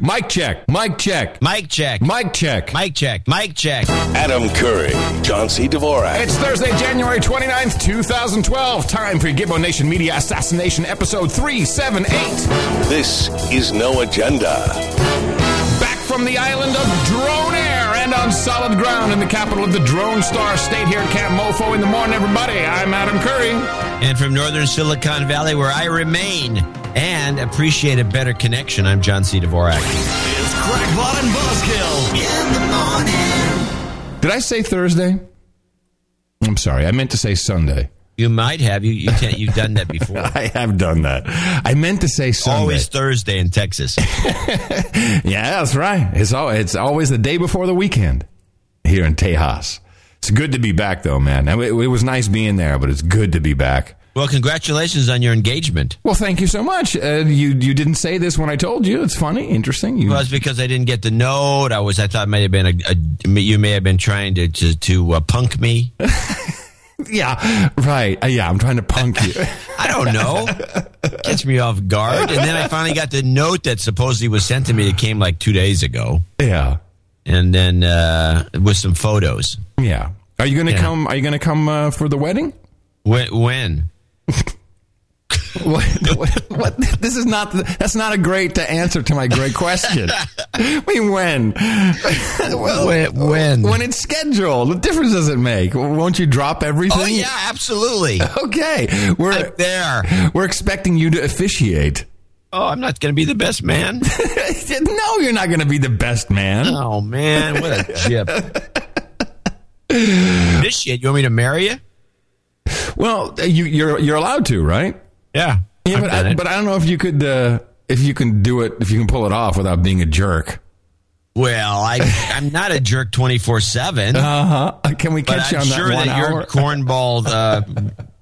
Mic check. Mic check. Mic check. Mic check. Mic check. Mic check. Adam Curry, John C. Dvorak. It's Thursday, January 29th, 2012. Time for Gitmo Nation Media Assassination Episode 378. This is No Agenda. Back from the island of Drone Air and on solid ground in the capital of the Drone Star State here at Camp Mofo in the morning, everybody. I'm Adam Curry. And from northern Silicon Valley, where I remain and appreciate a better connection, I'm John C. Dvorak. It's Crackpot and Buzzkill in the morning. Did I say Thursday? I'm sorry. I meant to say Sunday. You might have. You, you can't, you've done that before. I have done that. I meant to say Sunday. Always Thursday in Texas. Yeah, that's right. It's all, it's always the day before the weekend here in Tejas. It's good to be back, though, man. It, it was nice being there, but it's good to be back. Well, congratulations on your engagement. Well, thank you so much. Uh, you you didn't say this when I told you. It's funny, interesting. You, Well, it's because I didn't get the note. I was. I thought it might have been a. a you may have been trying to to, to uh, punk me. yeah, right. Uh, yeah, I'm trying to punk you. I don't know. Gets me off guard. And then I finally got the note that supposedly was sent to me. It came like two days ago, yeah, and then uh, with some photos. yeah. Are you gonna Yeah. come? Are you gonna come uh, for the wedding? When? when? What, what, what? This is not. That's not a great answer to my great question. I mean, when? well, When- when? When it's scheduled. What difference does it make? Won't you drop everything? Oh yeah, absolutely. Okay, we're I'm there. we're expecting you to officiate. Oh, I'm not going to be the best man. no, you're not going to be the best man. Oh man, what a jip. this shit. You want me to marry you? Well, you, you're you're allowed to, right? Yeah. Yeah, but I, but I don't know if you could uh, if you can do it if you can pull it off without being a jerk. well, I I'm not a jerk twenty four seven. Uh huh. Can we catch you I'm on that sure one that hour? your cornball uh,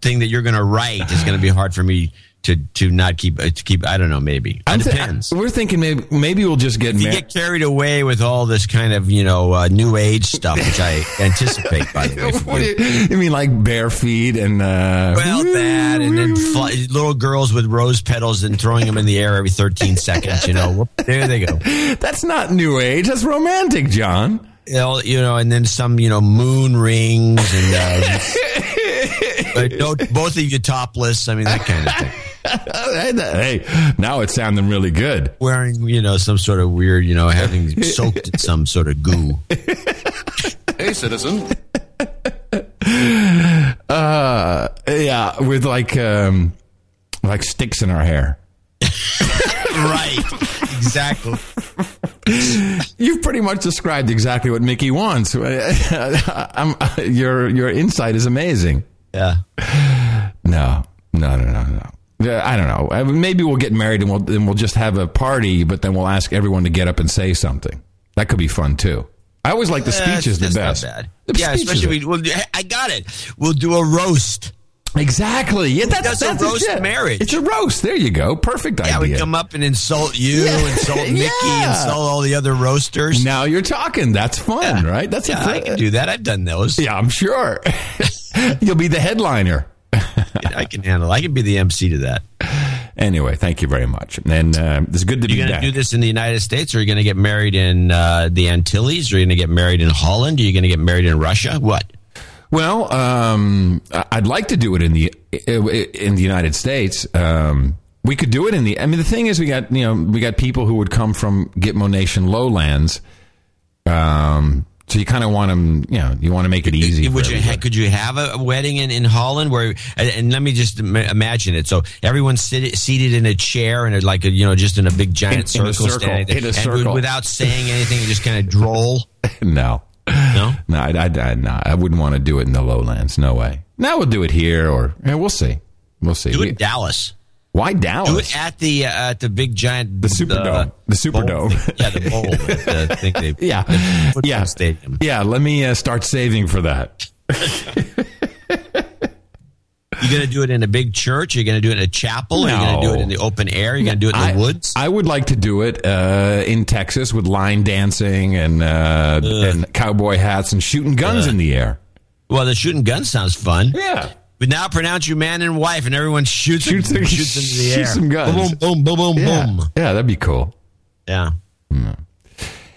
thing that you're going to write is going to be hard for me to to not keep uh, to keep. I don't know. Maybe it thi- depends. we're thinking maybe maybe we'll just get if you get carried away with all this kind of you know uh, new age stuff, which I anticipate. By the way, from What do you. you, mean like bare feet and uh, well, that and then fly, little girls with rose petals and throwing them in the air every 13 seconds. You know, Whoop, there they go. that's not new age. That's romantic, John. You know, and then some, you know, moon rings and uh, uh, no, both of you topless. I mean, that kind of thing. Hey, now it's sounding really good. Wearing, you know, some sort of weird, you know, having soaked in some sort of goo. Hey, citizen. Uh, yeah, with like um, like sticks in our hair. right. Exactly. You've pretty much described exactly what Mickey wants. I'm, your your insight is amazing. Yeah. No, no, no, no, no. Yeah, I don't know. Uh, Maybe we'll get married and we'll then we'll just have a party, but then we'll ask everyone to get up and say something. That could be fun too. I always like the speeches the That's best. The yeah, especially we, we'll, I got it. We'll do a roast. exactly. Yeah, that's, does a roast yeah. marriage? It's a roast. There you go. Perfect Yeah, we come up and insult you, Yeah. insult Mickey, Yeah. insult all the other roasters. now you're talking. That's fun, Yeah. right? That's a yeah, I can do that. I've done those. Yeah, I'm sure. You'll be the headliner. I can handle. I can be the MC to that. Anyway, thank you very much. And uh, it's good to You're be going to back. do this in the United States, or are you going to get married in uh, the Antilles, or are you going to get married in Holland? Are you going to get married in Russia? What? Well, um, I'd like to do it in the in the United States. Um, we could do it in the. I mean, the thing is, we got you know we got people who would come from Gitmo Nation lowlands. Um, so you kind of want them, you know, you want to make it easy. Would you everybody. could you have a, wedding in, in Holland where and, let me just Im- imagine it. So everyone's sit, seated in a chair and like a, you know just in a big giant In- in a circle, circle, standing there, in a and circle. without saying anything, just kind of droll. no, No, no, I, I, I, no, I wouldn't want to do it in the lowlands. No way. Now we'll do it here, or yeah, we'll see. We'll see. do it We- in Dallas. Why Dallas? Do it at the uh, at the big giant The Superdome. The Superdome. Yeah, the bowl. the thing they, Yeah. the football Yeah. stadium. yeah, let me uh, start saving for that. You gonna do it in a big church? You're gonna do it in a chapel? Or You're gonna do it in the open air? You're gonna do it in the woods? I would like to do it uh, in Texas with line dancing and uh, and cowboy hats and shooting guns in the air. well, the shooting gun sounds fun. Yeah. But now pronounce you man and wife, and everyone shoots Shoots- shoots, into the shoots air. some guns. Boom, boom, boom, boom, Yeah. boom. yeah, that'd be cool. Yeah.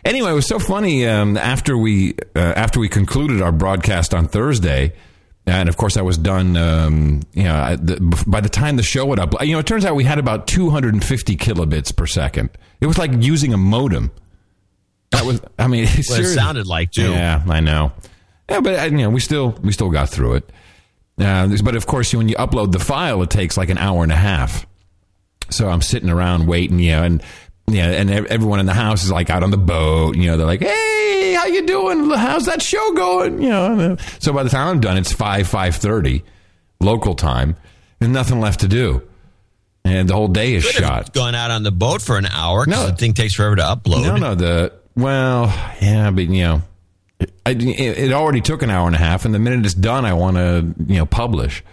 Anyway, it was so funny um, after we uh, after we concluded our broadcast on Thursday, and of course I was done. Um, you know, I- the, by the time the show would up, you know, it turns out we had about 250 kilobits per second. It was like using a modem. That was, I mean, Well, it sounded like too. Yeah, I know. Yeah, but uh, you know, we still we still got through it. Uh, but of course, when you upload the file, it takes like an hour and a half. So I'm sitting around waiting, you know, and yeah, and everyone in the house is like out on the boat. You know, they're like, "Hey, how you doing? How's that show going?" You know. So by the time I'm done, it's five five thirty local time, and nothing left to do, and the whole day is shot. Gone out on the boat for an hour. No. the thing takes forever to upload. No, no, the well, yeah, but you know, I, it, it already took an hour and a half, and the minute it's done, I want to you know publish.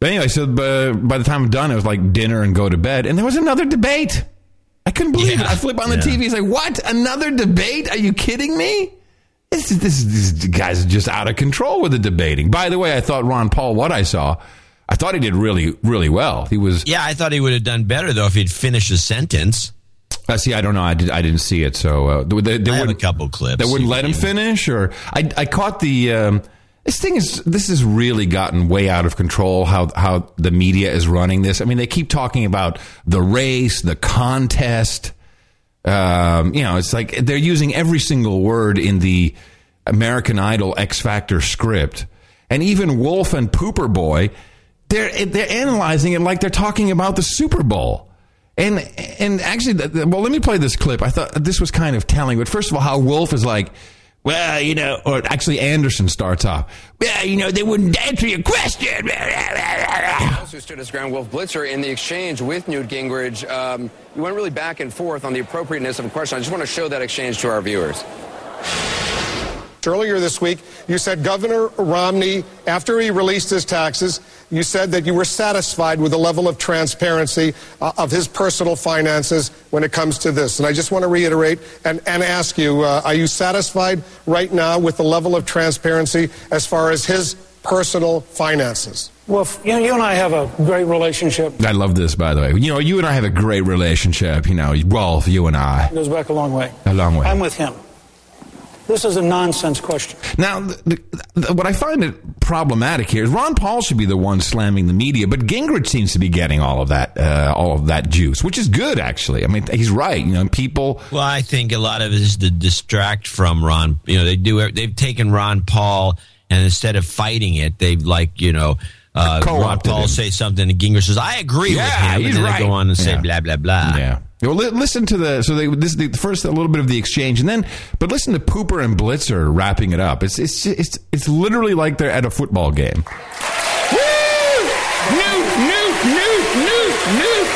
But anyway, so by, by the time I'm done, it was like dinner and go to bed, and there was another debate. I couldn't believe it. I flip on the Yeah. TV. It's like, what? Another debate? Are you kidding me? This, is- this, is- this guy's just out of control with the debating. By the way, I thought Ron Paul, what I saw, I thought he did really, really well. He was Yeah, I thought he would have done better though if he'd finished a sentence. Uh, see, I don't know. I, did, I didn't see it, so uh, they, they I have a couple clips. They wouldn't let him finish, or I, I caught the. Um, this thing is this has really gotten way out of control. How how the media is running this. I mean, they keep talking about the race, the contest. Um, you know, it's like they're using every single word in the American Idol X Factor script, and even Wolf and Pooper Boy, they're they're analyzing it like they're talking about the Super Bowl. And and actually, well, let me play this clip. I thought this was kind of telling. But first of all, how Wolf is like, well, you know, or actually Anderson starts off, well, you know, they wouldn't answer your question. who stood as ground Wolf Blitzer in the exchange with Newt Gingrich. Um, you went really back and forth on the appropriateness of a question. I just want to show that exchange to our viewers. Earlier this week, you said Governor Romney, after he released his taxes, you said that you were satisfied with the level of transparency uh, of his personal finances when it comes to this. And I just want to reiterate and, and ask you, uh, are you satisfied right now with the level of transparency as far as his personal finances? Well, you, know, you and I have a great relationship. I love this, by the way. You know, you and I have a great relationship. You know, Wolf, you and I. It goes back a long way. A long way. I'm with him. This is a nonsense question. Now, the, the, what I find it problematic here is Ron Paul should be the one slamming the media, but Gingrich seems to be getting all of that, uh, all of that juice, which is good, actually. I mean, he's right. You know, people. Well, I think a lot of it is to distract from Ron. You know, they do. They've taken Ron Paul, and instead of fighting it, they've like you know. Uh, Ron Paul him. say something, and Gingrich says, "I agree Yeah, with him," he's and then right. they go on and say Yeah. blah blah blah. Yeah. Well, listen to the so they this the first a little bit of the exchange, and then but listen to Pooper and Blitzer wrapping it up. It's it's it's it's literally like they're at a football game. Woo! Newt, Newt, Newt, Newt, Newt,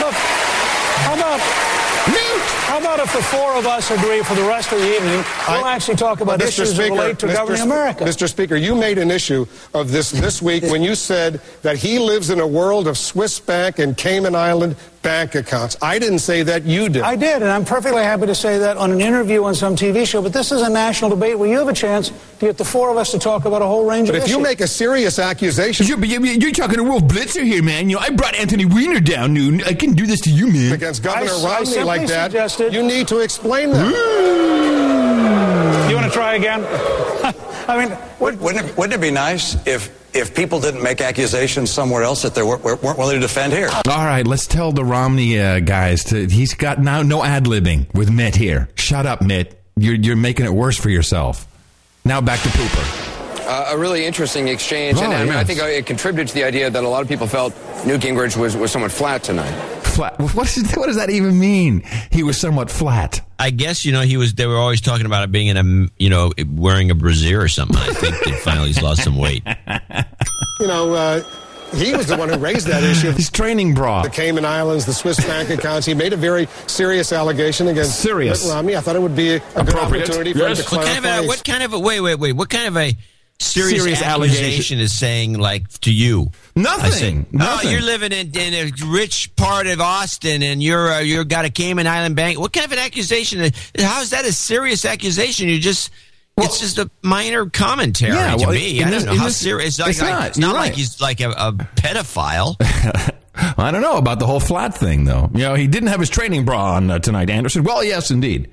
Look, how about Newt. how about if the four of us agree for the rest of the evening, we'll I- actually talk about Mr. issues that relate to Mr. governing Sp- America. Mr. Speaker, you made an issue of this this week when you said that he lives in a world of Swiss bank and Cayman Island bank accounts. I didn't say that. You did. I did, and I'm perfectly happy to say that on an interview on some TV show. But this is a national debate where you have a chance to get the four of us to talk about a whole range of things. but of if issues. you make a serious accusation You're, you're, you're talking to Wolf Blitzer here, man. You know, I brought Anthony Weiner down, Newt. I can do this to you, man. against Governor I- I Romney simply like that, suggested- you need to explain that. Hmm. you want to try again? I mean, what, Wouldn't it, wouldn't it be nice if, if people didn't make accusations somewhere else that they weren't, weren't willing to defend here? All right, let's tell the Romney uh, guys to. He's got now no ad libbing with Mitt here. Shut up, Mitt. You're you're making it worse for yourself. Now back to Pooper. Uh, a really interesting exchange, and, Oh, and I yes. think it contributed to the idea that a lot of people felt Newt Gingrich was, was somewhat flat tonight. Flat. What, is, what does that even mean? He was somewhat flat. I guess you know he was. They were always talking about it being in a you know wearing a brassiere or something. I think that finally he's lost some weight. You know, uh, he was the one who raised that issue. His training bra. The Cayman Islands, the Swiss bank accounts. He made a very serious allegation against Serious. Mitt Romney. I thought it would be a, a good Appropriate. opportunity for Yes. him to What kind clarify. of a, what kind of a wait wait wait what kind of a serious, Serious accusation, allegation. is saying like to you? Nothing. I say, Nothing. Oh, you're living in, in a rich part of Austin, and you're uh, you're got a Cayman Island bank. What kind of an accusation? How is that a serious accusation? You just it's just a minor commentary Yeah, to well, me. I this- don't know how this- serious. it's like, not. It's not You're like he's like a, a pedophile. I don't know about the whole flat thing, though. You know, he didn't have his training bra on uh, tonight, Anderson. Well, yes, indeed.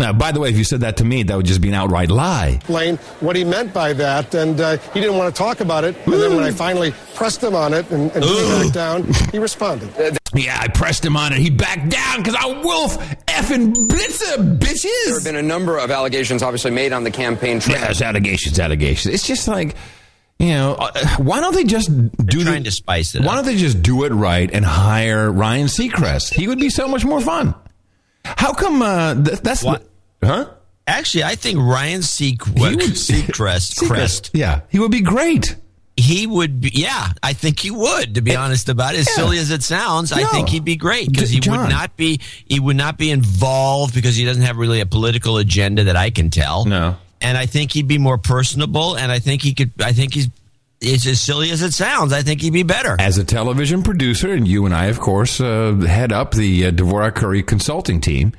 Now, by the way, if you said that to me, that would just be an outright lie. Lane, what he meant by that, and uh, he didn't want to talk about it. And then when I finally pressed him on it and, and he backed down, he responded. Yeah, I pressed him on it. He backed down because I'm Wolf effing Blitzer, bitches. There have been a number of allegations, obviously, made on the campaign trail. Yeah, allegations, allegations. It's just like, you know, uh, why don't they just do trying the, to spice it Why up. don't they just do it right and hire Ryan Seacrest? He would be so much more fun. How come? Uh, th- that's What? Huh? Actually, I think Ryan Seacrest, would- Seacrest, Crest, Yeah, he would be great. he would be. Yeah, I think he would. To be honest about it, as Yeah. silly as it sounds, I think he'd be great because he John. would not be. He would not be involved because he doesn't have really a political agenda that I can tell. No. and I think he'd be more personable, and I think he could. I think he's. It's as silly as it sounds. I think he'd be better. As a television producer, and you and I, of course, uh, head up the uh, Dvorak Curry consulting team.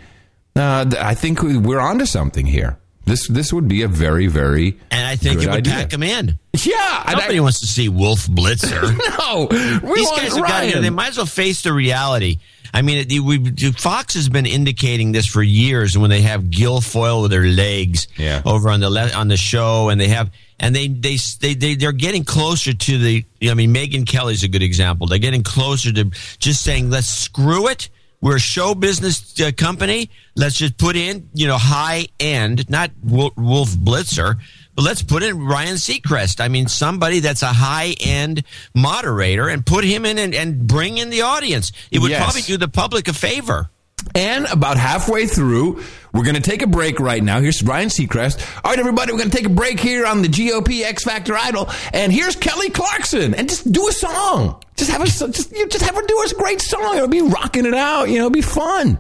Uh, I think we- we're onto something here. This this would be a very very And I think it would idea. pack him in. Yeah, Nobody I, wants to see Wolf Blitzer. no, we These want guys have got to. They might as well face the reality. I mean, it, we, Fox has been indicating this for years. And when they have Guilfoyle with their legs Yeah. over on the le- on the show, and they have and they they they they they're getting closer to the. I mean, Megyn Kelly's a good example. They're getting closer to just saying, "Let's screw it." We're a show business uh, company. Let's just put in, you know, high end, not Wolf, Blitzer, but let's put in Ryan Seacrest. I mean, somebody that's a high end moderator and put him in and, and bring in the audience. It would Yes. probably do the public a favor. And about halfway through, we're going to take a break right now. Here's Ryan Seacrest. All right, everybody, we're going to take a break here on the GOP X Factor Idol. And here's Kelly Clarkson. And just do a song. Just have a just you just have her do a great song. It'll be rocking it out. You know, it'll be fun.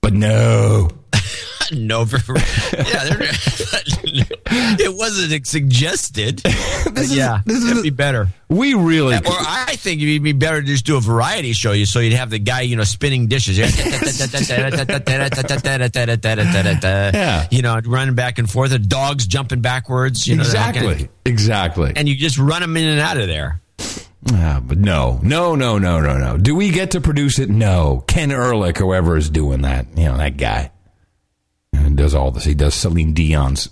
But no. no, yeah, it wasn't suggested. But is- yeah, this it'd be better. We really Or I think it'd be better to just do a variety show, you so you'd have the guy, you know, spinning dishes. Yeah. You know, running back and forth. The dogs jumping backwards. You know, that kind of- Exactly. Exactly. and you just run them in and out of there. Ah, but no, no, no, no, no, no. Do we get to produce it? No. Ken Ehrlich, whoever is doing that, you know, that guy. And does all this. He does Celine Dion's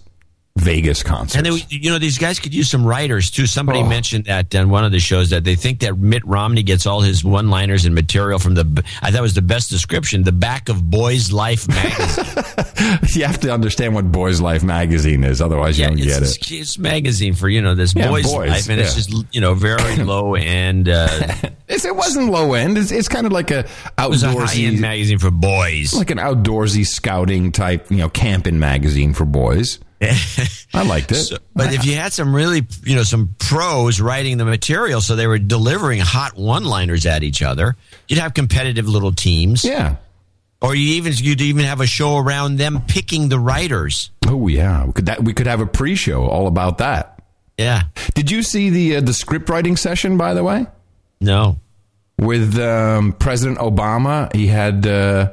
Vegas concerts. And then, you know, these guys could use some writers too. Somebody Oh. mentioned that on one of the shows that they think that Mitt Romney gets all his one-liners and material from the. I thought was the best description. The back of Boys Life magazine. you have to understand what Boys Life magazine is, otherwise you yeah, don't get it. it's magazine for you know this Yeah, boys, boys, life, and it's just you know very low end. Uh, it wasn't low end. It's, it's kind of like a was a outdoorsy, magazine for boys. like an outdoorsy scouting type, you know, camping magazine for boys. I liked it. So- but if you had some really, you know, some pros writing the material, so they were delivering hot one-liners at each other, you'd have competitive little teams. yeah. Or you even you'd even have a show around them picking the writers. Oh yeah. We could that we could have a pre-show all about that. Yeah. Did you see the uh, the script writing session by the way? No. with um, President Obama. He had uh,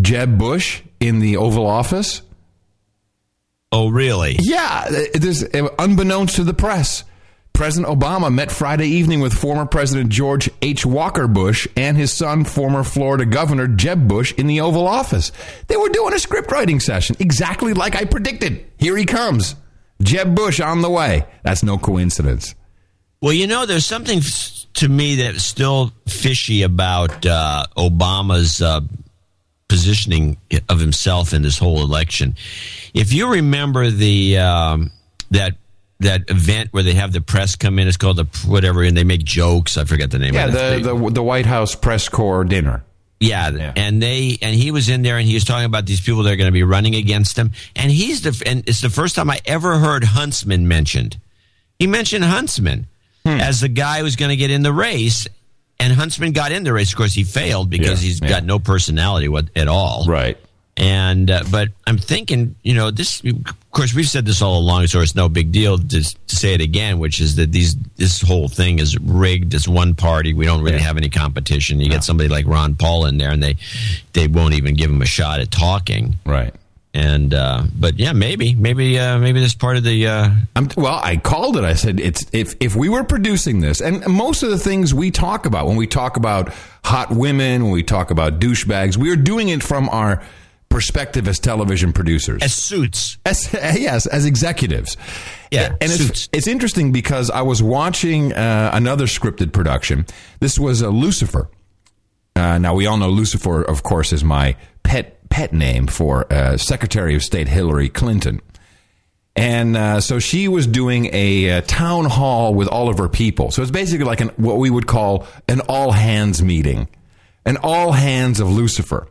Jeb Bush in the Oval Office. Oh, really? Yeah, there's uh, unbeknownst to the press. President Obama met Friday evening with former President George H. Walker Bush and his son, former Florida Governor Jeb Bush, in the Oval Office. They were doing a script writing session, exactly like I predicted. Here he comes. Jeb Bush on the way. That's no coincidence. Well, you know, there's something to me that's still fishy about uh, Obama's uh, positioning of himself in this whole election. If you remember the um, that that event where they have the press come in, it's called the whatever, and they make jokes. I forget the name. Yeah, of it. the, the, the White House press corps dinner. Yeah, and they and he was in there and he was talking about these people that are going to be running against him. And he's the and it's the first time I ever heard Huntsman mentioned. He mentioned Huntsman as the guy who's going to get in the race, and Huntsman got in the race. Of course, he failed because Yeah, he's yeah. got no personality what, at all. Right. And uh, but I'm thinking, you know, this. Of course, we've said this all along, so it's no big deal to, to say it again. Which is that these this whole thing is rigged. It's one party. We don't really have any competition. You get somebody like Ron Paul in there, and they they won't even give him a shot at talking. Right. And uh, but yeah, maybe maybe uh, maybe this part of the uh, I'm, well, I called it. I said it's if if we were producing this, and most of the things we talk about when we talk about hot women, when we talk about douchebags, we are doing it from our perspective as television producers. As suits. As, yes, as executives. Yeah, and suits. it's, it's interesting because I was watching uh, another scripted production. This was uh, Lucifer. Uh, now we all know Lucifer, of course, is my pet pet name for uh, Secretary of State Hillary Clinton. And uh, so she was doing a, uh town hall with all of her people. So it's basically like an, what we would call an all hands meeting, an all hands of Lucifer.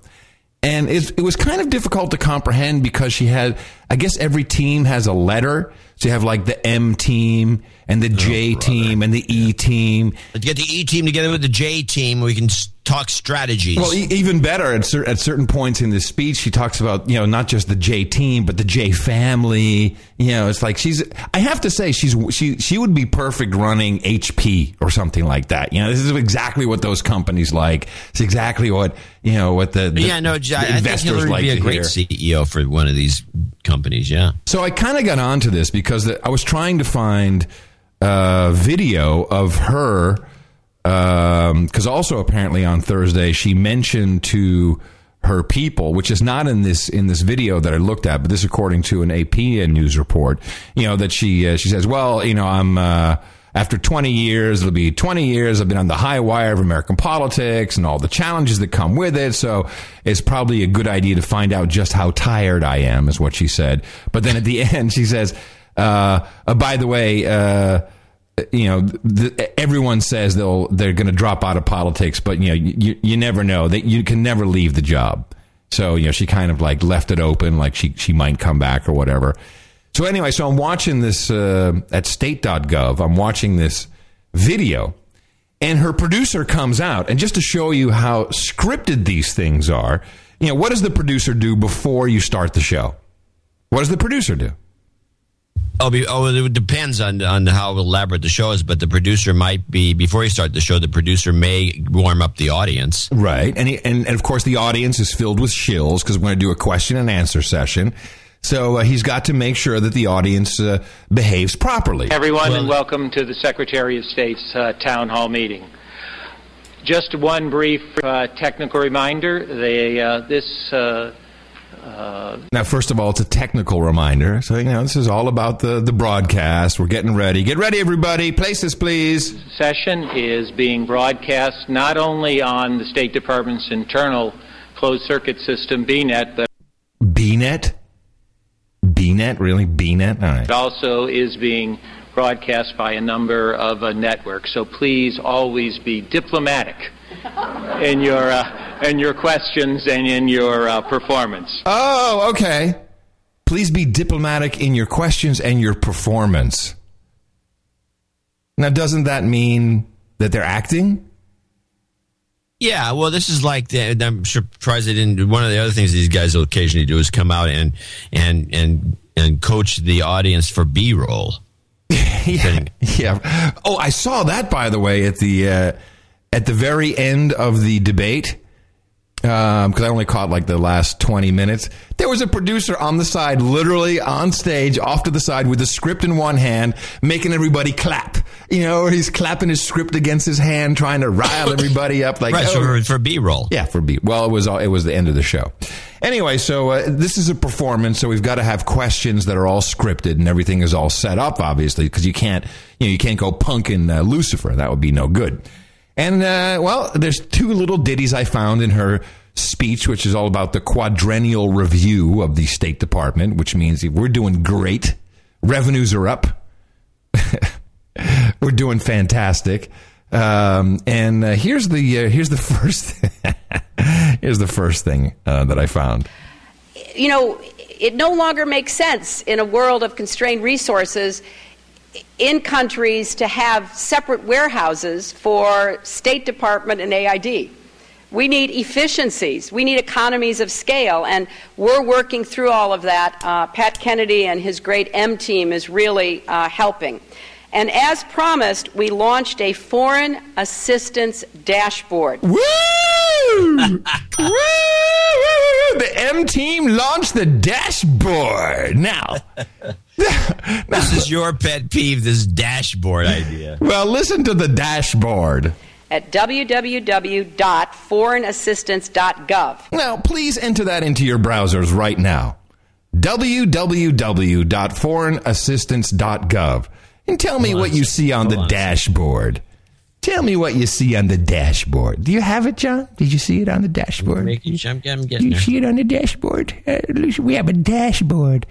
And it, it was kind of difficult to comprehend because she had, I guess every team has a letter. So you have like the M team and the J team and the E team. Let's get the E team together with the J team. We can talk strategies. Well, e- even better at, cer- at certain points in this speech, she talks about you know not just the J team, but the J family. You know, it's like she's. I have to say, she's she she would be perfect running HP or something like that. You know, this is exactly what those companies like. It's exactly what you know what the, the yeah, no, the I, I think investors Hillary would like be a to great hear. CEO for one of these companies. Yeah. So I kind of got onto this because the, I was trying to find a video of her. Because also apparently on Thursday she mentioned to her people, which is not in this in this video that I looked at, but this according to an AP news report. You know that she uh, she says, well, you know, I'm. Uh, after 20 years, it'll be 20 years. I've been on the high wire of American politics and all the challenges that come with it. So it's probably a good idea to find out just how tired I am, is what she said. But then at the end, she says, uh, uh, by the way, uh, you know, the, everyone says they'll they're going to drop out of politics, but you know, you, you never know that you can never leave the job. So you know, she kind of like left it open, like she she might come back or whatever. So anyway, so I'm watching this uh, at state.gov. I'm watching this video, and her producer comes out, and just to show you how scripted these things are, you know, what does the producer do before you start the show? What does the producer do? Oh, be, oh, it depends on on how elaborate the show is, but the producer might be before you start the show. The producer may warm up the audience. Right. And, he, and, and of course, the audience is filled with shills because we're going to do a question and answer session. So uh, he's got to make sure that the audience uh, behaves properly. Everyone, and welcome to the Secretary of State's uh, town hall meeting. Just one brief uh, technical reminder: they, uh, this uh, Now, first of all, it's a technical reminder. So, you know, this is all about the, the broadcast. We're getting ready. Get ready, everybody. Places, please. session is being broadcast not only on the State Department's internal closed circuit system, BNet, but BNet? BNet? Really? BNet? All right. it also is being broadcast by a number of uh, networks. So please always be diplomatic in your uh, in your questions and in your uh, performance. Oh, okay. Please be diplomatic in your questions and your performance. Now, doesn't that mean that they're acting? Yeah, well, this is like the, I'm surprised they didn't. One of the other things these guys will occasionally do is come out and and and and coach the audience for B roll. yeah, yeah. Oh, I saw that by the way at the uh, at the very end of the debate because I only caught like the last twenty minutes. There was a producer on the side, literally on stage, off to the side with the script in one hand, making everybody clap. You know, he's clapping his script against his hand, trying to rile everybody up. Like, right, "Oh." for, for B roll. Yeah, for B. Well, it was all, it was the end of the show. Anyway, so uh, this is a performance, so we've got to have questions that are all scripted and everything is all set up, obviously, because you can't you know you can't go punking uh, Lucifer. That would be no good. And uh, well, there's two little ditties I found in her speech, which is all about the quadrennial review of the State Department, which means we're doing great. Revenues are up. we're doing fantastic. Um, and uh, here's the uh, here's the first here's the first thing uh, that I found. you know, it no longer makes sense in a world of constrained resources in countries to have separate warehouses for State Department and AID. We need efficiencies. We need economies of scale, and we're working through all of that. Uh, Pat Kennedy and his great M team is really uh, helping. And as promised, we launched a foreign assistance dashboard. Woo Woo! Woo! The M team launched the dashboard. Now, This is your pet peeve, this dashboard idea. well, listen to the dashboard. at www.foreignassistance.gov. Now, please enter that into your browsers right now. www.foreignassistance.gov. And tell me what you see on the dashboard. Tell me what you see on the dashboard. Do you have it, John? Did you see it on the dashboard? Making sure I'm, I'm getting you there. see it on the dashboard? Uh, we have a dashboard.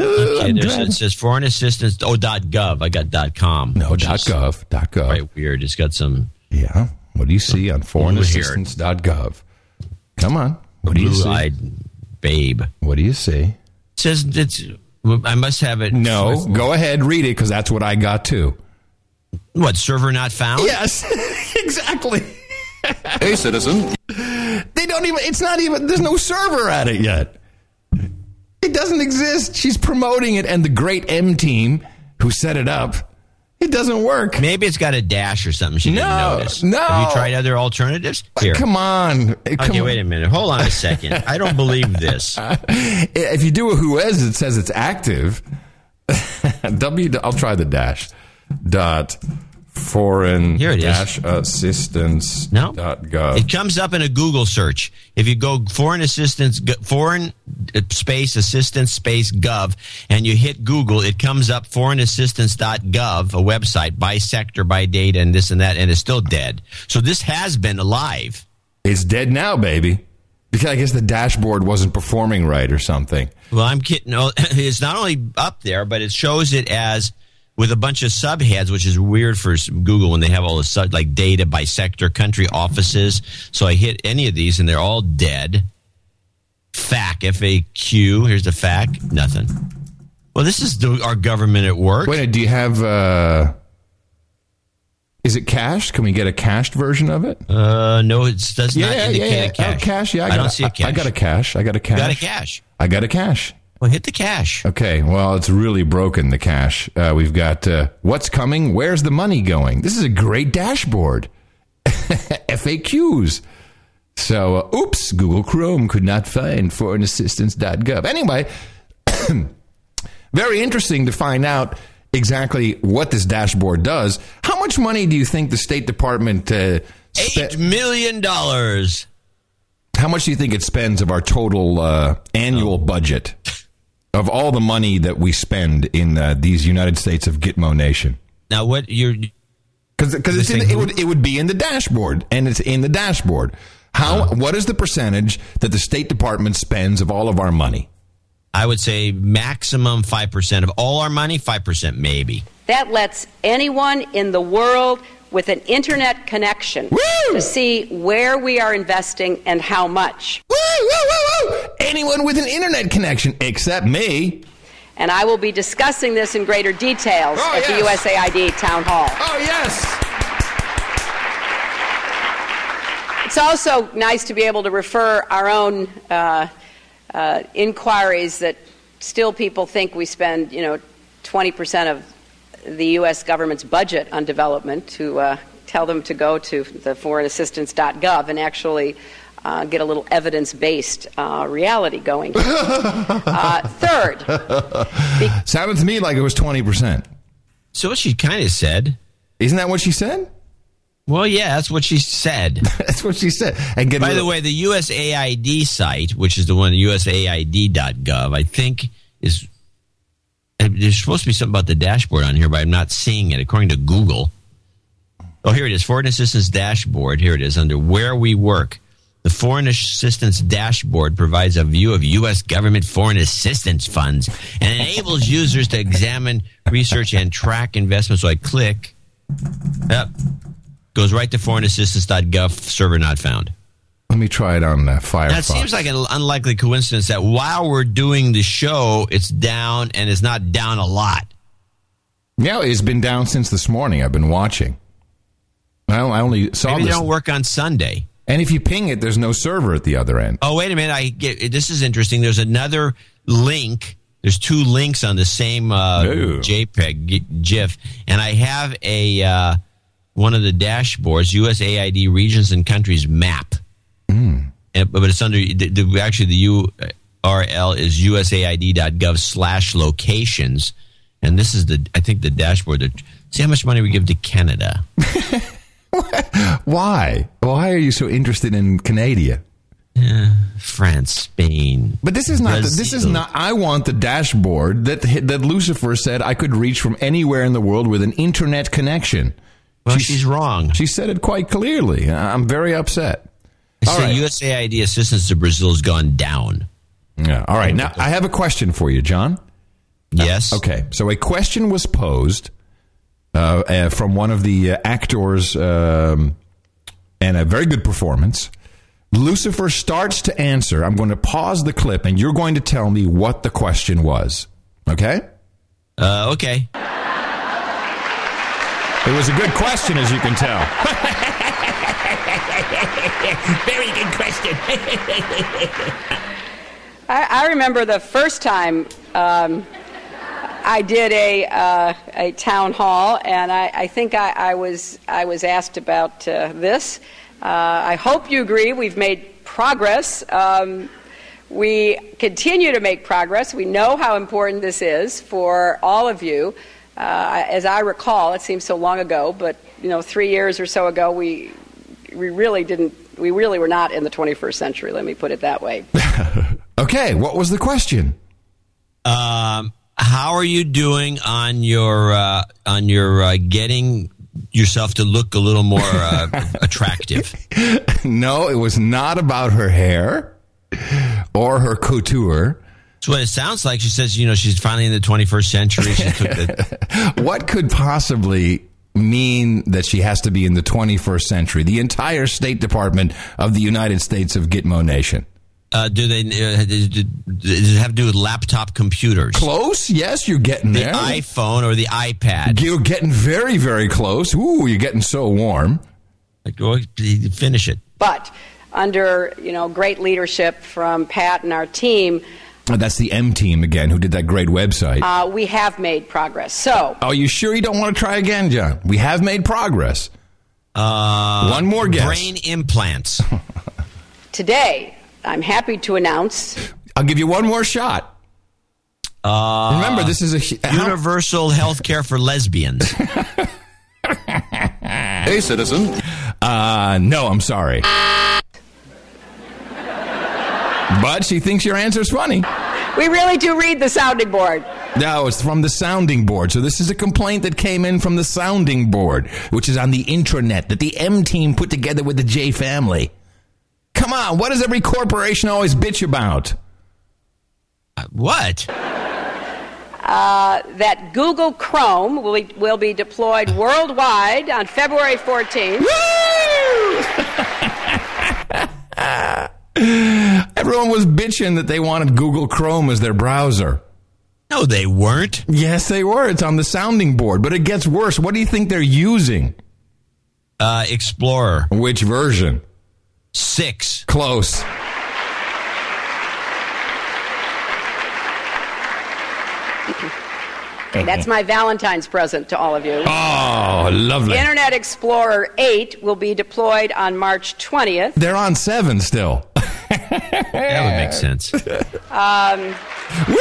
Ooh, I'm there's, it says foreign assistance. Oh, dot gov. I got dot com. no, dot gov. Dot gov. Quite weird. It's got some Yeah. What do you see on foreignassistance.gov? Come on. What do you see? blue-eyed babe. What do you see? says it's. I must have it. No, go ahead, read it because that's what I got too. What server not found? Yes, exactly. Hey, citizen. They don't even. It's not even. There's no server at it yet. It doesn't exist. She's promoting it, and the great M team who set it up, it doesn't work. Maybe it's got a dash or something. She didn't No, notice. no. Have you tried other alternatives? Here. Come on. Okay, Come wait a minute. Hold on a second. I don't believe this. If you do a whois, it says it's active. w. I'll try the dash. Dot foreign Here it dash assistance No. dot gov. It comes up in a Google search. If you go foreign assistance, foreign uh, space assistance space gov, and you hit Google, it comes up foreign assistance dot gov a website by sector, by data, and this and that, and it's still dead. So this has been alive. It's dead now, baby. Because I guess the dashboard wasn't performing right or something. Well, I'm kidding. No, It's not only up there, but it shows it as with a bunch of subheads, which is weird for Google when they have all the sub, like data by sector, country, offices. So I hit any of these, and they're all dead. FAQ, FAQ. Here's the FAQ. Nothing. Well, this is the, our government at work. Wait, do you have? uh Is it cached? Can we get a cached version of it? Uh, no, it does not indicate a Oh, cache. cache. Yeah, I, I, got don't a- see a cache. I got a cache. I got a cache. got a cache. I got a cache. Well, hit the cash. Okay, well, it's really broken the cash. Uh, we've got uh, what's coming, where's the money going. This is a great dashboard. FAQs. So, uh, oops, Google Chrome could not find foreignassistance.gov. Anyway, very interesting to find out exactly what this dashboard does. How much money do you think the State Department uh, spe- Eight million dollars. how much do you think it spends of our total uh, annual budget of all the money that we spend in uh, these United States of Gitmo Nation? Now, what you're Because This it would it would be in the dashboard, and it's in the dashboard. How what is the percentage that the State Department spends of all of our money? I would say maximum 5% of all our money, 5% maybe. That lets anyone in the world with an internet connection Woo! to see where we are investing and how much. Woo, woo, woo, woo! Anyone with an internet connection except me. And I will be discussing this in greater details Oh, at yes. the USAID town hall. Oh yes. It's also nice to be able to refer our own uh, uh, inquiries that still people think we spend, you know, 20% of the U.S. government's budget on development to uh, tell them to go to the foreignassistance.gov and actually uh, get a little evidence based uh, reality going. uh, third, Sounded to me like it was twenty percent. So what she kind of said, Isn't that what she said? well, yeah, that's what she said. That's what she said. And get a By the little- way, the USAID site, which is the one, usaid.gov, I think is, and there's supposed to be something about the dashboard on here, but I'm not seeing it according to Google. Oh, here it is. Foreign Assistance Dashboard. Here it is under Where We Work. The Foreign Assistance Dashboard provides a view of U.S. government foreign assistance funds and enables users to examine, research, and track investments. So I click. Yep. Goes right to foreignassistance.gov, server not found. Let me try it on uh, Firefox. That seems like an unlikely coincidence that while we're doing the show, it's down and it's not down a lot. Yeah, it's been down since this morning. I've been watching. I I only saw Maybe they don't work on Sunday. And if you ping it, there's no server at the other end. Oh, wait a minute. I get this is interesting. There's another link. There's two links on the same uh, Ooh. JPEG GIF, and I have a uh, one of the dashboards, USAID regions and countries map. And, but it's under the, the, actually the URL is usaid.gov slash locations, and this is the I think the dashboard. That, see how much money we give to Canada. Why? Why are you so interested in Canada? Eh, France, Spain. But this is not. The, this is not. I want the dashboard that that Lucifer said I could reach from anywhere in the world with an internet connection. Well, she's wrong. She said it quite clearly. I'm very upset. So right. USAID assistance to Brazil has gone down. Yeah. All right. Now I have a question for you, John. Yes. Okay. So a question was posed uh, uh, from one of the uh, actors, um, and a very good performance. Lucifer starts to answer. I'm going to pause the clip, and you're going to tell me what the question was. Okay? Uh, okay. It was a good question, as you can tell. Very good question. I, I remember the first time um, I did a uh, a town hall, and I, I think I, I was I was asked about uh, this. Uh, I hope you agree. We've made progress. Um, we continue to make progress. We know how important this is for all of you. Uh, as I recall, it seems so long ago, but you know, three years or so ago, we we really didn't. We really were not in the 21st century. Let me put it that way. okay. What was the question? Um, how are you doing on your uh, on your uh, getting yourself to look a little more uh, attractive? no, it was not about her hair or her couture. That's what it sounds like. She says, you know, she's finally in the 21st century. She took the, what could possibly mean that she has to be in the 21st century? The entire State Department of the United States of Gitmo Nation. uh, do they? Uh, does it have to do with laptop computers? Close? Yes, you're getting The there. iPhone or the iPad? You're getting very, very close. Ooh, you're getting so warm. Like, go finish it. But under you know great leadership from Pat and our team, That's the M team again, who did that great website. uh, we have made progress. So Are you sure you don't want to try again, John? We have made progress. Uh, One more guess. Brain implants. today, I'm happy to announce I'll give you one more shot. Uh, Remember, this is a hu- how- universal health care for lesbians. Hey, citizen. Uh, no, I'm sorry. But she thinks your answer's funny. we really do read the sounding board. No, it's from the sounding board. So this is a complaint that came in from the sounding board, which is on the intranet that the M team put together with the J family. Come on, what does every corporation always bitch about? what? Uh, that Google Chrome will be, will be deployed worldwide on February 14th. Everyone was bitching that they wanted Google Chrome as their browser. No, they weren't. Yes, they were. It's on the sounding board, but it gets worse. What do you think they're using? Uh, Explorer Which version? six. Close. Okay, that's my Valentine's present to all of you. Oh, lovely. Internet Explorer 8 will be deployed on March 20th. They're on seven still. That would make sense. Woo!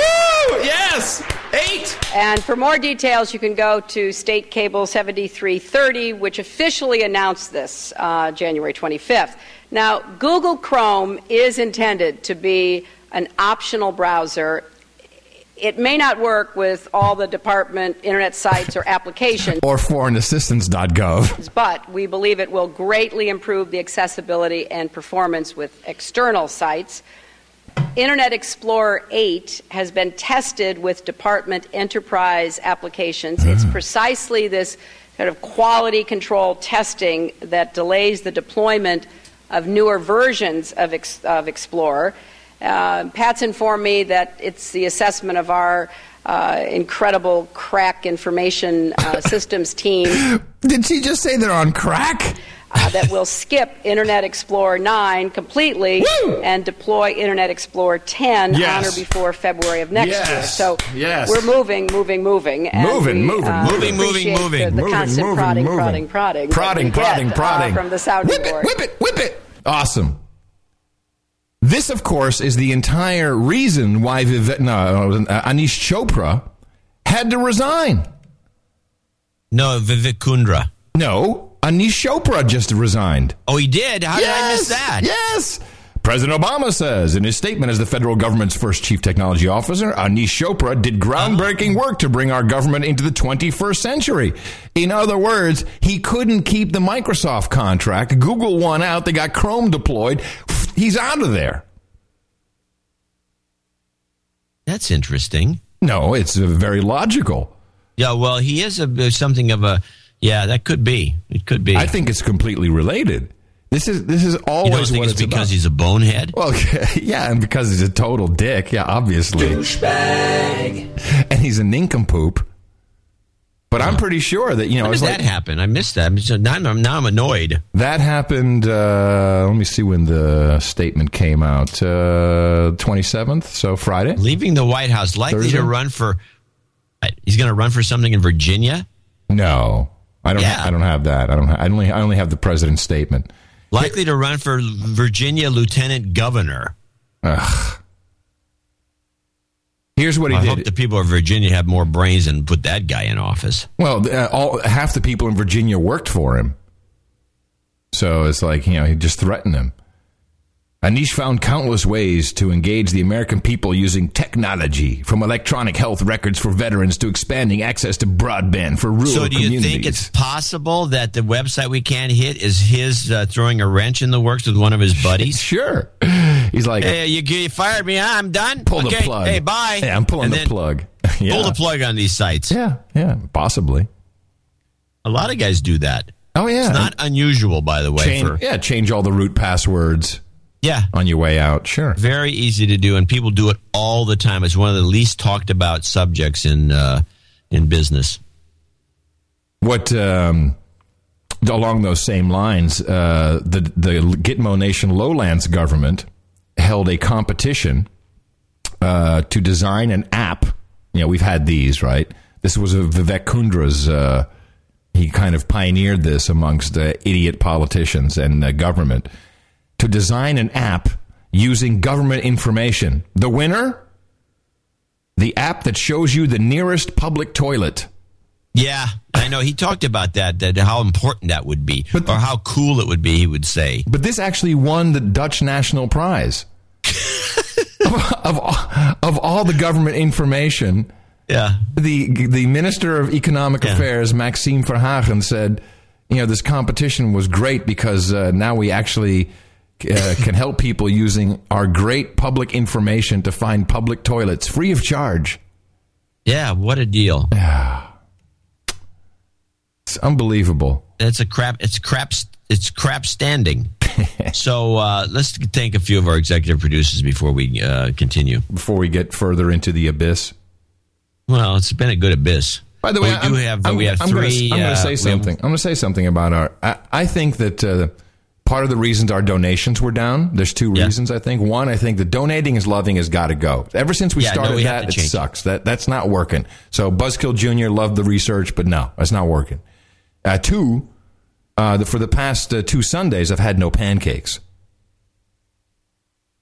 Yes! Eight! And for more details, you can go to State Cable 7330, which officially announced this uh, January 25th. Now, Google Chrome is intended to be an optional browser. It may not work with all the department internet sites or applications, Or foreignassistance.gov. but we believe it will greatly improve the accessibility and performance with external sites. Internet Explorer 8 has been tested with department enterprise applications. It's hmm. precisely this kind of quality control testing that delays the deployment of newer versions of, of Explorer. Uh, Pat's informed me that it's the assessment of our uh, incredible crack information uh, systems team Did she just say they're on crack? uh, that will skip Internet Explorer 9 completely Woo! and deploy Internet Explorer 10 Yes. on or before February of next Yes. year. So Yes. we're moving, moving, moving. and Moving, we, moving, uh, moving, moving, appreciate moving, The, the moving, constant moving, prodding, moving. prodding, prodding, that Prodding, we prodding, get, prodding. uh, from the sounding whip it, board. whip it, whip it. Awesome. This, of course, is the entire reason why Vive- no, uh, Aneesh Chopra had to resign. No, Vivek Kundra. No, Aneesh Chopra just resigned. Oh, he did. How did I miss that? Yes. President Obama says in his statement as the federal government's first chief technology officer, Aneesh Chopra did groundbreaking work to bring our government into the 21st century. In other words, he couldn't keep the Microsoft contract. Google won out. They got Chrome deployed. He's out of there. That's interesting. No, it's uh, very logical. Yeah, well, he is a something of a yeah. That could be. It could be. I think it's completely related. This is this is you always don't think what it's it's because about. he's a bonehead. Well, yeah, and because he's a total dick. Yeah, obviously. Douchebag. And he's a nincompoop. But I'm pretty sure that you know When it's did like that happen? I missed that. So now, I'm, now I'm annoyed. that happened. Uh, let me see when the statement came out. Uh, 27th, so Friday. Leaving the White House, likely Thursday? to run for. uh, He's going to run for something in Virginia. No, I don't. Yeah. I don't have that. I don't. Ha- I only. I only have the president's statement. Likely to run for Virginia lieutenant governor. Ugh. Here's what he I did. hope the people of Virginia have more brains and put that guy in office. Well, uh, all half the people in Virginia worked for him, so it's like you know he just threatened them. Aneesh found countless ways to engage the American people using technology, from electronic health records for veterans to expanding access to broadband for rural communities. So, do you think it's possible that the website we can't hit is his uh, throwing a wrench in the works with one of his buddies? sure. He's like, Hey, you, you fired me. I'm done. pull okay. the plug. Hey, bye. Yeah, I'm pulling And the plug. yeah. Pull the plug on these sites. Yeah, yeah, possibly. A lot of guys do that. Oh yeah, It's not unusual, by the way. change, for, yeah, change all the root passwords yeah, on your way out. Sure. very easy to do, and people do it all the time. It's one of the least talked about subjects in uh, in business. What um, along those same lines, uh, the the Gitmo Nation Lowlands government held a competition uh, to design an app. You know, we've had these, right? This was Vivek Kundra's. Uh, he kind of pioneered this amongst uh, idiot politicians and government to design an app using government information. The winner, the app that shows you the nearest public toilet. Yeah, I know. He talked about that, that how important that would be, or how cool it would be. He would say. But this actually won the Dutch National Prize. of, of, all- of all the government information, Yeah, the the Minister of Economic Yeah. Affairs, Maxime Verhagen, said, you know, this competition was great because uh, now we actually uh, can help people using our great public information to find public toilets free of charge. yeah. What a deal! It's unbelievable. It's a crap. It's crap. It's crap standing. so uh, let's thank a few of our executive producers before we uh, continue. Before we get further into the abyss. Well, it's been a good abyss. By the way, we I'm- have I'm, we have I'm three. Gonna, I'm uh, going to say we have- something. I'm going to say something about our. I, I think that uh, part of the reasons our donations were down. There's two Yeah. reasons. I think one, I think the donating is loving has got to go. Ever since we Yeah, no, started we that, it sucks. That that's not working. So Buzzkill Junior loved the research, but no, that's not working. Uh, two, uh, for the past uh, two Sundays, I've had no pancakes.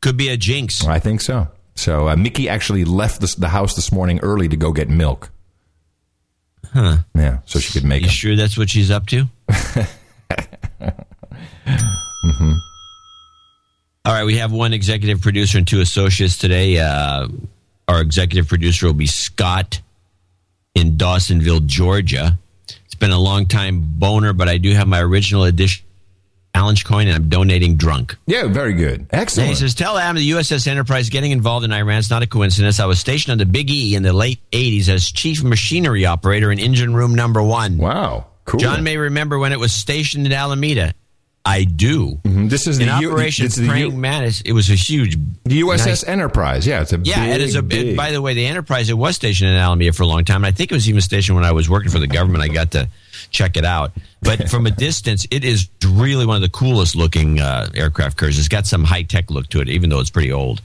Could be a jinx. I think so. So uh, Mickey actually left the, the house this morning early to go get milk. Huh. Yeah, so she could make You them. sure that's what she's up to? Mm-hmm. All right, we have one executive producer and two associates today. Uh, our executive producer will be Scott in Dawsonville, Georgia. Been a long time boner, but I do have my original edition challenge coin, and I'm donating drunk. Yeah, very good. Excellent. He says, Tell Adam the USS Enterprise getting involved in Iran is not a coincidence. I was stationed on the Big E in the late 80s as chief machinery operator in engine room number one. Wow, cool. John may remember when it was stationed in Alameda. I do. Mhm. This is In the U- Operation this the Praying U- Mantis, it was a huge. The USS nice- Enterprise. Yeah, it's a yeah, big, it is a. big. It, by the way, the Enterprise it was stationed in Alameda for a long time. I think it was even stationed when I was working for the government. I got to check it out. But from a distance, it is really one of the coolest looking uh, aircraft carriers. It's got some high tech look to it, even though it's pretty old.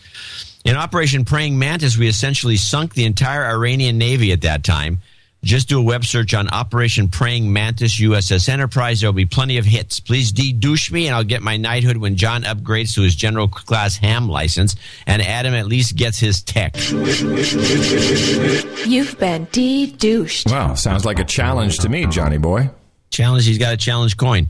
In Operation Praying Mantis, we essentially sunk the entire Iranian Navy at that time. Just do a web search on Operation Praying Mantis USS Enterprise. There'll be plenty of hits. Please de-douche me, and I'll get my knighthood when John upgrades to his general class ham license, and Adam at least gets his tech. You've been de-douched. Wow, sounds like a challenge to me, Johnny boy. Challenge. He's got a challenge coin,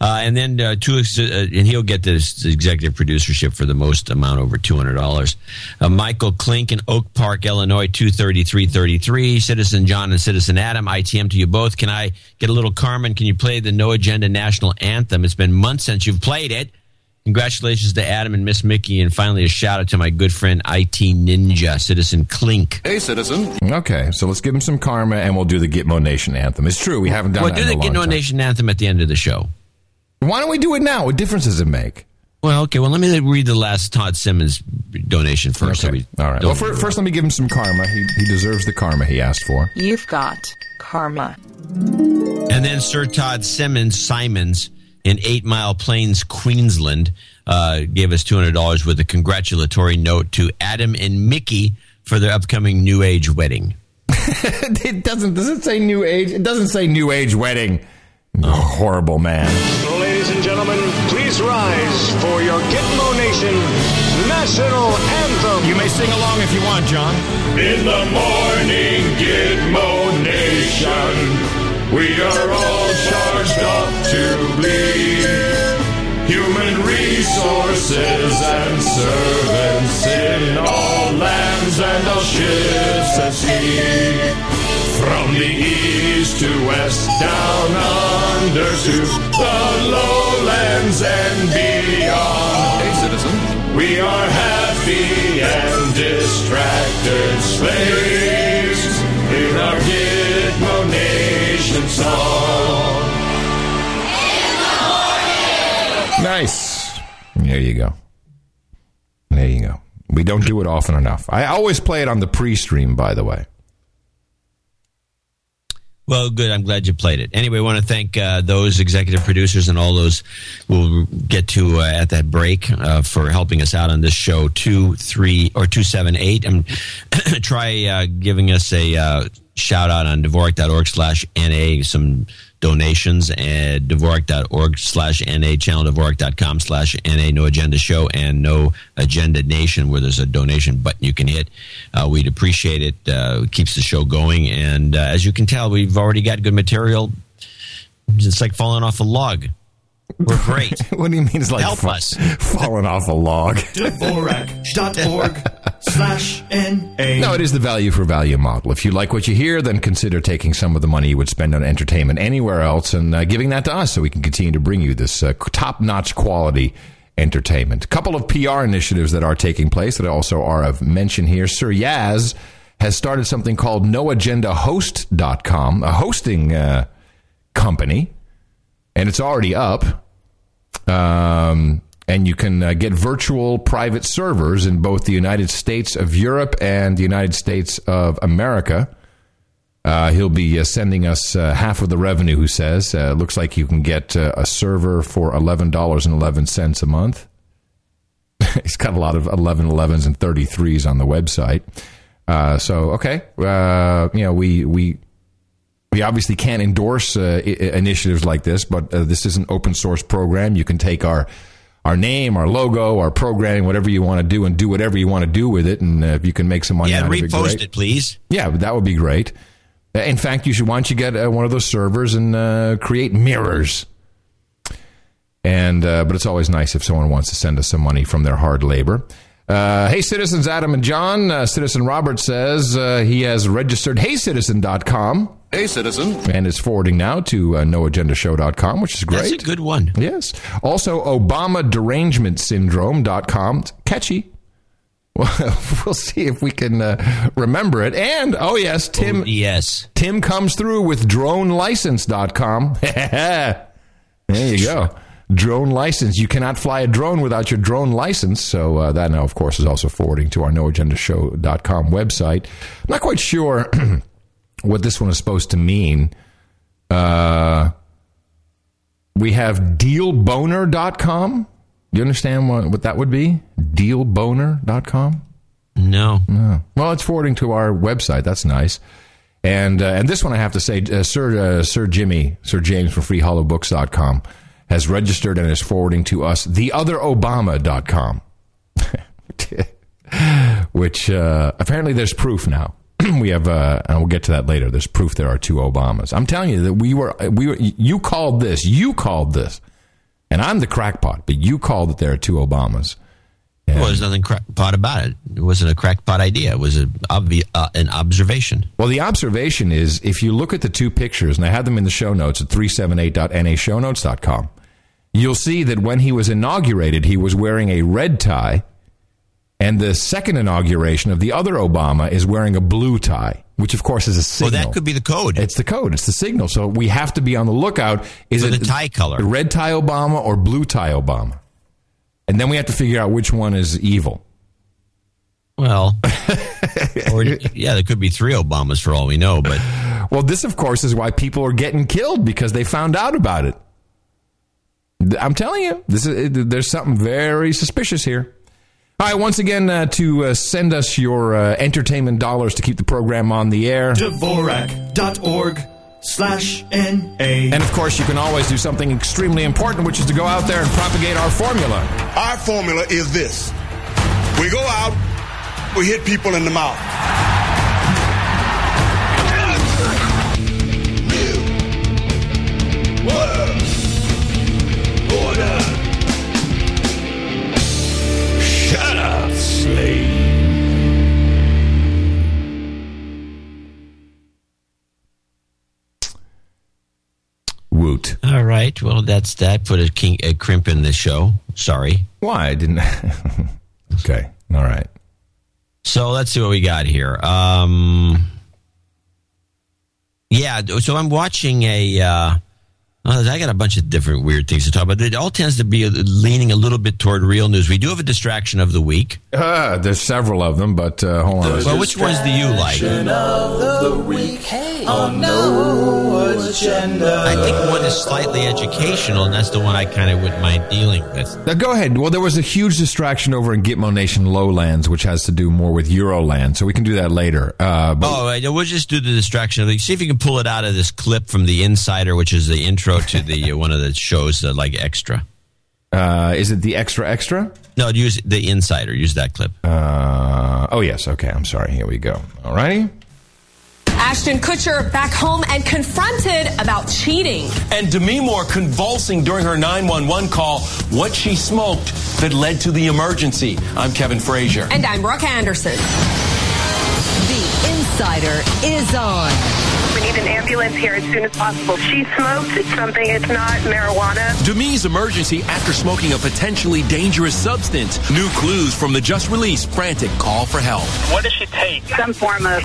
uh, and then uh, two, uh, and he'll get this executive producership for the most amount over two hundred dollars. Uh, Michael Klink in Oak Park, Illinois, two thirty three thirty three. Citizen John and Citizen Adam, ITM to you both. Can I get a little karma? Can you play the No Agenda national anthem? It's been months since you've played it. Congratulations to Adam and Miss Mickey, and finally a shout out to my good friend IT Ninja, Citizen Clink. Hey, citizen. Okay, so let's give him some karma, and we'll do the Gitmo Nation anthem. It's true we haven't done Well, that do in the a long Gitmo time. Nation anthem at the end of the show. Why don't we do it now? What difference does it make? Well, okay. Well, let me read the last Todd Simmons donation first. so we All right. Well, fir- first, let me give him some karma. He, he deserves the karma he asked for. You've got karma. And then Sir Todd Simmons Simons in Eight Mile Plains, Queensland, uh, gave us two hundred dollars with a congratulatory note to Adam and Mickey for their upcoming New Age wedding. it doesn't. Does it say new age? It doesn't say new age wedding. You horrible man. Ladies and gentlemen, please rise for your Gitmo Nation national anthem. You may sing along if you want, John. In the morning, Gitmo Nation, we are all charged up to bleed. Human resources and servants in all lands and all ships at sea. From the east to west, down under to the lowlands and beyond. Hey, citizen. We are happy and distracted slaves in our Nice. There you go. There you go. We don't do it often enough. I always play it on the pre-stream, by the way. Well, good. I'm glad you played it. Anyway, I want to thank uh, those executive producers and all those we'll get to uh, at that break uh, for helping us out on this show. Two, three, or two, seven, eight. And try uh, giving us a uh, shout out on Dvorak.org slash NA, some donations at Dvorak.org slash NA, channel Dvorak.com slash NA, No Agenda Show, and No Agenda Nation, where there's a donation button you can hit. Uh, we'd appreciate it. Uh, it keeps the show going. And uh, as you can tell, we've already got good material. It's like falling off a log. We're great. what do you mean? It's like Help fa- us. falling off a log. Dvorak.org slash N-A. No, it is the value for value model. If you like what you hear, then consider taking some of the money you would spend on entertainment anywhere else and uh, giving that to us so we can continue to bring you this uh, top notch quality entertainment. A couple of PR initiatives that are taking place that also are of mention here. Sir Yaz has started something called noagendahost.com, a hosting uh, company, and it's already up. Um, and you can uh, get virtual private servers in both the United States of Europe and the United States of America. Uh, he'll be uh, sending us uh, half of the revenue, who says. Uh, looks like you can get uh, a server for $11.11 a month. He's got a lot of 1111s and 33s on the website. So, okay. You know, we, we, we obviously can't endorse uh, I- initiatives like this, but uh, this is an open source program. You can take our our name, our logo, our programming, whatever you want to do, and do whatever you want to do with it. And uh, if you can make some money Yeah, out of it, repost great. it, please. Yeah, that would be great. In fact, you should. Why don't you get uh, one of those servers and uh, create mirrors? And uh, but it's always nice if someone wants to send us some money from their hard labor. Uh, hey, citizens Adam and John. Uh, Citizen Robert says uh, he has registered HeyCitizen.com. Hey, citizen. And is forwarding now to uh, noagendashow.com, which is great. That's a good one. Yes. Also, ObamaDerangementSyndrome.com. It's catchy. Well, we'll see if we can uh, remember it. And, oh, yes, Tim. yes. Tim comes through with DroneLicense.com. there you go. Drone license. You cannot fly a drone without your drone license. So uh, that now, of course, is also forwarding to our noagendashow.com website. I'm not quite sure what this one is supposed to mean. Uh, we have dealboner.com. Do you understand what, what that would be? Dealboner.com? No. No. Well, it's forwarding to our website. That's nice. And uh, and this one I have to say, uh, Sir uh, Sir Jimmy, Sir James from FreeHollowBooks.com has registered and is forwarding to us theotherobama.com, which uh, apparently there's proof now. we have, uh, and we'll get to that later. There's proof there are two Obamas. I'm telling you that we were, we were, you called this, you called this, and I'm the crackpot, but you called that there are two Obamas. Well, there's nothing crackpot about it. It wasn't a crackpot idea. It was a obvi- uh, an observation. Well, the observation is if you look at the two pictures, and I had them in the show notes at 378.nashownotes.com, you'll see that when he was inaugurated, he was wearing a red tie, and the second inauguration of the other Obama is wearing a blue tie, which of course is a signal. Well, that could be the code. It's the code. It's the signal. So we have to be on the lookout. Is For it the tie color. red tie Obama or blue tie Obama? And then we have to figure out which one is evil. Well, or yeah, there could be three Obamas for all we know. But Well, this, of course, is why people are getting killed because they found out about it. I'm telling you, this is there's something very suspicious here. All right, once again, uh, to uh, send us your uh, entertainment dollars to keep the program on the air. Dvorak.org slash N-A. And of course, you can always do something extremely important, which is to go out there and propagate our formula. Our formula is this. We go out, we hit people in the mouth. All right, well, that's that. Put a, king, a crimp in the show. Sorry. Why I didn't? okay, all right. So let's see what we got here. Um, yeah, so I'm watching a. Uh, I got a bunch of different weird things to talk about. It all tends to be leaning a little bit toward real news. We do have a distraction of the week. Uh, there's several of them, but uh, hold on. Well, which ones do you like? of the week on no agenda. I think one is slightly educational, and that's the one I kind of wouldn't mind dealing with. Now, go ahead. Well, there was a huge distraction over in Gitmo Nation Lowlands, which has to do more with Euroland, so we can do that later. Uh, but Oh, right, we'll just do the distraction of the. See if you can pull it out of this clip from the Insider, which is the intro to the uh, one of the shows, uh, like extra. uh, is it the extra extra? No, use the Insider. Use that clip. Uh, oh yes. Okay. I'm sorry. Here we go. All righty. Ashton Kutcher back home and confronted about cheating. And Demi Moore convulsing during her 911 call, what she smoked that led to the emergency. I'm Kevin Frazier. And I'm Brooke Anderson. The Insider is on. We need an ambulance here as soon as possible. She smoked. It's something, it's not marijuana. Demi's emergency after smoking a potentially dangerous substance. New clues from the just released frantic call for help. What does she take? Some form of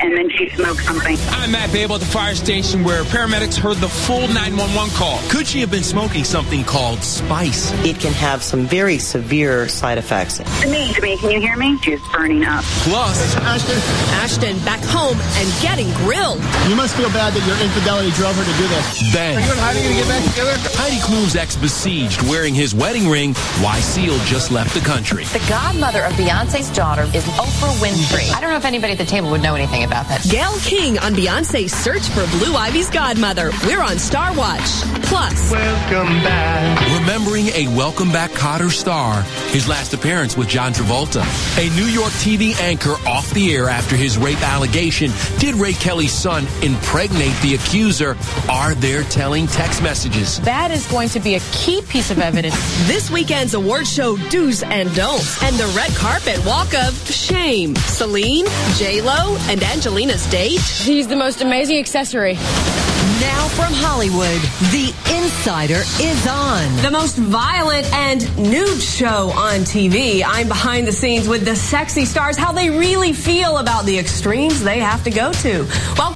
and then she smoked something. I'm Matt Babel at the fire station where paramedics heard the full 911 call. Could she have been smoking something called spice? It can have some very severe side effects. To me, Demi, can you hear me? She's burning up. Plus, Ashton. Ashton back home and getting grilled. You must feel bad that your infidelity drove her to do this. Then, Are you and Heidi going to get back together? Heidi Klum's ex besieged wearing his wedding ring. Why Seal just left the country. The godmother of Beyonce's daughter is Oprah Winfrey. Mm. I don't know if anybody at the table would know anything about that. Gayle King on Beyonce's search for Blue Ivy's godmother. We're on Star Watch. Plus, Welcome back. Remembering a Welcome Back Kotter star, his last appearance with John Travolta. A New York TV anchor off the air after his rape allegation. Did Ray Kelly's son impregnate the accuser? Are there telling text messages? that is going to be a key piece of evidence. this weekend's award show do's and don'ts, and the red carpet walk of shame. Celine, J Lo, and Angelina's date. He's the most amazing accessory. Now from Hollywood, The Insider is on. The most violent and nude show on TV. I'm behind the scenes with the sexy stars, how they really feel about the extremes they have to go to. Well,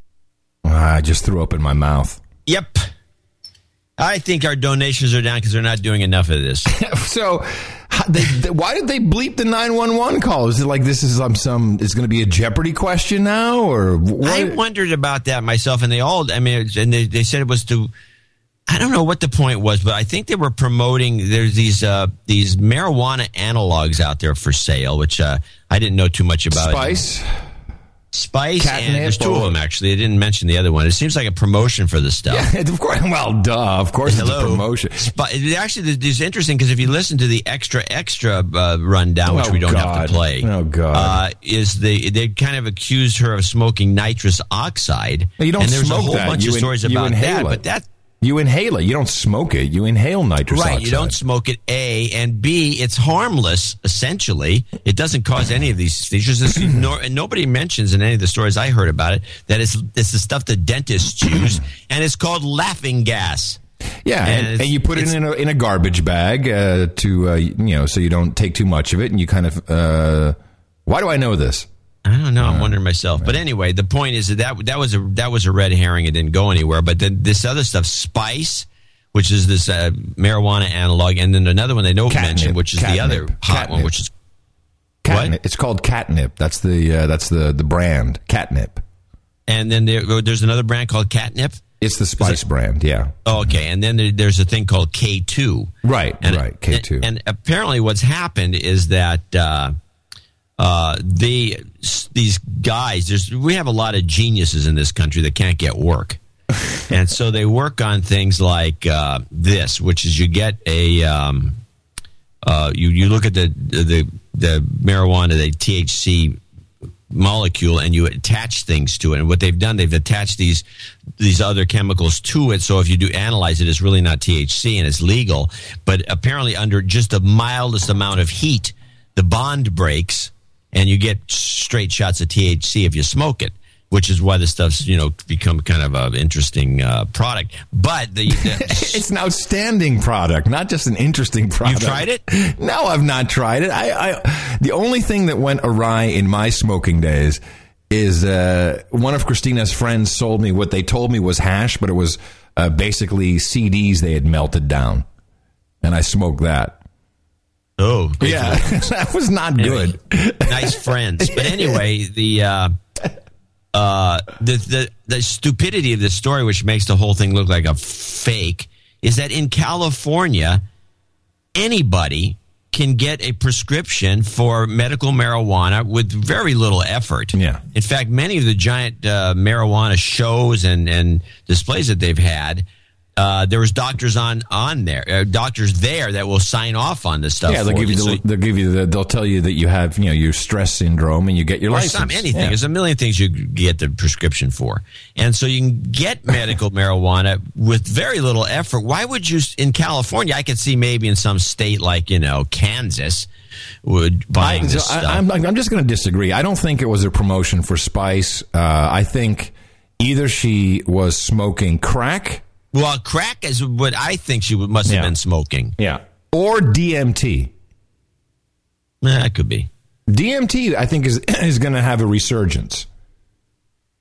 Ah, I just threw up in my mouth. Yep. I think our donations are down because they're not doing enough of this. so, how- they, they- why did they bleep the nine one one call? Is it like this is some some is going to be a Jeopardy question now, or what? I wondered about that myself, and they all, I mean, and they, they said it was to, I don't know what the point was, but I think they were promoting, there's these, uh, these marijuana analogs out there for sale, which, uh, I didn't know too much about. Spice. Spice Catnip and there's two of them actually. I didn't mention the other one. It seems like a promotion for the stuff. Yeah, of course. Well, duh. Of course, it's a Hello. promotion. But actually, this is interesting because if you listen to the extra extra uh, rundown, which Oh, we don't have to play, Oh, God. uh, is they they kind of accused her of smoking nitrous oxide. You don't and there's smoke a whole that. bunch You of in- stories about that. it. But that You inhale it. You don't smoke it. You inhale nitrous right, oxide. you don't smoke it. A and B, it's harmless. Essentially, it doesn't cause any of these. This, nor, and nobody mentions in any of the stories I heard about it that it's it's the stuff that dentists use, and it's called laughing gas. Yeah, And and, and you put it in a, in a garbage bag uh, to uh, you know so you don't take too much of it, and you kind of. Uh, why do I know this? I don't know. I'm wondering myself. But anyway, the point is that, that that was a that was a red herring. It didn't go anywhere. But then this other stuff, spice, which is this uh, marijuana analog, and then another one they don't Catnip. mention, which is the other hot one, which is Catnip. It's called catnip. That's the uh, that's the the brand catnip. and then there, there's another brand called catnip. It's the spice brand. Yeah. Oh, okay, and then there, there's a thing called K2. Right. And, right. K two. And, and apparently, what's happened is that uh, uh, they these guys. There's we have a lot of geniuses in this country that can't get work, and so they work on things like uh, this, which is you get a um, uh, you you look at the the the marijuana, the THC molecule and you attach things to it. And what they've done, they've attached these these other chemicals to it. So if you do analyze it, it's really not THC and it's legal. But apparently, under just the mildest amount of heat, the bond breaks, and you get straight shots of THC if you smoke it. Which is why this stuff's you know become kind of an interesting uh, product. But the, the it's an outstanding product, not just an interesting product. You tried it? No, I've not tried it. I, I the only thing that went awry in my smoking days is uh, one of Christina's friends sold me what they told me was hash, but it was uh, basically CDs they had melted down, and I smoked that. Oh good Yeah, that was not Anyway, good. nice friends. But anyway, the uh, uh, the the the stupidity of this story, which makes the whole thing look like a fake, is that in California, anybody can get a prescription for medical marijuana with very little effort. Yeah. In fact, many of the giant uh, marijuana shows and, and displays that they've had, uh, there was doctors on on there, uh, doctors there that will sign off on this stuff. Yeah, they'll give you. The, they'll give you. The, they'll tell you that you have, you know, your stress syndrome, and you get your license. some anything. Yeah. There's a million things you get the prescription for, and so you can get medical marijuana with very little effort. Why would you in California? I could see maybe in some state like you know Kansas would buying I, this so stuff. I, I'm, I'm just going to disagree. I don't think it was a promotion for Spice. Uh, I think either she was smoking crack, well, crack is what I think she must have Yeah. been smoking. yeah, or DMT. Eh, That could be. DMT, I think, is is going to have a resurgence.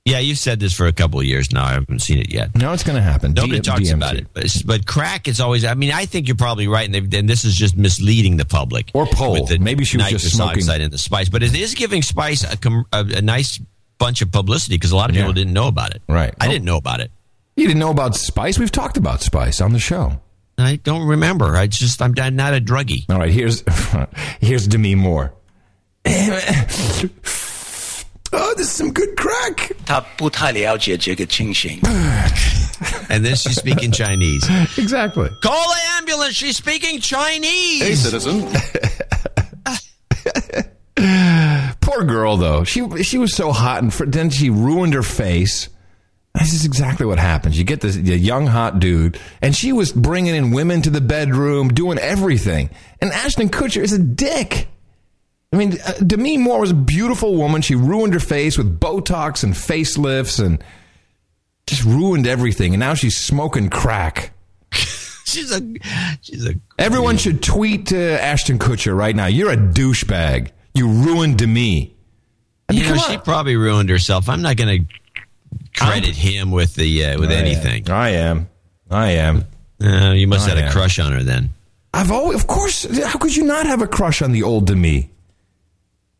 Yeah, you've said this for a couple of years now. I haven't seen it yet. No, it's going to happen. Nobody D- talks DMT. about it, but, but crack is always. I mean, I think you're probably right, and, they've- and this is just misleading the public. Or Pole. the Maybe she was just smoking- oxide in the spice, but it is giving spice a, com- a, a nice bunch of publicity because a lot of people Yeah. didn't know about it. Right. I didn't know about it. You didn't know about Spice? We've talked about Spice on the show. I don't remember. I just I'm not a druggie. All right, here's here's Demi Moore. Oh, this is some good crack. 他不太了解这个情形。 And then she's speaking Chinese. Exactly. Call the ambulance. She's speaking Chinese. Hey, citizen. Poor girl, though. She she was so hot, and fr- then she ruined her face. this is exactly what happens. You get this the young hot dude, and she was bringing in women to the bedroom, doing everything. And Ashton Kutcher is a dick. I mean, uh, Demi Moore was a beautiful woman. She ruined her face with Botox and facelifts, and just ruined everything. And now she's smoking crack. She's a she's a Everyone should tweet uh, Ashton Kutcher right now. You're a douchebag. You ruined Demi. I mean, you know, she probably ruined herself. I'm not going to credit him with the uh, with I am. anything. I am. I am. Uh, you must I have had am. a crush on her then. I've always, of course. How could you not have a crush on the old Demi?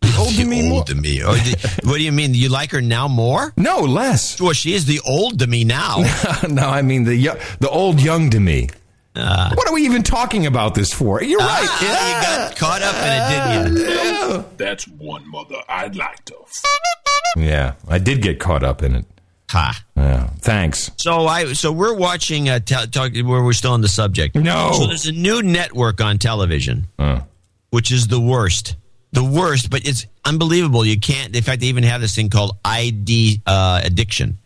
The old Demi Moore. Old to me. Oh, di- what do you mean? You like her now more? No, less. Well, she is the old to me now. no, I mean the yo- the old young Demi. Uh, What are we even talking about this for? You're right. ah, You got caught up in it, didn't you? Yeah. That's one mother I'd like to. Yeah, I did get caught up in it. Ha. Yeah, thanks. So I so we're watching uh, te- talk, where we're still on the subject. No. So there's a new network on television, Uh. which is the worst. The worst, but it's unbelievable. You can't. In fact, they even have this thing called ID uh, addiction.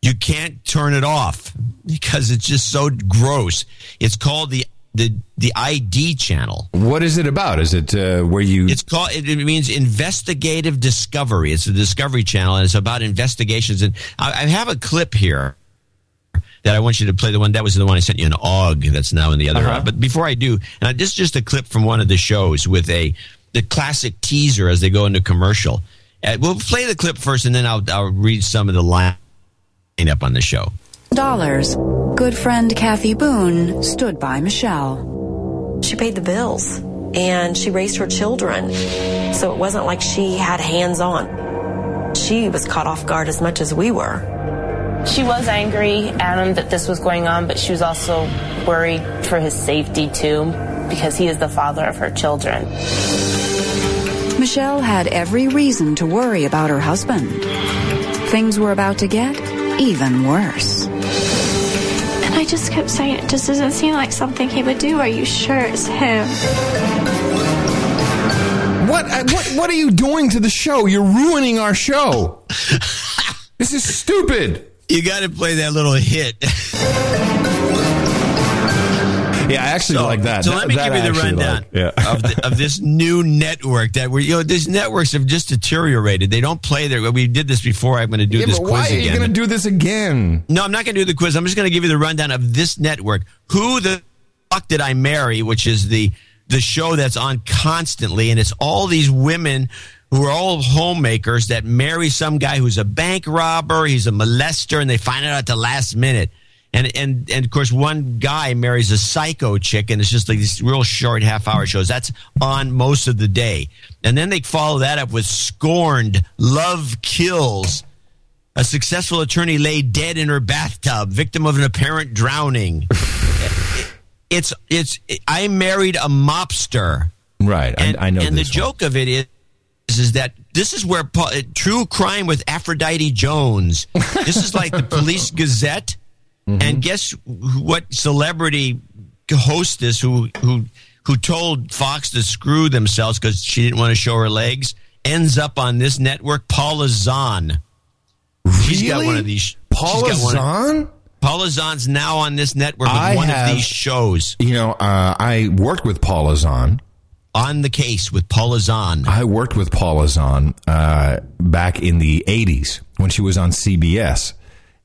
You can't turn it off because it's just so gross. It's called the the the ID channel. What is it about? Is it uh, where you? It's called. It it means investigative discovery. It's a Discovery Channel, and it's about investigations. And I, I have a clip here that I want you to play. The one that was the one I sent you an OG. That's now in the other. Uh-huh. But before I do, and this is just a clip from one of the shows with a the classic teaser as they go into commercial. Uh, we'll play the clip first, and then I'll I'll read some of the line up on the show. Dollars. Good friend Kathy Boone stood by Michelle. She paid the bills and she raised her children. So it wasn't like she had hands on. She was caught off guard as much as we were. She was angry at him that this was going on, but she was also worried for his safety too, because he is the father of her children. Michelle had every reason to worry about her husband. Things were about to get even worse. And just kept saying, it just doesn't seem like something he would do. Are you sure it's him? What, uh, what? What are you doing to the show? You're ruining our show. this is stupid. You got to play that little hit. Yeah, I actually So- like that. So That- let me give you the rundown like. Yeah. of, the, of this new network that we're, you know, these networks have just deteriorated. They don't play their, we did this before. I'm going to do Yeah, this quiz why are you going to do this again? No, I'm not going to do the quiz. I'm just going to give you the rundown of this network. Who the fuck did I marry? Which is the the show that's on constantly, and it's all these women who are all homemakers that marry some guy who's a bank robber, he's a molester, and they find it out at the last minute. And and and of course, one guy marries a psycho chick, and it's just like these real short half hour shows. That's on most of the day, and then they follow that up with Scorned, Love Kills. A successful attorney lay dead in her bathtub, victim of an apparent drowning. it's it's. I married a mobster. Right. And, I, I know and the joke of it is, is that this is where true crime with Aphrodite Jones. This is like the Police Gazette. Mm-hmm. And guess what celebrity hostess who who who told Fox to screw themselves because she didn't want to show her legs ends up on this network? Paula Zahn. Really? She's got one of these. Paula she's got one of- Zahn? Paula Zahn's now on this network with I one have- of these shows. You know, uh, I worked with Paula Zahn. On the case with Paula Zahn. I worked with Paula Zahn uh, back in the 80s when she was on CBS.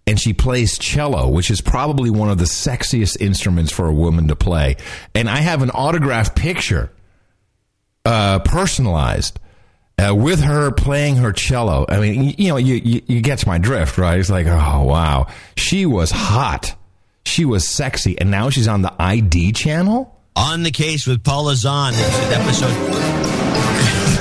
And she plays cello, which is probably one of the sexiest instruments for a woman to play. And I have an autographed picture, uh, personalized, uh, with her playing her cello. I mean, you, you know, you, you, you get my drift, right? It's like, oh, wow. She was hot. She was sexy. And now she's on the ID channel? On the case with Paula Zahn. Episode.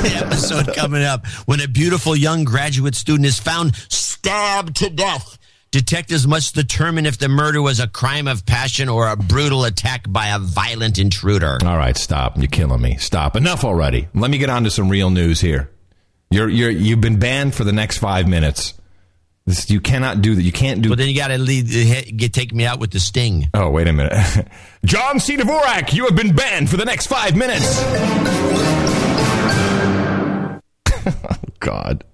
episode coming up when a beautiful young graduate student is found stabbed to death. Detectives must determine if the murder was a crime of passion or a brutal attack by a violent intruder. All right, stop. You're killing me. Stop. Enough already. Let me get on to some real news here. You're you're you've been banned for the next five minutes. This, you cannot do that. You can't do. But then you got to take me out with the sting. Oh, wait a minute. John C. Dvorak, you have been banned for the next five minutes. oh, God.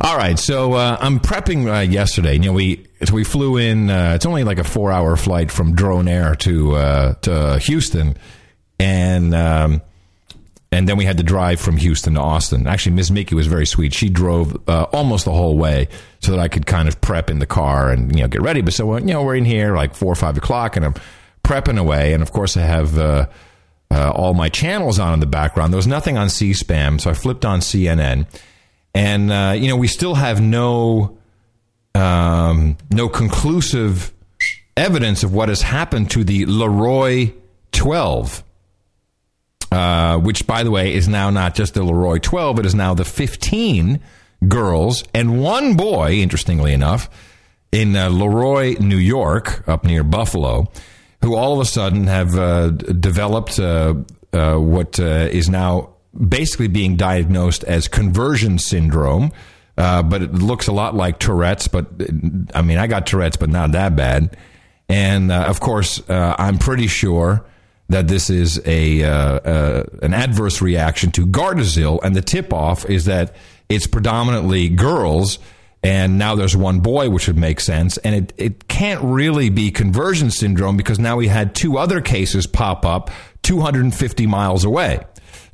All right, so uh, I'm prepping uh, yesterday. You know, we so we flew in. Uh, it's only like a four hour flight from Drone Air to uh, to Houston, and um, and then we had to drive from Houston to Austin. Actually, Miss Mickey was very sweet. She drove uh, almost the whole way so that I could kind of prep in the car and you know get ready. But so you know we're in here like four or five o'clock, and I'm prepping away, and of course I have. Uh, uh, all my channels on in the background. There was nothing on C-SPAN, so I flipped on CNN, and uh, you know we still have no um, no conclusive evidence of what has happened to the Le Roy 12, uh, which, by the way, is now not just the Le Roy 12; it is now the 15 girls and one boy. Interestingly enough, in uh, Le Roy, New York, up near Buffalo who all of a sudden have uh, developed uh, uh, what uh, is now basically being diagnosed as conversion syndrome, uh, but it looks a lot like Tourette's. But I mean, I got Tourette's, but not that bad. And uh, of course, uh, I'm pretty sure that this is a uh, uh, an adverse reaction to Gardasil, and the tip off is that it's predominantly girls. And now there's one boy, which would make sense. And it, it can't really be conversion syndrome because now we had two other cases pop up 250 miles away.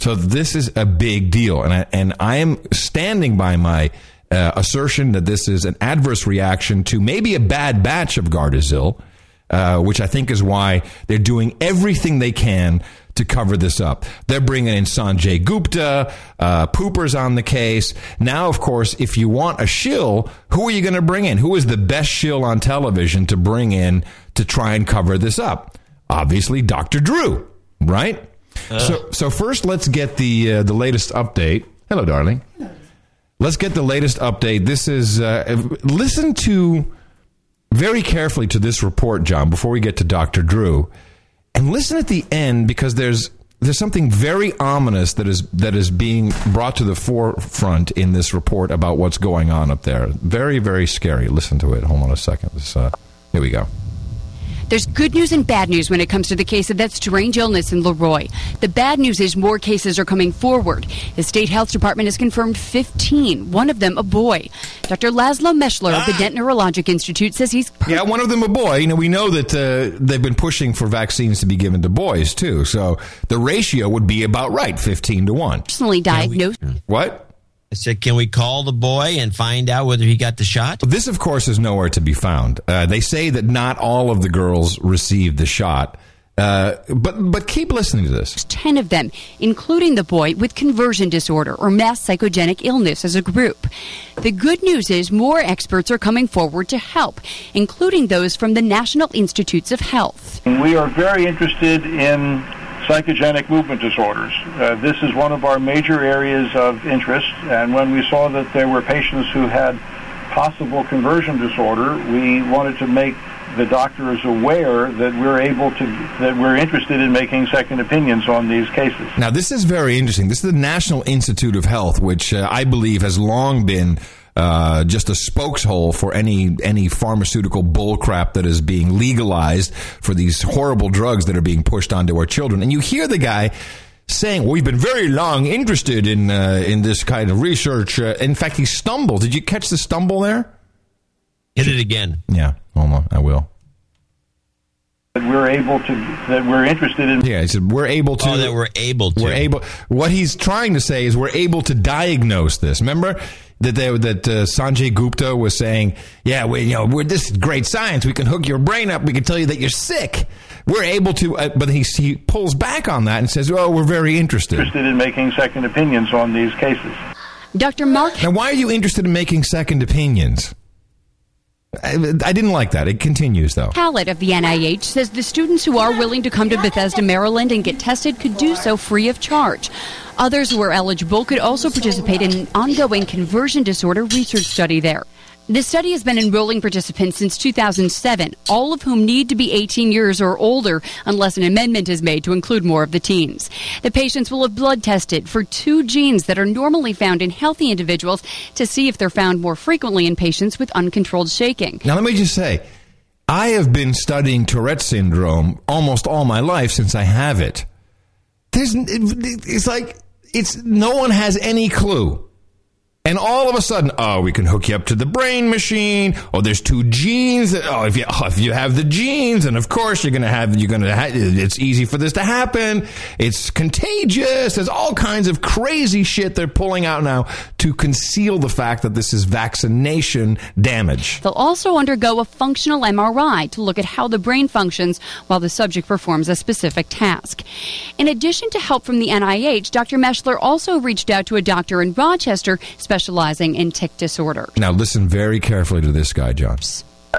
So this is a big deal. And I, and I am standing by my uh, assertion that this is an adverse reaction to maybe a bad batch of Gardasil, uh, which I think is why they're doing everything they can to cover this up. They're bringing in Sanjay Gupta, uh, Pooper's on the case. Now, of course, if you want a shill, who are you going to bring in? Who is the best shill on television to bring in to try and cover this up? Obviously, Dr. Drew, right? Uh. So, so first, let's get the uh, the latest update. Hello, darling. Let's get the latest update. This is uh, listen to very carefully to this report, John, before we get to Dr. Drew, and listen at the end because there's there's something very ominous that is that is being brought to the forefront in this report about what's going on up there. Very very scary. Listen to it. Hold on a second. This, uh, here we go. There's good news and bad news when it comes to the case of that strange illness in Le Roy. The bad news is more cases are coming forward. The state health department has confirmed 15, one of them a boy. Dr. Laszlo Mechtler ah. of the Dent Neurologic Institute says he's. Per- yeah, one of them a boy. You know, we know that uh, they've been pushing for vaccines to be given to boys, too. So the ratio would be about right 15 to 1. Personally diagnosed. Yeah, we, what? I said, can we call the boy and find out whether he got the shot? This, of course, is nowhere to be found. Uh, they say that not all of the girls received the shot. Uh, but but keep listening to this. Ten of them, including the boy with conversion disorder or mass psychogenic illness as a group. The good news is more experts are coming forward to help, including those from the National Institutes of Health. We are very interested in psychogenic movement disorders. Uh, this is one of our major areas of interest, and when we saw that there were patients who had possible conversion disorder, we wanted to make the doctors aware that we're able to that we're interested in making second opinions on these cases. Now, this is very interesting. This is the National Institute of Health, which uh, I believe has long been uh, just a spokeshole for any any pharmaceutical bullcrap that is being legalized for these horrible drugs that are being pushed onto our children. And you hear the guy saying, well, "We've been very long interested in uh, in this kind of research." Uh, in fact, he stumbled. Did you catch the stumble there? Hit it again. Yeah, hold on, I will. That we're able to, that we're interested in. Yeah, he said we're able to. Oh, that we're able to. We're able. What he's trying to say is we're able to diagnose this. Remember, that they that uh, Sanjay Gupta was saying, yeah, we, you know, we're, this is great science. We can hook your brain up. We can tell you that you're sick. We're able to, uh, but he, he pulls back on that and says, "Oh, we're very interested." Interested in making second opinions on these cases. Dr. Mark. Now, why are you interested in making second opinions? I, didn't like that. It continues, though. Hallett of the NIH says the students who are willing to come to Bethesda, Maryland and get tested could do so free of charge. Others who are eligible could also participate in an ongoing conversion disorder research study there. The study has been enrolling participants since 2007, all of whom need to be 18 years or older unless an amendment is made to include more of the teens. The patients will have blood tested for two genes that are normally found in healthy individuals to see if they're found more frequently in patients with uncontrolled shaking. Now, let me just say, I have been studying Tourette syndrome almost all my life since I have it. There's, it's like, it's, no one has any clue and all of a sudden, oh, we can hook you up to the brain machine. Oh, there's two genes. Oh, if you oh, if you have the genes, and of course you're gonna have you're gonna ha- it's easy for this to happen. It's contagious. There's all kinds of crazy shit they're pulling out now to conceal the fact that this is vaccination damage. They'll also undergo a functional MRI to look at how the brain functions while the subject performs a specific task. In addition to help from the NIH, Dr. Mechtler also reached out to a doctor in Rochester specializing in tic disorder. Now, listen very carefully to this guy, John.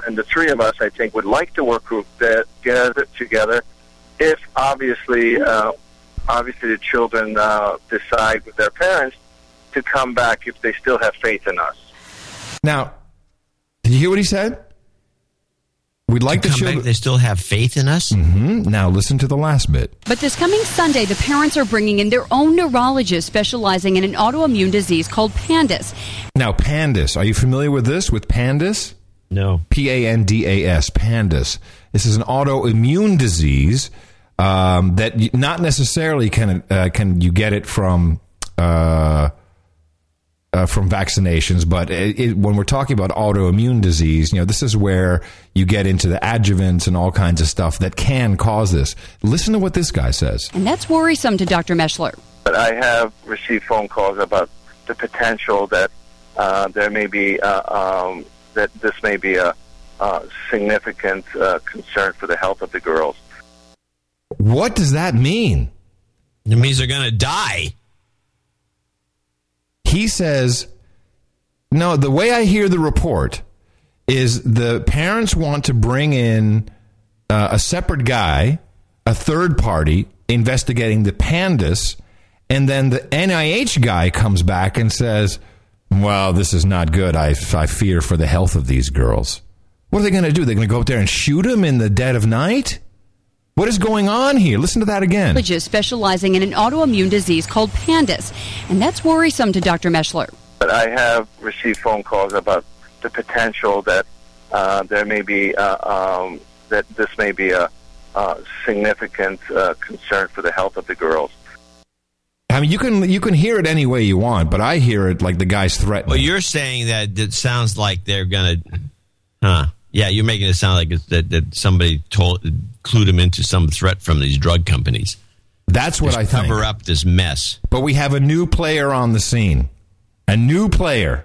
And the three of us, I think, would like to work that together, together if obviously, uh, obviously the children uh, decide with their parents to come back if they still have faith in us. Now, did you hear what he said? We'd like To the come children. back, they still have faith in us. Mm-hmm. Now listen to the last bit. But this coming Sunday, the parents are bringing in their own neurologist specializing in an autoimmune disease called PANDAS. Now, PANDAS. Are you familiar with this? With PANDAS? No. P A N D A S. PANDAS. This is an autoimmune disease um, that not necessarily can uh, can you get it from. Uh, uh, from vaccinations, but it, it, when we're talking about autoimmune disease, you know, this is where you get into the adjuvants and all kinds of stuff that can cause this. Listen to what this guy says. And that's worrisome to Dr. Mechtler. But I have received phone calls about the potential that uh, there may be uh, um, that this may be a, uh significant uh, concern for the health of the girls. What does that mean? It means they're going to die. He says, no, the way I hear the report is the parents want to bring in uh, a separate guy, a third party investigating the pandas, and then the NIH guy comes back and says, well, this is not good. I, I fear for the health of these girls. What are they going to do? They're going to go up there and shoot them in the dead of night? What is going on here? Listen to that again. Neurologist specializing in an autoimmune disease called PANDAS. And that's worrisome to Dr. Mechtler. But I have received phone calls about the potential that uh, there may be uh, um, that this may be a, uh significant uh, concern for the health of the girls. I mean, you can you can hear it any way you want, but I hear it like the guy's threatening. Well, you're saying that it sounds like they're going to, huh? Yeah, you're making it sound like it's that, that somebody told clued him into some threat from these drug companies. That's what Just I think. cover up this mess. But we have a new player on the scene. A new player.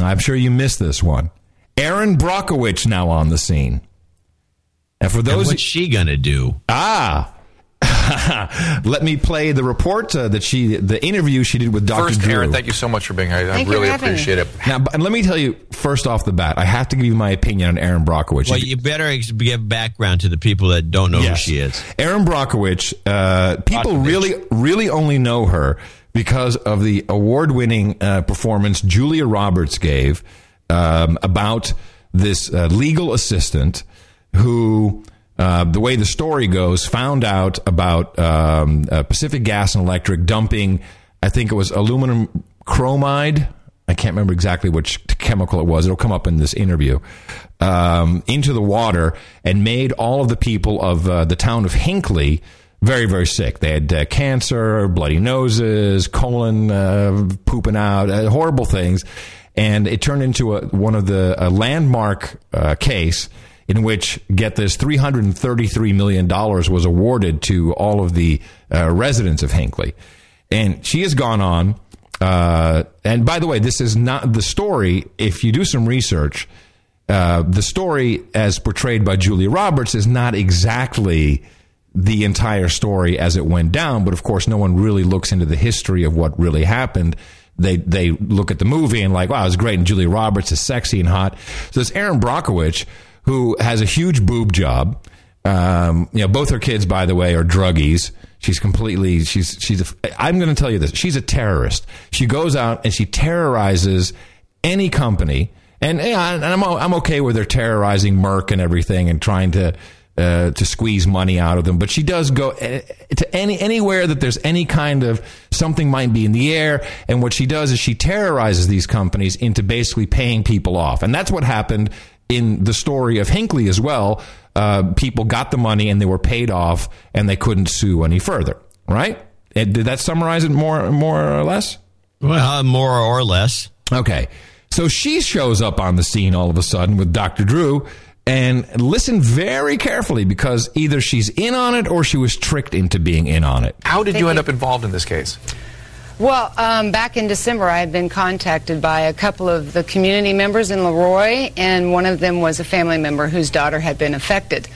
I'm sure you missed this one. Erin Brockovich now on the scene. And for And those what's she to do? ah, let me play the report uh, that she, the interview she did with Dr. First, Drew. Erin, thank you so much for being here. I, I Thank really appreciate it. Now, but- and let me tell you first off the bat, I have to give you my opinion on Erin Brockovich. Well, you better ex- give background to the people that don't know Yes. who she is. Erin Brockovich, uh, people really, really only know her because of the award-winning uh, performance Julia Roberts gave um, about this uh, legal assistant who, uh, the way the story goes, found out about um, uh, Pacific Gas and Electric dumping, I think it was aluminum chromide. I can't remember exactly which chemical it was. It'll come up in this interview. Um, into the water and made all of the people of uh, the town of Hinkley very, very sick. They had uh, cancer, bloody noses, colon uh, pooping out, horrible things. And it turned into a, one of the landmark case in which, get this, $333 million was awarded to all of the uh, residents of Hinkley. And she has gone on. Uh, and by the way, this is not the story. If you do some research, uh, the story as portrayed by Julia Roberts is not exactly the entire story as it went down. But of course, no one really looks into the history of what really happened. They they look at the movie and like, wow, it was great. And Julia Roberts is sexy and hot. So it's Erin Brockovich who has a huge boob job. Um, you know, both her kids, by the way, are druggies. She's completely. She's she's. A, I'm going to tell you this. She's a terrorist. She goes out and she terrorizes any company. And, and I'm I'm okay with her terrorizing Merck and everything and trying to uh, to squeeze money out of them. But she does go uh, to any anywhere that there's any kind of something might be in the air. And what she does is she terrorizes these companies into basically paying people off. And that's what happened in the story of Hinkley as well. Uh, people got the money and they were paid off and they couldn't sue any further. Right? And did that summarize it more more or less? Well, more or less. Okay. So she shows up on the scene all of a sudden with Dr. Drew and listen very carefully because either she's in on it or she was tricked into being in on it. How did Thank you end you. up involved in this case? Well, um, back in December, I had been contacted by a couple of the community members in Le Roy, and one of them was a family member whose daughter had been affected.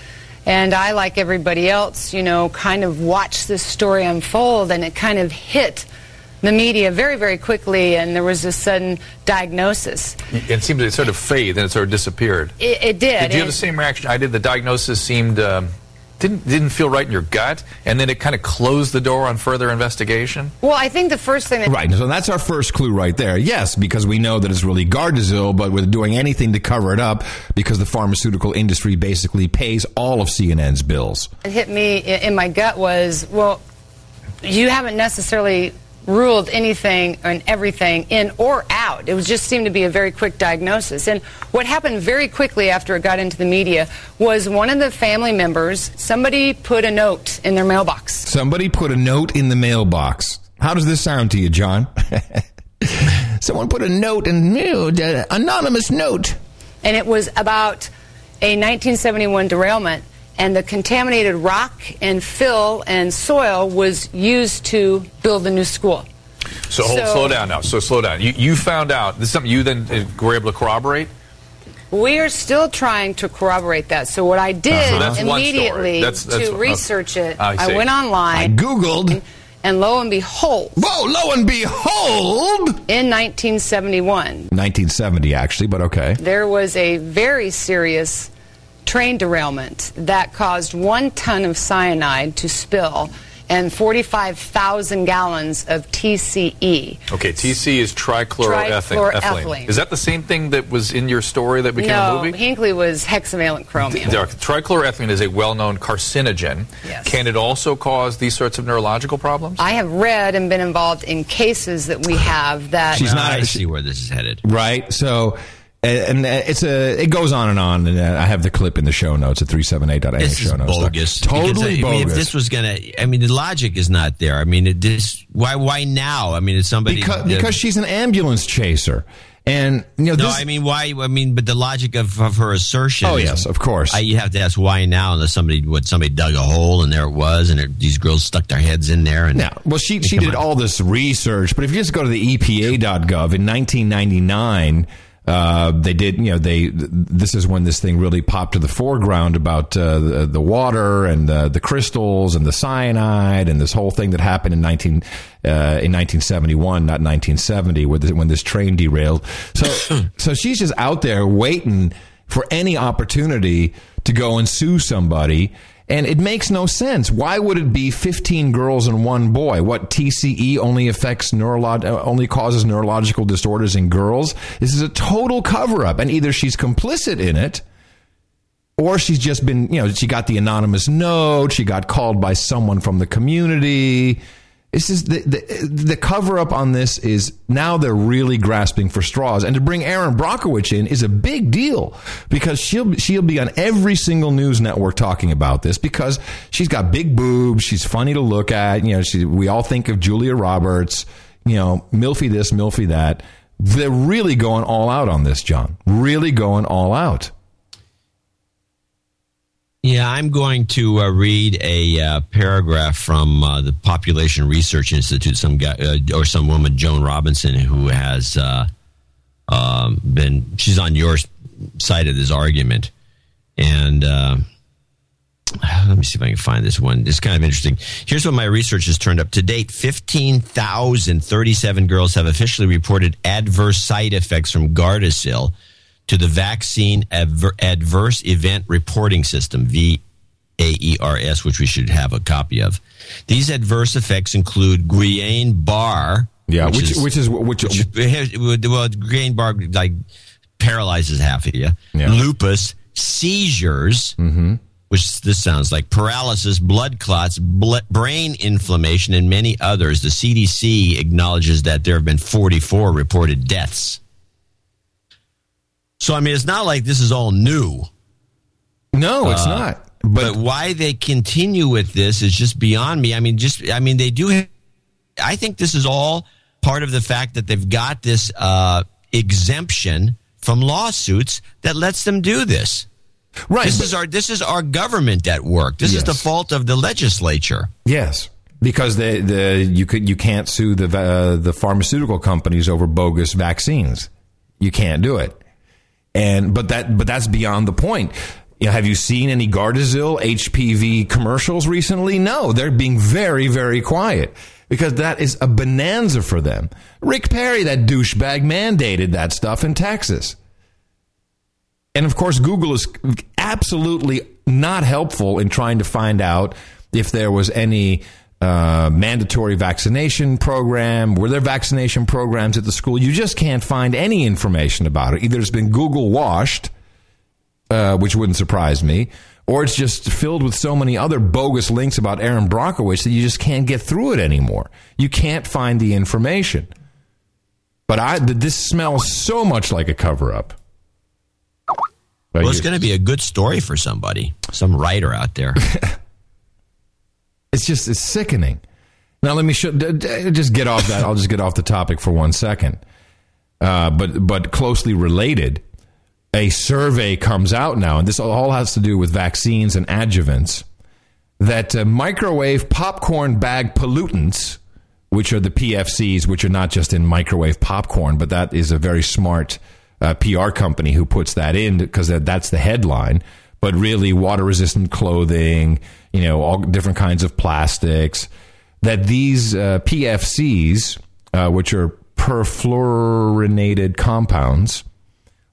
And I, like everybody else, you know, kind of watched this story unfold, and it kind of hit the media very, very quickly, and there was a sudden diagnosis. It seemed to sort of fade, then it sort of disappeared. It, it did. Did you have the same reaction I did? The diagnosis seemed um, didn't didn't feel right in your gut, and then it kind of closed the door on further investigation? Well, I think the first thing that Right. So that's our first clue right there. Yes, because we know that it's really Gardasil, but we're doing anything to cover it up because the pharmaceutical industry basically pays all of CNN's bills. It hit me in my gut was, well, you haven't necessarily ruled anything and everything in or out. It was just seemed to be a very quick diagnosis. And what happened very quickly after it got into the media was one of the family members, somebody put a note in their mailbox. Somebody put a note in the mailbox. How does this sound to you, John? Someone put a note in uh, anonymous note. And it was about a 1971 derailment and the contaminated rock and fill and soil was used to build the new school. So, hold, So- slow down now. So slow down. You, you found out this is something you then uh, were able to corroborate. We are still trying to corroborate that. So what I did Uh-huh. So that's one story. immediately That's- that's- to research it, I I, went online. I Googled. And lo and behold. Whoa, lo and behold. In 1971, 1970, actually, but okay. there was a very serious train derailment that caused one ton of cyanide to spill and 45,000 gallons of TCE. Okay, TC is trichloroethylene. Trichloroethylene. Is that the same thing that was in your story that became no, a movie? Hinkley was hexavalent chromium. There- Trichloroethylene is a well-known carcinogen. Yes. Can it also cause these sorts of neurological problems? I have read and been involved in cases that we have that She's not- I see where this is headed. Right. So, and uh, it's a it goes on and on. And uh, I have the clip in the show notes at 378.a This show is notes. bogus. Totally Because, I mean, bogus. if this was gonna, I mean, the logic is not there. I mean, it, this why why now? I mean, it's somebody because, uh, because she's an ambulance chaser. And, you know, no, this, I mean, why? I mean, but the logic of, of her assertion. Oh, is- yes, of course. I, you have to ask why now, unless somebody what somebody dug a hole and there it was, and it, these girls stuck their heads in there. And Now, well, she she did on. all this research, but if you just go to the EPA.gov in 1999, uh, they did. You know, they this is when this thing really popped to the foreground about uh, the, the water and the, the crystals and the cyanide and this whole thing that happened in 19 uh, in 1971, not 1970, when this, when this train derailed. So so she's just out there waiting for any opportunity to go and sue somebody. And it makes no sense. Why would it be 15 girls and one boy? What TCE only affects neurolog- uh, only causes neurological disorders in girls? This is a total cover up. And either she's complicit in it or she's just been, you know, she got the anonymous note, she got called by someone from the community. This is the, the the cover up on this is now they're really grasping for straws, and to bring Erin Brockovich in is a big deal because she'll she'll be on every single news network talking about this because she's got big boobs, she's funny to look at. You know, she, we all think of Julia Roberts. You know, milfy this, milfy that. They're really going all out on this, John. Really going all out. Yeah, I'm going to uh, read a uh, paragraph from uh, the Population Research Institute. Some guy uh, or some woman, Joan Robinson, who has uh, um, been. She's on your side of this argument, and uh, let me see if I can find this one. It's kind of interesting. Here's what my research has turned up to date: fifteen thousand thirty-seven girls have officially reported adverse side effects from Gardasil to the Vaccine Adver- Adverse Event Reporting System, VAERS, which we should have a copy of. These adverse effects include Guillain Barre. Yeah, which which is which, well, Guillain Barre like paralyzes half of you. Yeah. Lupus, seizures, mm-hmm. which this sounds like paralysis, blood clots, bl- brain inflammation, and many others. The CDC acknowledges that there have been 44 reported deaths. So I mean, it's not like this is all new. No, it's Uh, not. But, why they continue with this is just beyond me. I mean, just I mean, they do. I think this is all part of the fact that they've got this uh, exemption from lawsuits that lets them do this. Right. This but- is our this is our government at work. This is the fault of the legislature. Yes, because the the you could you can't sue the uh, the pharmaceutical companies over bogus vaccines. You can't do it. And but that but that's beyond the point. You know, have you seen any Gardasil HPV commercials recently? No, they're being very very quiet because that is a bonanza for them. Rick Perry, that douchebag, mandated that stuff in Texas. And of course, Google is absolutely not helpful in trying to find out if there was any uh, mandatory vaccination program. Were there vaccination programs at the school? You just can't find any information about it. Either it's been Google washed, uh, which wouldn't surprise me, or it's just filled with so many other bogus links about Erin Brockovich that you just can't get through it anymore. You can't find the information. But I, this smells so much like a cover up. Well, it's going to be a good story for somebody, some writer out there. It's just it's sickening. Now let me show, just get off that. I'll just get off the topic for one second. Uh, but but closely related, a survey comes out now, and this all has to do with vaccines and adjuvants. That uh, microwave popcorn bag pollutants, which are the PFCs, which are not just in microwave popcorn, but that is a very smart uh, PR company who puts that in because that's the headline. But really, water resistant clothing, you know, all different kinds of plastics, that these uh, PFCs, uh, which are perfluorinated compounds,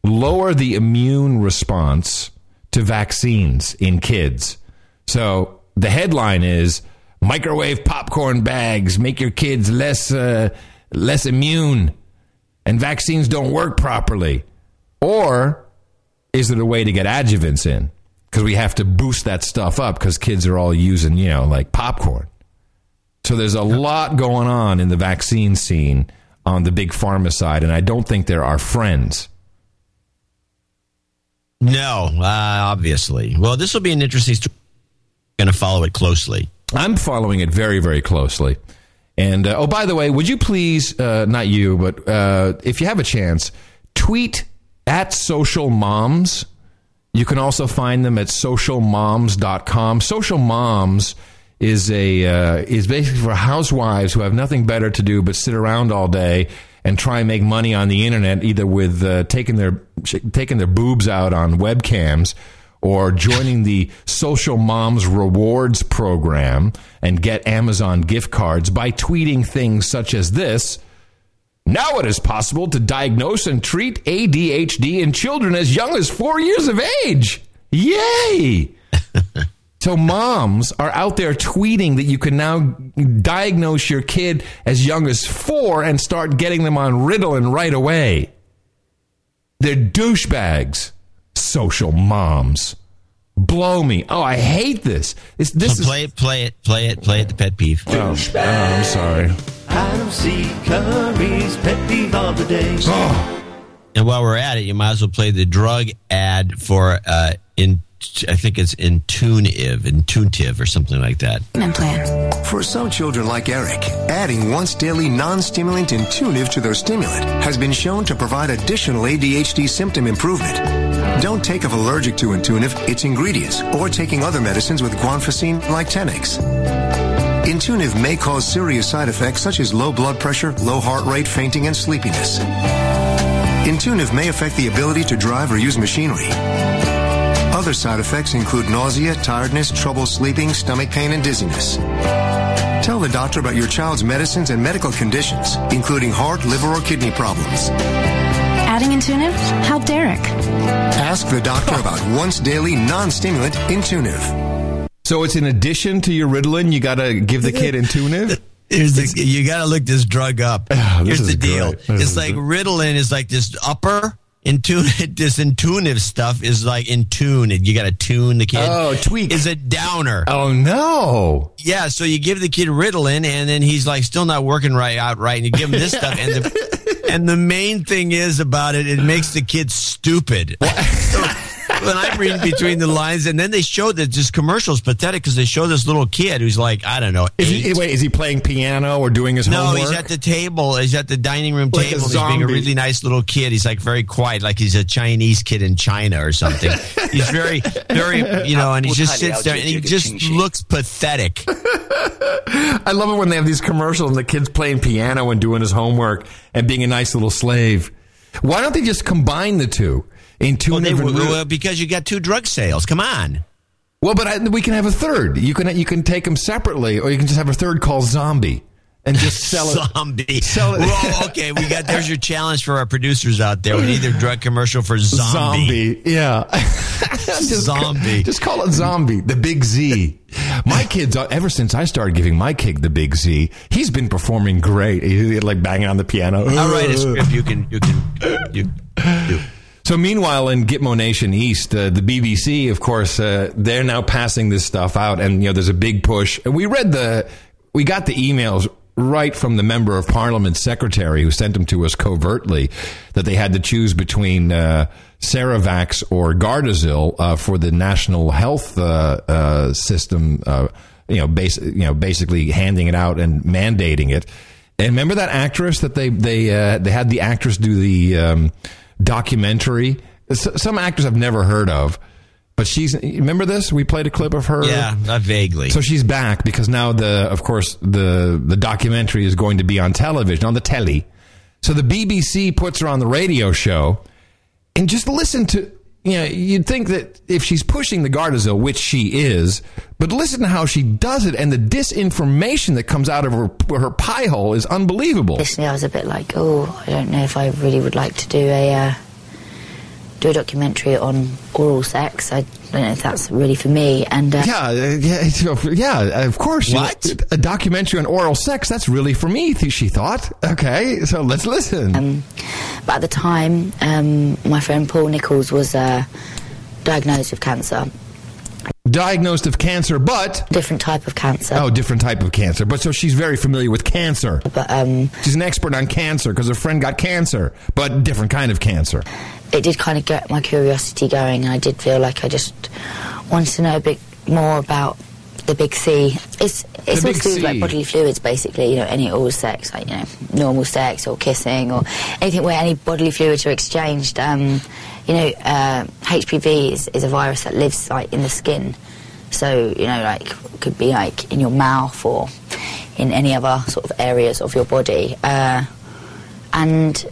lower the immune response to vaccines in kids. So the headline is microwave popcorn bags make your kids less uh, less immune and vaccines don't work properly. Or is it a way to get adjuvants in? Because we have to boost that stuff up because kids are all using, you know, like popcorn. So there's a lot going on in the vaccine scene on the big pharma side, and I don't think they're our friends. No, uh, obviously. Well, this will be an interesting story. Going to follow it closely. I'm following it very, very closely. And uh, oh, by the way, would you please, uh, not you, but uh, if you have a chance, tweet at social moms. You can also find them at socialmoms.com. Social moms is a uh, is basically for housewives who have nothing better to do but sit around all day and try and make money on the internet, either with uh, taking their taking their boobs out on webcams or joining the Social Moms Rewards program and get Amazon gift cards by tweeting things such as this. Now it is possible to diagnose and treat ADHD in children as young as four years of age. Yay! so moms are out there tweeting that you can now diagnose your kid as young as four and start getting them on Ritalin right away. They're douchebags. Social moms. Blow me. Oh, I hate this. This, this play it, play it, play it, play it. The pet peeve. Oh, oh, I'm sorry. Adam C. Curry's pet peeve of the day. Oh. And while we're at it, you might as well play the drug ad for uh, in. I think it's Intuniv, Intuitive, or something like that. Plan. For some children like Eric, adding once daily non-stimulant Intuniv to their stimulant has been shown to provide additional ADHD symptom improvement. Don't take if allergic to Intuniv, its ingredients, or taking other medicines with guanfacine like Tenex. Intuniv may cause serious side effects such as low blood pressure, low heart rate, fainting, and sleepiness. Intuniv may affect the ability to drive or use machinery. Other side effects include nausea, tiredness, trouble sleeping, stomach pain, and dizziness. Tell the doctor about your child's medicines and medical conditions, including heart, liver, or kidney problems. Adding Intuniv? Help Derek. Ask the doctor about once daily non-stimulant Intuniv. So it's in addition to your Ritalin, you got to give the kid Intuniv? Here's the, you got to look this drug up. Oh, this Here's the deal. great. It's like. Ritalin is like this upper. Intune, this intuitive stuff is like in tune. You got to tune the kid. Oh, tweak. Is a downer. Oh, no. Yeah, so you give the kid Ritalin, and then he's like still not working right out right, and you give him this stuff, and the and the main thing is about it, it makes the kid stupid. So, when I'm reading between the lines, and then they show that this commercial is pathetic because they show this little kid who's like I don't know. Is he, wait, is he playing piano or doing his homework? No, homework? he's at the table. He's at the dining room Like table. and he's being a really nice little kid. He's like very quiet, like he's a Chinese kid in China or something. he's very, very, you know, and he just sits there and he just looks pathetic. I love it when they have these commercials and the kid's playing piano and doing his homework and being a nice little slave. Why don't they just combine the two in two Well, different well, well, because you got two drug sales. Come on. Well, but I, we can have a third. You can you can take them separately, or you can just have a third called Zombie, and just sell it. Zombie. Sell it. Well, okay, we got there's your challenge for our producers out there. We need their drug commercial for zombie. Zombie, yeah. just Zombie. just call it zombie. The big Z. My kids, uh, ever since I started giving my kid the big Z, he's been performing great. He's like banging on the piano. All right, a script you can you can you do. So meanwhile, in Gitmo Nation East, uh, the BBC, of course, uh, they're now passing this stuff out, and you know, there's a big push. And we read the, we got the emails right from the member of parliament secretary who sent them to us covertly that they had to choose between uh, or Gardasil uh, for the national health uh, uh, system. Uh, you know, you know, basically handing it out and mandating it. And remember that actress that they they uh, they had the actress do the um, documentary. Some actors I've never heard of, but she's. Remember this? We played a clip of her. Yeah, not vaguely. So she's back because now the, of course, the the documentary is going to be on television on the telly. So the BBC puts her on the radio show, and just listen to. You know, you'd think that if she's pushing the Gardasil, which she is, but listen to how she does it, and the disinformation that comes out of her her pie hole is unbelievable. Initially, I was a bit like, oh, I don't know if I really would like to do a uh, do a documentary on oral sex. I don't know if that's really for me. And uh, Yeah, uh, yeah, yeah. Of course. What? A documentary on oral sex? That's really for me. She thought. Okay, so let's listen. Um, but at the time, um, my friend Paul Nichols was uh, diagnosed with cancer, Diagnosed of cancer, but different type of cancer. oh, different type of cancer. But so she's very familiar with cancer. But um, She's an expert on cancer because her friend got cancer, but different kind of cancer. it did kind of get my curiosity going, and I did feel like I just wanted to know a bit more about the big C. It's it's all big to do with like bodily fluids, basically. You know, any oral sex, like you know, normal sex or kissing or anything where any bodily fluids are exchanged. Um, you know, uh, HPV is, is a virus that lives like in the skin. So you know, like could be like in your mouth or in any other sort of areas of your body, uh, and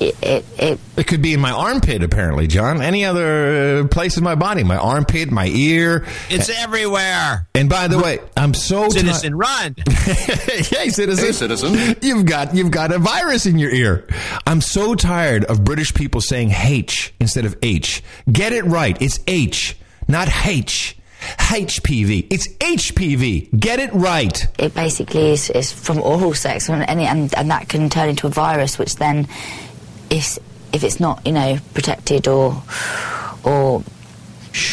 it, it, it It could be in my armpit, apparently, John. Any other uh, place in my body? My armpit, my ear. It's everywhere. And by the way, I'm so ti- Citizen, run. hey, citizen. Hey, citizen. You've got you've got a virus in your ear. I'm so tired of British people saying H instead of H. Get it right. It's H, not H. HPV. It's HPV. Get it right. it basically is, is from oral sex, and, and, and and that can turn into a virus, which then, if if it's not you know protected or or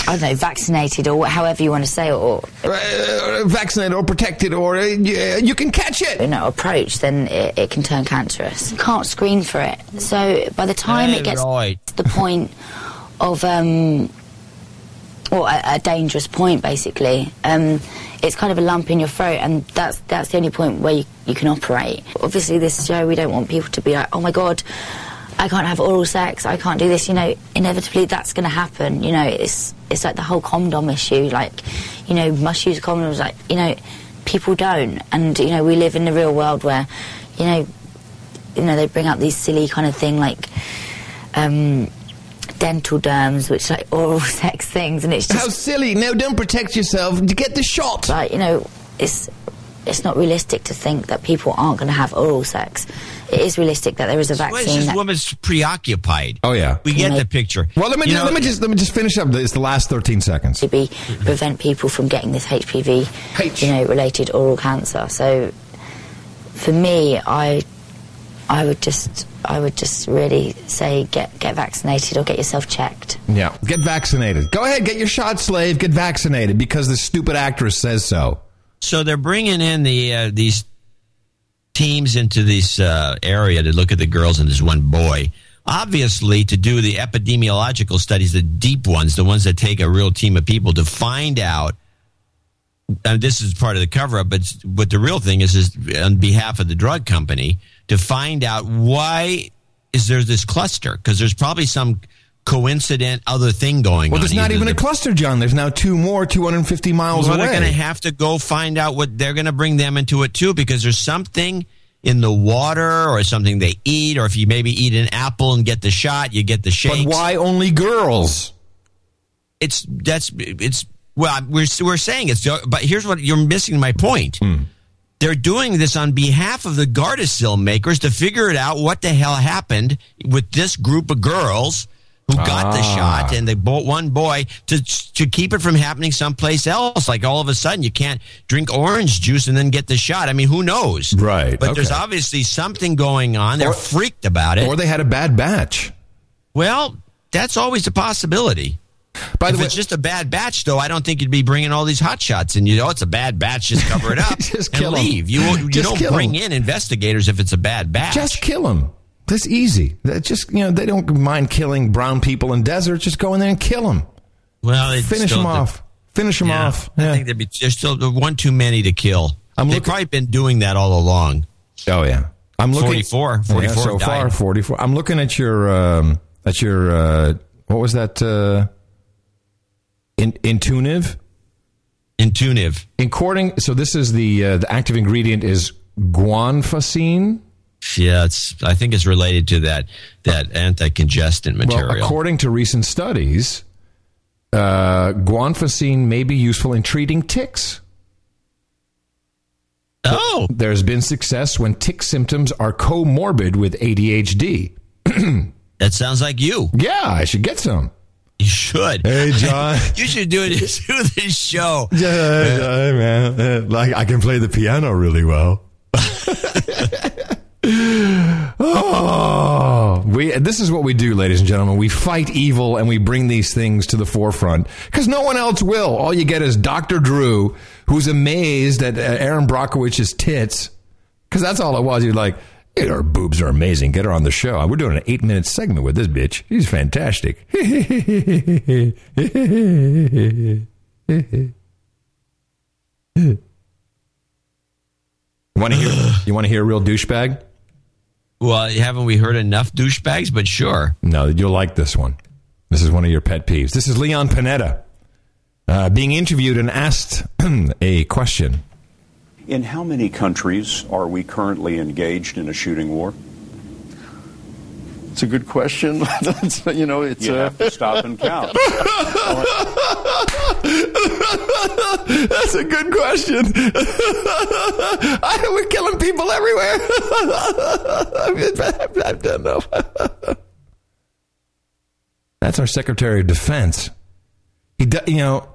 I don't know vaccinated or however you want to say it, or Uh, vaccinated or protected or uh, you can catch it. you know approach, then it, it can turn cancerous. You can't screen for it, so by the time Yeah, it gets right. to the point of um, or a, a dangerous point basically um, it's kind of a lump in your throat and that's that's the only point where you, you can operate obviously this show we don't want people to be like oh my god I can't have oral sex I can't do this you know inevitably that's going to happen you know it's it's like the whole condom issue like you know must use condoms like you know people don't and you know we live in the real world where you know you know they bring up these silly kind of thing like um dental dams which like oral sex things and it's just How silly. No, don't protect yourself. Get the shot. like you know it's it's not realistic to think that people aren't going to have oral sex it is realistic that there is a Well, it's vaccine just that woman's preoccupied. Oh yeah. We get the picture. Well, let me You know- let me just let me just finish up. It's the last 13 seconds. to be prevent people from getting this HPV you know related oral cancer so for me I I would just I would just really say get get vaccinated or get yourself checked Yeah, get vaccinated. Go ahead, get your shot, slave. Get vaccinated because the stupid actress says so. So they're bringing in the uh, these teams into this uh, area to look at the girls and this one boy. Obviously, to do the epidemiological studies, the deep ones, the ones that take a real team of people to find out. And this is part of the cover up, but but the real thing is, is on behalf of the drug company to find out why is there this cluster? Because there's probably some coincident other thing going Well, on. Well, there's not even a cluster, John. There's now two more, 250 miles well, away. they're going to have to go find out what they're going to bring them into it too, because there's something in the water or something they eat, or if you maybe eat an apple and get the shot, you get the shakes. but why only girls? It's that's it's well, we're we're saying it's, but here's what you're missing. My point. Hmm. They're doing this on behalf of the Gardasil makers to figure it out what the hell happened with this group of girls who got the Ah. shot and they bought one boy to to keep it from happening someplace else. Like all of a sudden, you can't drink orange juice and then get the shot. I mean, who knows? Right. But there's obviously something going on. They're Or- freaked about it. Or they had a bad batch. well, that's always a possibility. By the if way, it's just a bad batch, though, I don't think you'd be bringing all these hot shots. And you know, it's a bad batch. Just cover it up Just and kill 'em. leave. You you Just don't bring bring 'em. in investigators if it's a bad batch. just kill them. That's easy. That just you know they don't mind killing brown people in deserts. Just go in there and kill them. well, Finish them the- off. Finish them Yeah, off. I Yeah. think there'd be, there's still one too many to kill. I'm They've looking- probably been doing that all along. Oh yeah. I'm looking 44, 44 yeah, so died. far. Forty four. I'm looking at your um, at your uh, what was that? Uh, in, Intuniv. So this is the uh, the active ingredient is guanfacine. Yeah, it's. I think it's related to that that anti-congestant material. Well, according to recent studies, uh, guanfacine may be useful in treating tics. oh, There's been success when tic symptoms are comorbid with ADHD. that sounds like you. Yeah, I should get some. You should. Hey, John. you should do it. Do this show. Yeah, man. Uh, Like I can play the piano really well. oh, we. This is what we do, ladies and gentlemen. We fight evil and we bring these things to the forefront because no one else will. All you get is Doctor Drew, who's amazed at uh, Erin Brockovich's tits because that's all it was. You're like. "Hey, Her boobs are amazing. Get her on the show. We're doing an eight minute segment with this bitch. She's fantastic. Want to hear? You want to hear a real douchebag? Well, haven't we heard enough douchebags? But sure. No, you'll like this one. This is one of your pet peeves. This is Leon Panetta uh, being interviewed and asked a question. In how many countries are we currently engaged in a shooting war? It's a good question. That's, you know, it's You uh, have to stop and count. That's a good question. I, we're killing people everywhere. I don't know. That's our Secretary of Defense. He, do, you know,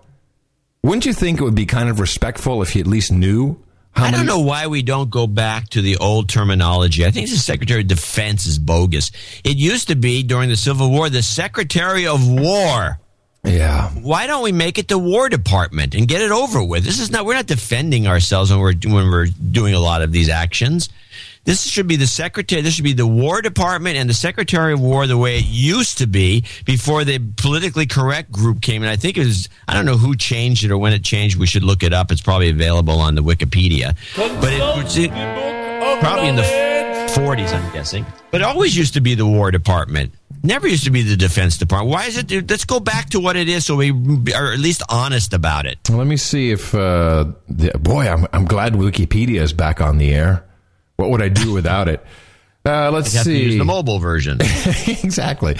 wouldn't you think it would be kind of respectful if he at least knew how I many? don't know why we don't go back to the old terminology. I think the Secretary of Defense is bogus. It used to be during the Civil War the Secretary of War. Yeah. Why don't we make it the War Department and get it over with? This is not. We're not defending ourselves when we're when we're doing a lot of these actions. This should be the secretary. This should be the War Department and the Secretary of War, the way it used to be before the politically correct group came in. I think it was. I don't know who changed it or when it changed. We should look it up. It's probably available on the Wikipedia. But it it, probably in the 40s, I'm guessing. But it always used to be the War Department. Never used to be the Defense Department. Why is it? Let's go back to what it is, so we are at least honest about it. Let me see if, uh, the, boy, I'm, I'm glad Wikipedia is back on the air. What would I do without it? Uh, let's You have to see. use the mobile version. exactly.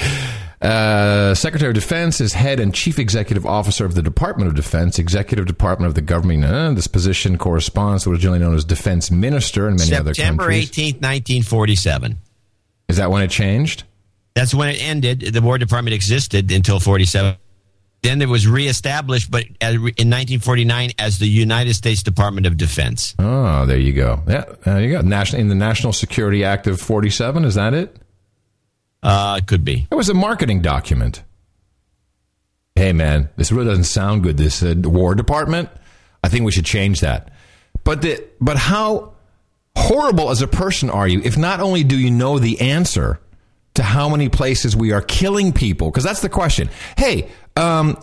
Uh, Secretary of Defense is head and chief executive officer of the Department of Defense, executive department of the government. Uh, this position corresponds to what is generally known as defense minister in many other countries. September countries. 18th, 1947. Is that when it changed? That's when it ended. The War Department existed until 47. Then it was reestablished, but in 1949 as the United States Department of Defense. Oh, there you go. Yeah, there you go. National in the National Security Act of '47. Is that it? Uh, it could be. It was a marketing document. Hey, man, this really doesn't sound good. This uh, War Department. I think we should change that. But the but how horrible as a person are you if not only do you know the answer to how many places we are killing people? Because that's the question. Hey, um,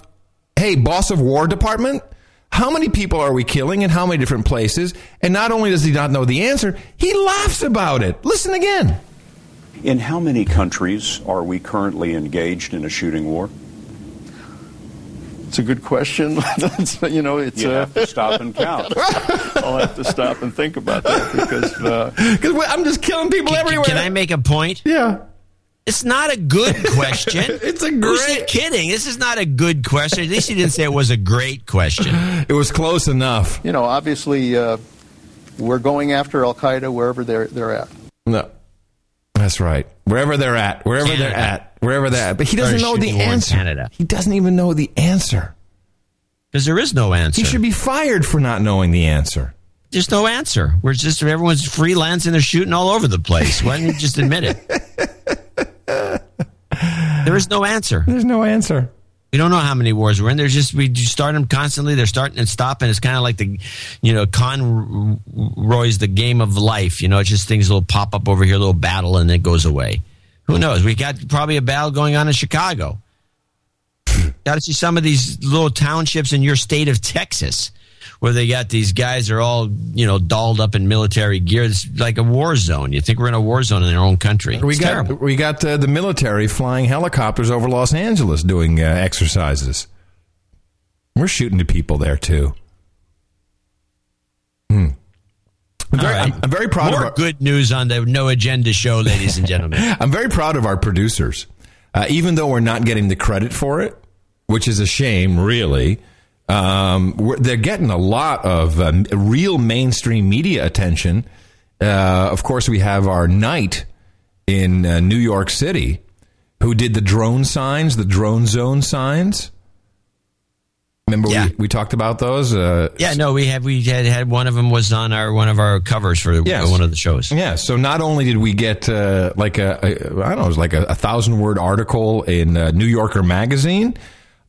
hey, boss of War Department. How many people are we killing in how many different places? And not only does he not know the answer, he laughs about it. Listen again. In how many countries are we currently engaged in a shooting war? it's a good question. That's, you know, it's You uh, have to stop and count. I'll have to stop and think about that because uh, Because I'm just killing people Can, everywhere. can I make a point? Yeah. It's not a good question. It's a Who's great- kidding? This is not a good question. At least he didn't say it was a great question. It was close enough. you know, obviously, uh, We're going after Al Qaeda wherever they're they're at. No, that's right. Wherever they're at, wherever Canada. they're at, wherever they're at. But he doesn't Started know the shooting war in answer. Canada. He doesn't even know the answer. Because there is no answer. He should be fired for not knowing the answer. There's no answer. We're just everyone's freelancing. They're shooting all over the place. Why don't you just admit it? there is no answer. There's no answer. We don't know how many wars we're in. There's just we just start them constantly. They're starting and stopping. It's kind of like the, you know, Conway's the game of life. You know, it's just things will pop up over here, a little battle, and it goes away. Who knows? We got probably a battle going on in Chicago. got to see some of these little townships in your state of Texas where they got these guys are all you know dolled up in military gear. It's like a war zone. You think we're in a war zone in our own country? We got terrible. we got uh, the military flying helicopters over Los Angeles doing uh, exercises. We're shooting to people there too. Hmm. I'm very, right. I'm, I'm very proud More of our, good news on the No Agenda show, ladies and gentlemen. I'm very proud of our producers, uh, even though we're not getting the credit for it, which is a shame, really. Um, they're getting a lot of um, real mainstream media attention. Uh, of course, we have our knight in uh, New York City who did the drone signs, the drone zone signs. Remember Yeah. we, we talked about those? Uh, Yeah, no, we have we had had one of them was on our one of our covers for Yes. one of the shows. Yeah. So not only did we get uh, like a, a I don't know, it was like a, a thousand word article in uh, New Yorker magazine,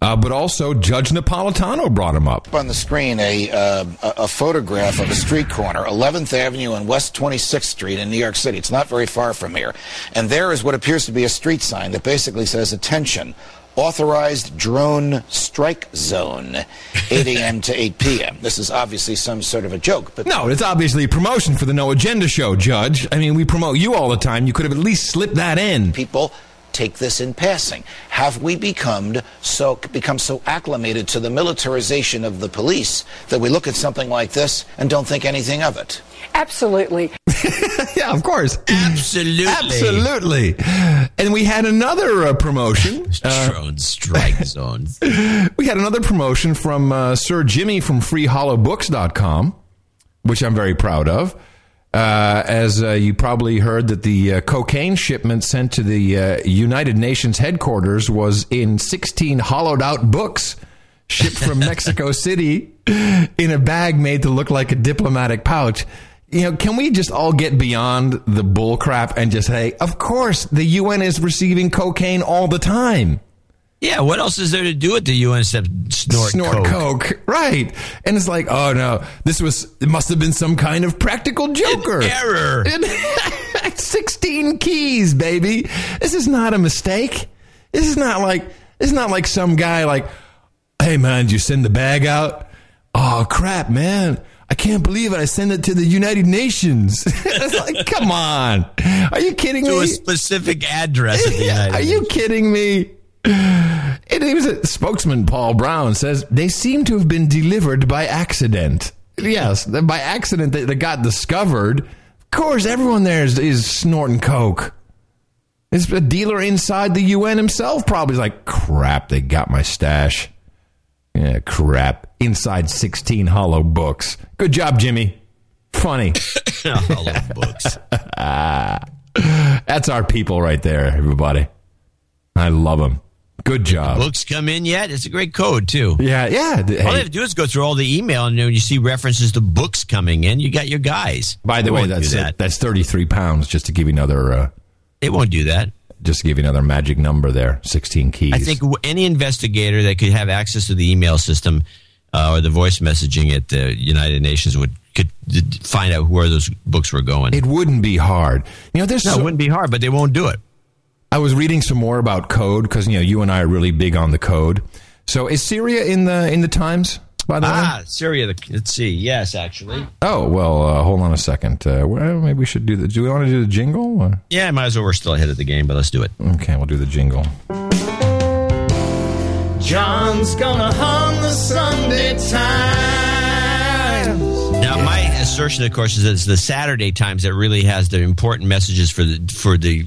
uh, but also Judge Napolitano brought him up. On the screen a, uh, a a photograph of a street corner, 11th Avenue and West 26th Street in New York City. It's not very far from here. And there is what appears to be a street sign that basically says, attention, authorized drone strike zone, 8 a.m. to 8 p.m. This is obviously some sort of a joke, but No, it's obviously a promotion for the No Agenda show, Judge. I mean, we promote you all the time. You could have at least slipped that in. people take this in passing. Have we become so become so acclimated to the militarization of the police that we look at something like this and don't think anything of it? Absolutely. yeah, of course. Absolutely. Absolutely. And we had another uh, promotion. Uh, Drone strike zones. we had another promotion from uh, Sir Jimmy from FreeHollowBooks.com, which I'm very proud of. Uh, as uh, you probably heard, that the uh, cocaine shipment sent to the uh, United Nations headquarters was in 16 hollowed out books shipped from Mexico City in a bag made to look like a diplomatic pouch. You know, can we just all get beyond the bull crap and just say, of course, the UN is receiving cocaine all the time. Yeah, what else is there to do at the UN except snort, snort coke? coke. right? And it's like, oh no, this was it must have been some kind of practical joker error. Sixteen keys, baby. This is not a mistake. This is not like this is not like some guy like, hey man, did you send the bag out? Oh crap, man. I can't believe it. I sent it to the United Nations. it's like, come on. Are you kidding To me? To a specific address United Are you kidding me? It was a spokesman, Paul Brown, says they seem to have been delivered by accident. Yes, by accident they, they got discovered. Of course, everyone there is, is snorting coke. It's a dealer inside the UN himself probably is like, crap, they got my stash. Yeah, crap. Inside 16 hollow books. Good job, Jimmy. Funny. Hollow books. That's our people right there, everybody. I love them. Good job. Books come in yet? It's a great code too. Yeah, yeah. All hey. they have to do is go through all the email, and when you see references to books coming in, you got your guys. By the They way, that's that. that's 33 pounds, just to give you another. Uh, they won't do that. Just to give you another magic number there 16 keys. I think any investigator that could have access to the email system uh, or the voice messaging at the United Nations would could find out where those books were going. it wouldn't be hard. You know, there's no, so- it wouldn't be hard, but they won't do it. I was reading some more about code because you know you and I are really big on the code. So is Syria in the in the Times? By the way. Ah, Syria. The, let's see. Yes, actually. Oh well, uh, hold on a second. Uh, well, maybe we should do the. Do we want to do the jingle? Or? Yeah, might as well. We're still ahead of the game, but let's do it. Okay, we'll do the jingle. John's gonna hum the Sunday Times. Now, my assertion, of course, is that it's the Saturday Times that really has the important messages for the for the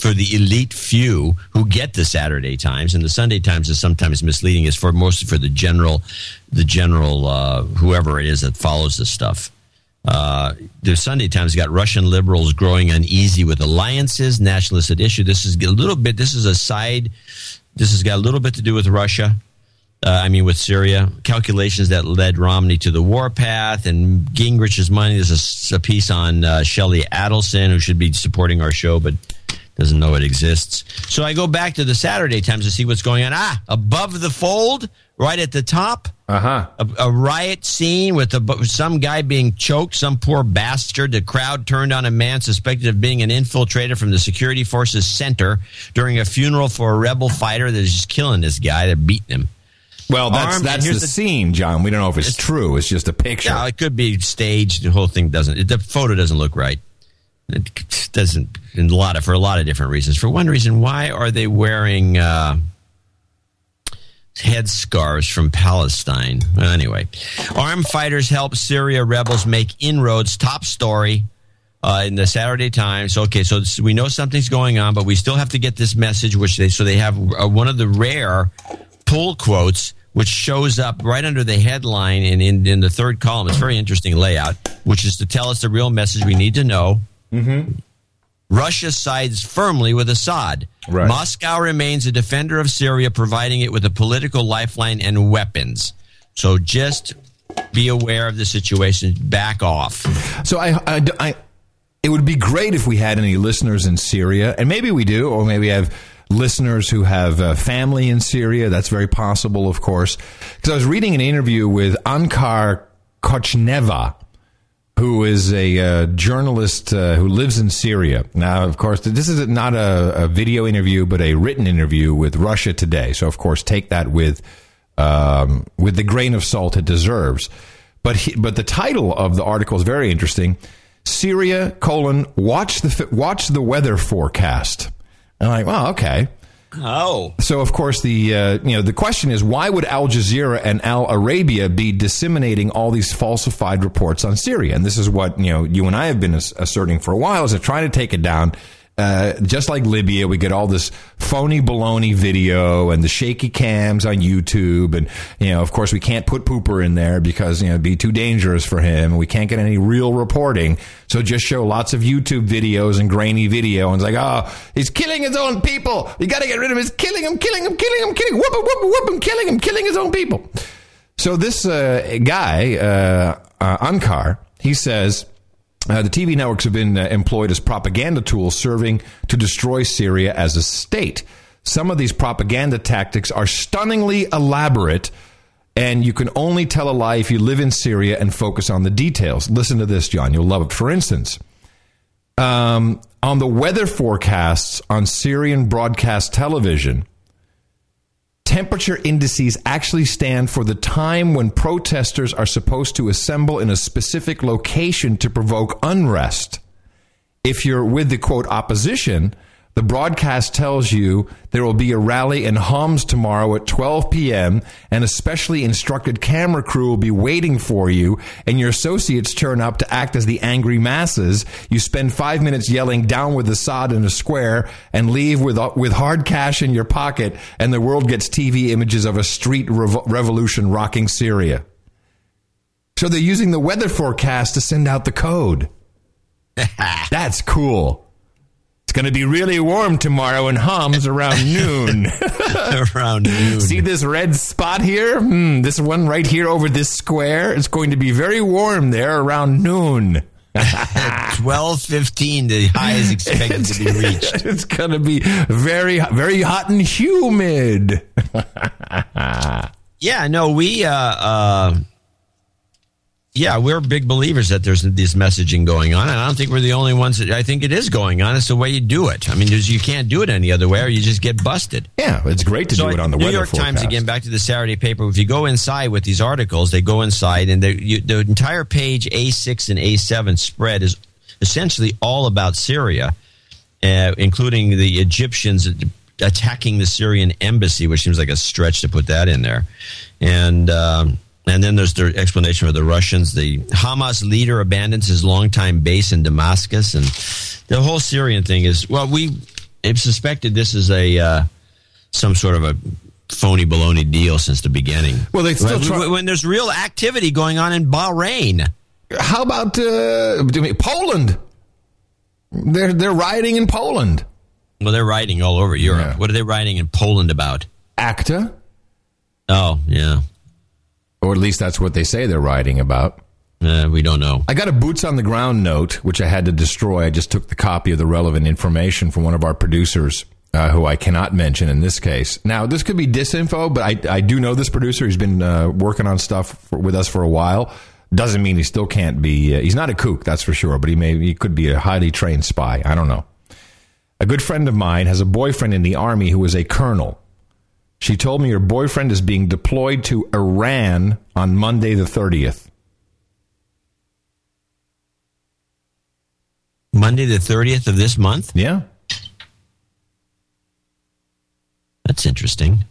for the elite few who get the Saturday Times, and the Sunday Times is sometimes misleading. Is for mostly for the general, the general uh, whoever it is that follows this stuff. Uh, the Sunday Times got Russian liberals growing uneasy with alliances, nationalists at issue. This is a little bit. This is a side. This has got a little bit to do with Russia. Uh, I mean, with Syria, calculations that led Romney to the warpath and Gingrich's money. There's a, a piece on uh, Sheldon Adelson, who should be supporting our show, but doesn't know it exists. So I go back to the Saturday Times to see what's going on. Ah, above the fold, right at the top, uh-huh. a, a riot scene with a, some guy being choked, some poor bastard. The crowd turned on a man suspected of being an infiltrator from the security forces center during a funeral for a rebel fighter that is just killing this guy. They're beating him. Well, that's Armed, that's the, here's scene, John. We don't know if it's, true. It's just a picture. Yeah, it could be staged. The whole thing doesn't. The photo doesn't look right. It doesn't. In a lot of for a lot of different reasons. For one reason, why are they wearing uh, headscarves from Palestine? Well, anyway, armed fighters help Syria rebels make inroads. Top story. Uh, in the Saturday Times. Okay, so we know something's going on, but we still have to get this message, which they so they have uh, one of the rare pull quotes which shows up right under the headline and in, in the third column. It's very interesting layout, which is to tell us the real message we need to know. Mm-hmm. Russia sides firmly with Assad. Right. Moscow remains a defender of Syria, providing it with a political lifeline and weapons. So just be aware of the situation. Back off. So I, I, I, it would be great if we had any listeners in Syria, and maybe we do, or maybe have listeners who have uh, family in Syria. That's very possible, of course. Because I was reading an interview with Ankar Kochneva, who is a uh, journalist uh, who lives in Syria. Now, of course, this is not a, a, video interview, but a written interview with Russia Today. So, of course, take that with um, with the grain of salt it deserves. But he, but the title of the article is very interesting. Syria colon watch the watch the weather forecast. And I'm like, well, okay. Oh, so of course the uh, you know the question is why would Al Jazeera and Al Arabiya be disseminating all these falsified reports on Syria? And this is what you know you and I have been asserting for a while is they're trying to take it down. Uh, just like Libya, we get all this phony baloney video and the shaky cams on YouTube. And, you know, of course, we can't put Pooper in there because, you know, it'd be too dangerous for him. We can't get any real reporting. So just show lots of YouTube videos and grainy video. And it's like, oh, he's killing his own people. You got to get rid of him. He's killing him, killing him, killing him, killing him. Whoop whoop whoop him, killing him, killing his own people. So this uh, guy, uh, uh, Ankar, he says, uh, the TV networks have been uh, employed as propaganda tools serving to destroy Syria as a state. Some of these propaganda tactics are stunningly elaborate, and you can only tell a lie if you live in Syria and focus on the details. Listen to this, John. You'll love it. For instance, um, on the weather forecasts on Syrian broadcast television, temperature indices actually stand for the time when protesters are supposed to assemble in a specific location to provoke unrest. If you're with the quote opposition, the broadcast tells you there will be a rally in Homs tomorrow at 12 p.m. and a specially instructed camera crew will be waiting for you and your associates turn up to act as the angry masses. You spend five minutes yelling down with Assad in a square and leave with, with hard cash in your pocket and the world gets TV images of a street rev- revolution rocking Syria. So they're using the weather forecast to send out the code. That's cool. It's going to be really warm tomorrow in Homs around noon. around noon. See this red spot here? Hmm, this one right here over this square? It's going to be very warm there around noon. Twelve fifteen, the high is expected to be reached. It's going to be very, very hot and humid. yeah, no, we uh, uh, yeah, we're big believers that there's this messaging going on, and I don't think we're the only ones that I think it is going on. It's the way you do it. I mean, you can't do it any other way, or you just get busted. Yeah, it's great to so do it on the New York forecast. Times again. Back to the Saturday paper. If you go inside with these articles, they go inside, and you, the entire page A6 and A7 spread is essentially all about Syria, uh, including the Egyptians attacking the Syrian embassy, which seems like a stretch to put that in there, and. Um, and then there's the explanation for the Russians. The Hamas leader abandons his longtime base in Damascus, and the whole Syrian thing is well, we have suspected this is a uh, some sort of a phony baloney deal since the beginning. Well, they still when, try- when there's real activity going on in Bahrain. how about uh, Poland? They're they're rioting in Poland. Well, they're writing all over Europe. What are they writing in Poland about? ACTA. Oh, yeah. Or at least that's what they say they're writing about. Uh, we don't know. I got a boots on the ground note, which I had to destroy. I just took the copy of the relevant information from one of our producers, uh, who I cannot mention in this case. Now, this could be disinfo, but I, I do know this producer. He's been uh, working on stuff for, with us for a while. Doesn't mean he still can't be. Uh, he's not a kook, that's for sure, but he may he could be a highly trained spy. I don't know. A good friend of mine has a boyfriend in the army who is a colonel. She told me her boyfriend is being deployed to Iran on Monday the 30th. Monday the 30th of this month? Yeah. That's interesting.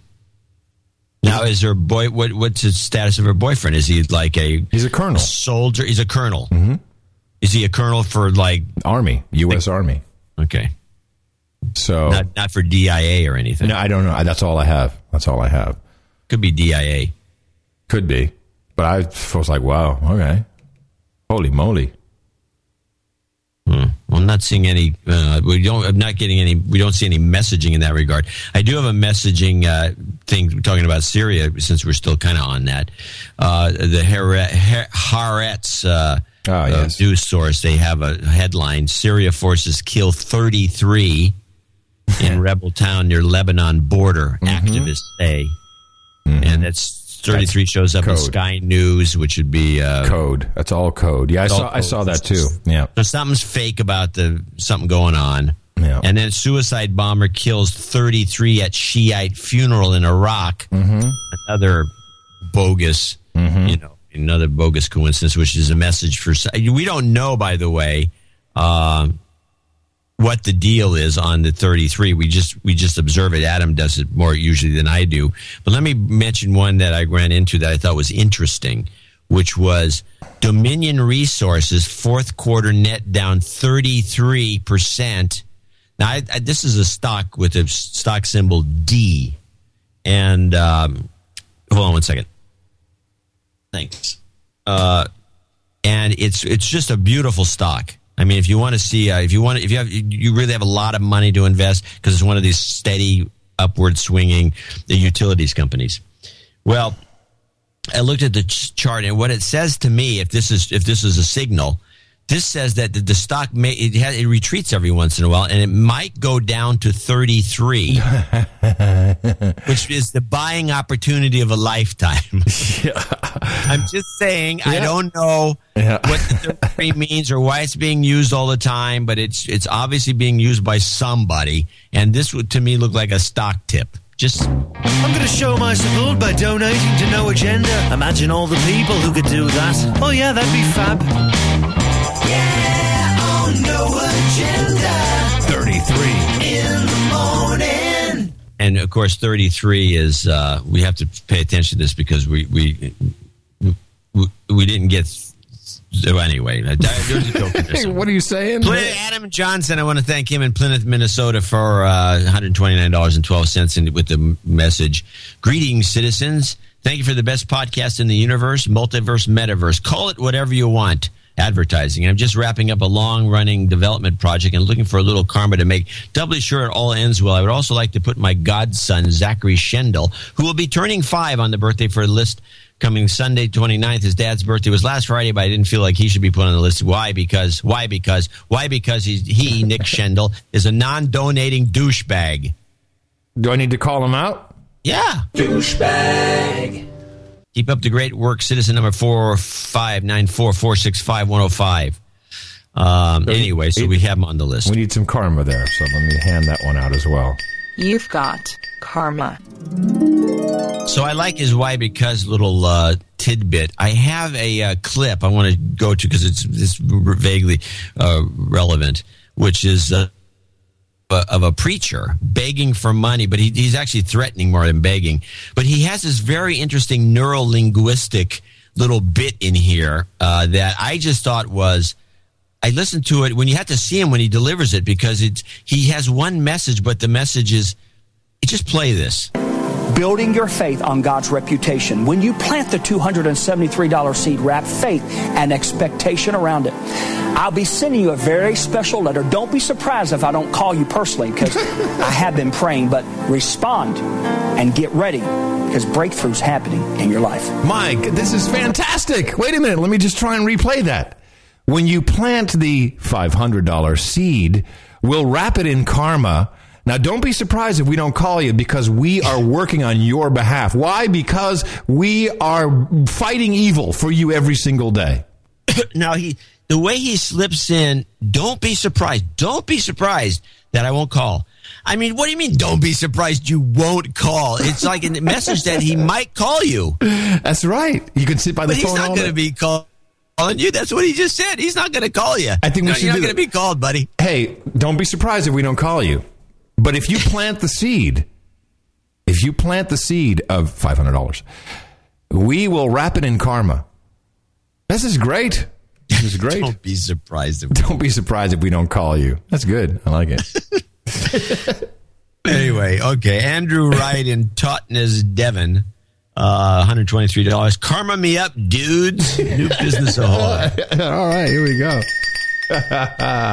Now, is her boy? What, what's the status of her boyfriend? Is he like a? He's a colonel. A soldier. He's a colonel. Mm-hmm. Is he a colonel for like Army, U.S. Army? Okay. So Not not for DIA or anything. no, I don't know. That's all I have. That's all I have. Could be DIA. Could be, but I was like, wow, okay, holy moly. Hmm. I'm not seeing any. Uh, we don't. I'm not getting any. We don't see any messaging in that regard. I do have a messaging uh, thing talking about Syria, since we're still kind of on that. Uh, the Haaretz Haaretz, uh, Ah, uh, news source. They have a headline: Syria forces kill 33 in rebel town near Lebanon border. Mm-hmm. Activists say, and that's 33 shows up in. Sky News, which would be uh, Code. That's all code. Yeah, I saw. I saw that too. Yeah. so something's fake about the something going on. Yeah. And then suicide bomber kills 33 at Shiite funeral in Iraq. Mm-hmm. Another bogus, you know, another bogus coincidence, which is a message for. We don't know, by the way, um, what the deal is on the 33. We just we just observe it. Adam does it more usually than I do. But let me mention one that I ran into that I thought was interesting, which was Dominion Resources fourth quarter net down 33 percent. Now I, I, this is a stock with a stock symbol D, and um, hold on one second. Thanks. Uh, and it's it's just a beautiful stock. I mean, if you want to see, uh, if you want, if you have, you really have a lot of money to invest because it's one of these steady upward swinging the utilities companies. Well, I looked at the ch- chart and what it says to me, if this is if this is a signal, this says that the, the stock may it, has, it retreats every once in a while and it might go down to 33 which is the buying opportunity of a lifetime i'm just saying i don't know Yeah. what the 33 means or why it's being used all the time but it's it's obviously being used by somebody and this would to me look like a stock tip just I'm going to show my support by donating to No Agenda. Imagine all the people who could do that. Oh, yeah, that'd be fab. Yeah, on No Agenda. 33. In the morning. and of course 33 is uh, we have to pay attention to this because we we we, we didn't get so anyway there's a joke in what are you saying? Plymouth, Adam Johnson, I want to thank him in Plymouth, Minnesota for uh, $129.12 in, with the message. Greetings, citizens. Thank you for the best podcast in the universe, multiverse, metaverse. Call it whatever you want. Advertising. I'm just wrapping up a long running development project and looking for a little karma to make doubly sure it all ends well. I would also like to put my godson, Zachary Schendel, who will be turning five on the birthday for a list coming Sunday 29th. His dad's birthday was last Friday, but I didn't feel like he should be put on the list. Why? Because, why? Because, why? Because he's, he, Nick Schendel, is a non donating douchebag. Do I need to call him out? Yeah. Douchebag. Keep up the great work, citizen number 4594 465 105. Um, anyway, so we have him on the list. We need some karma there, so let me hand that one out as well. You've got karma. So I like his why because little uh, tidbit. I have a uh, clip I want to go to because it's, it's vaguely uh, relevant, which is of a preacher begging for money, but he, he's actually threatening more than begging. But he has this very interesting neuro linguistic little bit in here uh, that I just thought was. I listened to it when you have to see him when he delivers it because it's he has one message, but the message is, just play this. Building your faith on God's reputation. When you plant the $273 seed, wrap faith and expectation around it. I'll be sending you a very special letter. Don't be surprised if I don't call you personally because I have been praying, but respond and get ready because breakthroughs happening in your life. Mike, this is fantastic. Wait a minute. Let me just try and replay that. When you plant the $500 seed, we'll wrap it in karma. Now, don't be surprised if we don't call you because we are working on your behalf. Why? Because we are fighting evil for you every single day. now he the way he slips in, don't be surprised. Don't be surprised that I won't call. I mean, what do you mean? Don't be surprised you won't call. It's like a message that he might call you. That's right. You can sit by the but phone. He's not going to be called calling you. That's what he just said. He's not going to call you. I think we no, should You're not going to be called, buddy. Hey, don't be surprised if we don't call you. But if you plant the seed, if you plant the seed of five hundred dollars, we will wrap it in karma. This is great. This is great. don't be surprised. If don't be surprised if we don't call you. That's good. I like it. anyway, okay. Andrew Wright in Totnes, Devon. Uh, $123. Karma me up, dudes. New business ahoy. All right, here we go.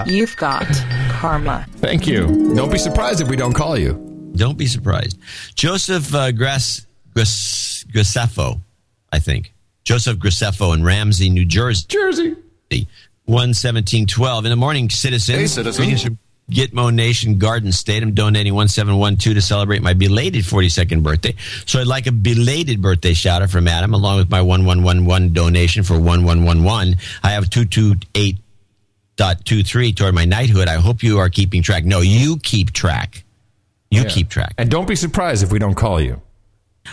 You've got karma. Thank you. Don't be surprised if we don't call you. Don't be surprised. Joseph uh, Gras, Gras, Graceffo, I think. Joseph Graceffo in Ramsey, New Jersey. Jersey. 11712. In the morning, citizens. Hey, citizen. Gitmo Nation Garden State. I'm donating 1712 to celebrate my belated 42nd birthday. So I'd like a belated birthday shout out from Adam, along with my 1111 donation for 1111. I have 228.23 toward my knighthood. I hope you are keeping track. No, you keep track. You Yeah. keep track. And don't be surprised if we don't call you.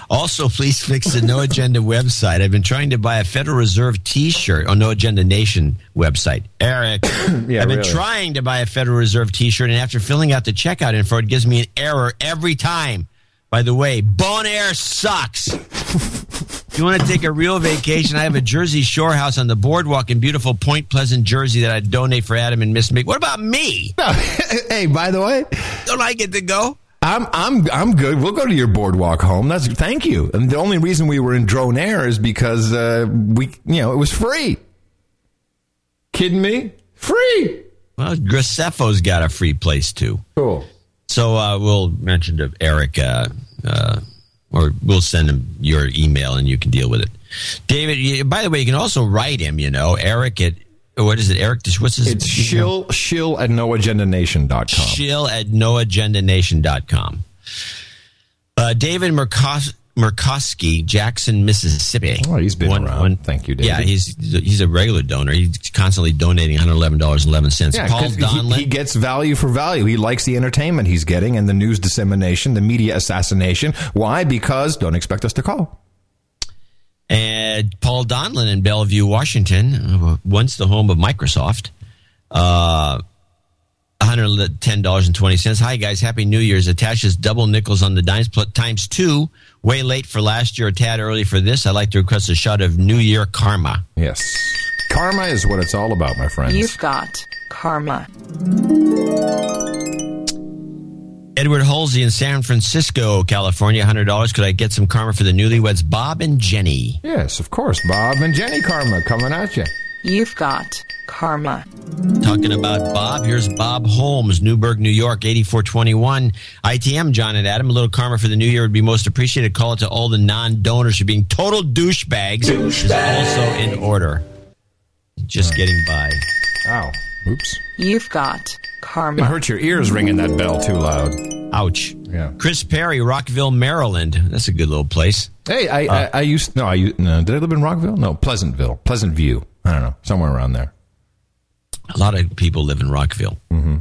Also, please fix the No Agenda website. I've been trying to buy a Federal Reserve T-shirt on No Agenda Nation website. Eric, Yeah, I've been really. trying to buy a Federal Reserve T-shirt, and after filling out the checkout info, it gives me an error every time. By the way, Bonaire sucks. If you want to take a real vacation, I have a Jersey Shore house on the boardwalk in beautiful Point Pleasant, Jersey that I'd donate for Adam and Miss Mick. What about me? hey, by the way, Don't I get to go? I'm I'm I'm good. We'll go to your boardwalk home. That's thank you. And the only reason we were in Drone Air is because uh, we you know it was free. Kidding me? Free. Well, Graceffo's got a free place too. Cool. So uh, we'll mention to Eric, uh, uh, or we'll send him your email and you can deal with it. David, by the way, you can also write him. You know, Eric at what is it? Eric, what's his? It's shill shill at noagendanation.com. Shill at noagendanation.com. Uh, David Murkos- Murkowski, Jackson, Mississippi. Oh, he's been One- around. one- Thank you, David. Yeah, he's he's a regular donor. He's constantly donating $111.11. Yeah, Paul 'cause he, Donlin. he gets value for value. He likes the entertainment he's getting and the news dissemination, the media assassination. Why? Because don't expect us to call. And Paul Donlin in Bellevue, Washington, uh, once the home of Microsoft. Uh, $110.20. Hi, guys. Happy New Year's. Attaches double nickels on the dimes times two. Way late for last year, a tad early for this. I'd like to request a shot of New Year Karma. Yes. Karma is what it's all about, my friends. You've got karma. Edward Halsey in San Francisco, California, $100. Could I get some karma for the newlyweds, Bob and Jenny? Yes, of course. Bob and Jenny Karma coming at you. You've got karma. Talking about Bob, here's Bob Holmes, Newburgh, New York, 8421. ITM, John and Adam. A little karma for the new year would be most appreciated. Call it to all the non donors for being total douchebags. Is also in order. Just getting by. Ow. Oops. You've got It karma. hurt your ears ringing that bell too loud. Ouch. Yeah. Chris Perry, Rockville, Maryland. That's a good little place. Hey, I, I, I used no, I used, no. Did I live in Rockville? No, Pleasantville, Pleasant View. I don't know, somewhere around there. A lot of people live in Rockville. Mm-hmm.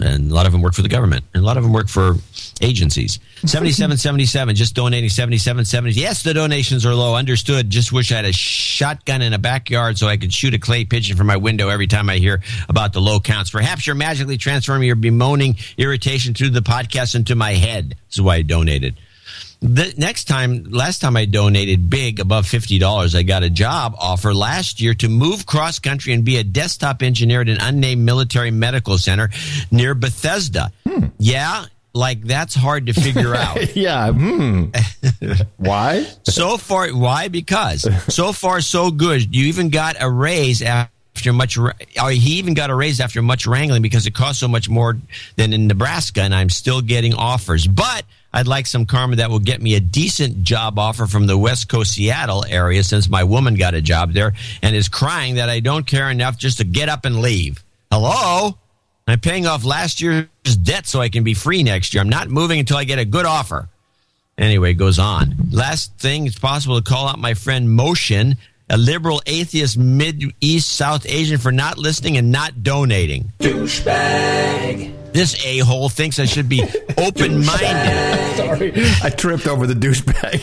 And a lot of them work for the government. And a lot of them work for agencies. 7777, just donating 7770. Yes, the donations are low. Understood. Just wish I had a shotgun in a backyard so I could shoot a clay pigeon from my window every time I hear about the low counts. Perhaps you're magically transforming your bemoaning irritation through the podcast into my head. This is why I donated. The next time, last time I donated big above fifty dollars, I got a job offer last year to move cross country and be a desktop engineer at an unnamed military medical center near Bethesda. Yeah, like that's hard to figure out. yeah. Hmm. Why? so far, why? Because so far so good. You even got a raise after much. Or he even got a raise after much wrangling because it costs so much more than in Nebraska, and I'm still getting offers. But I'd like some karma that will get me a decent job offer from the West Coast Seattle area since my woman got a job there and is crying that I don't care enough just to get up and leave. Hello? I'm paying off last year's debt so I can be free next year. I'm not moving until I get a good offer. Anyway, goes on. Last thing, it's possible to call out my friend Motion, a liberal atheist Mid East South Asian, for not listening and not donating. Douchebag. This a hole thinks I should be open minded. Sorry, I tripped over the douchebag.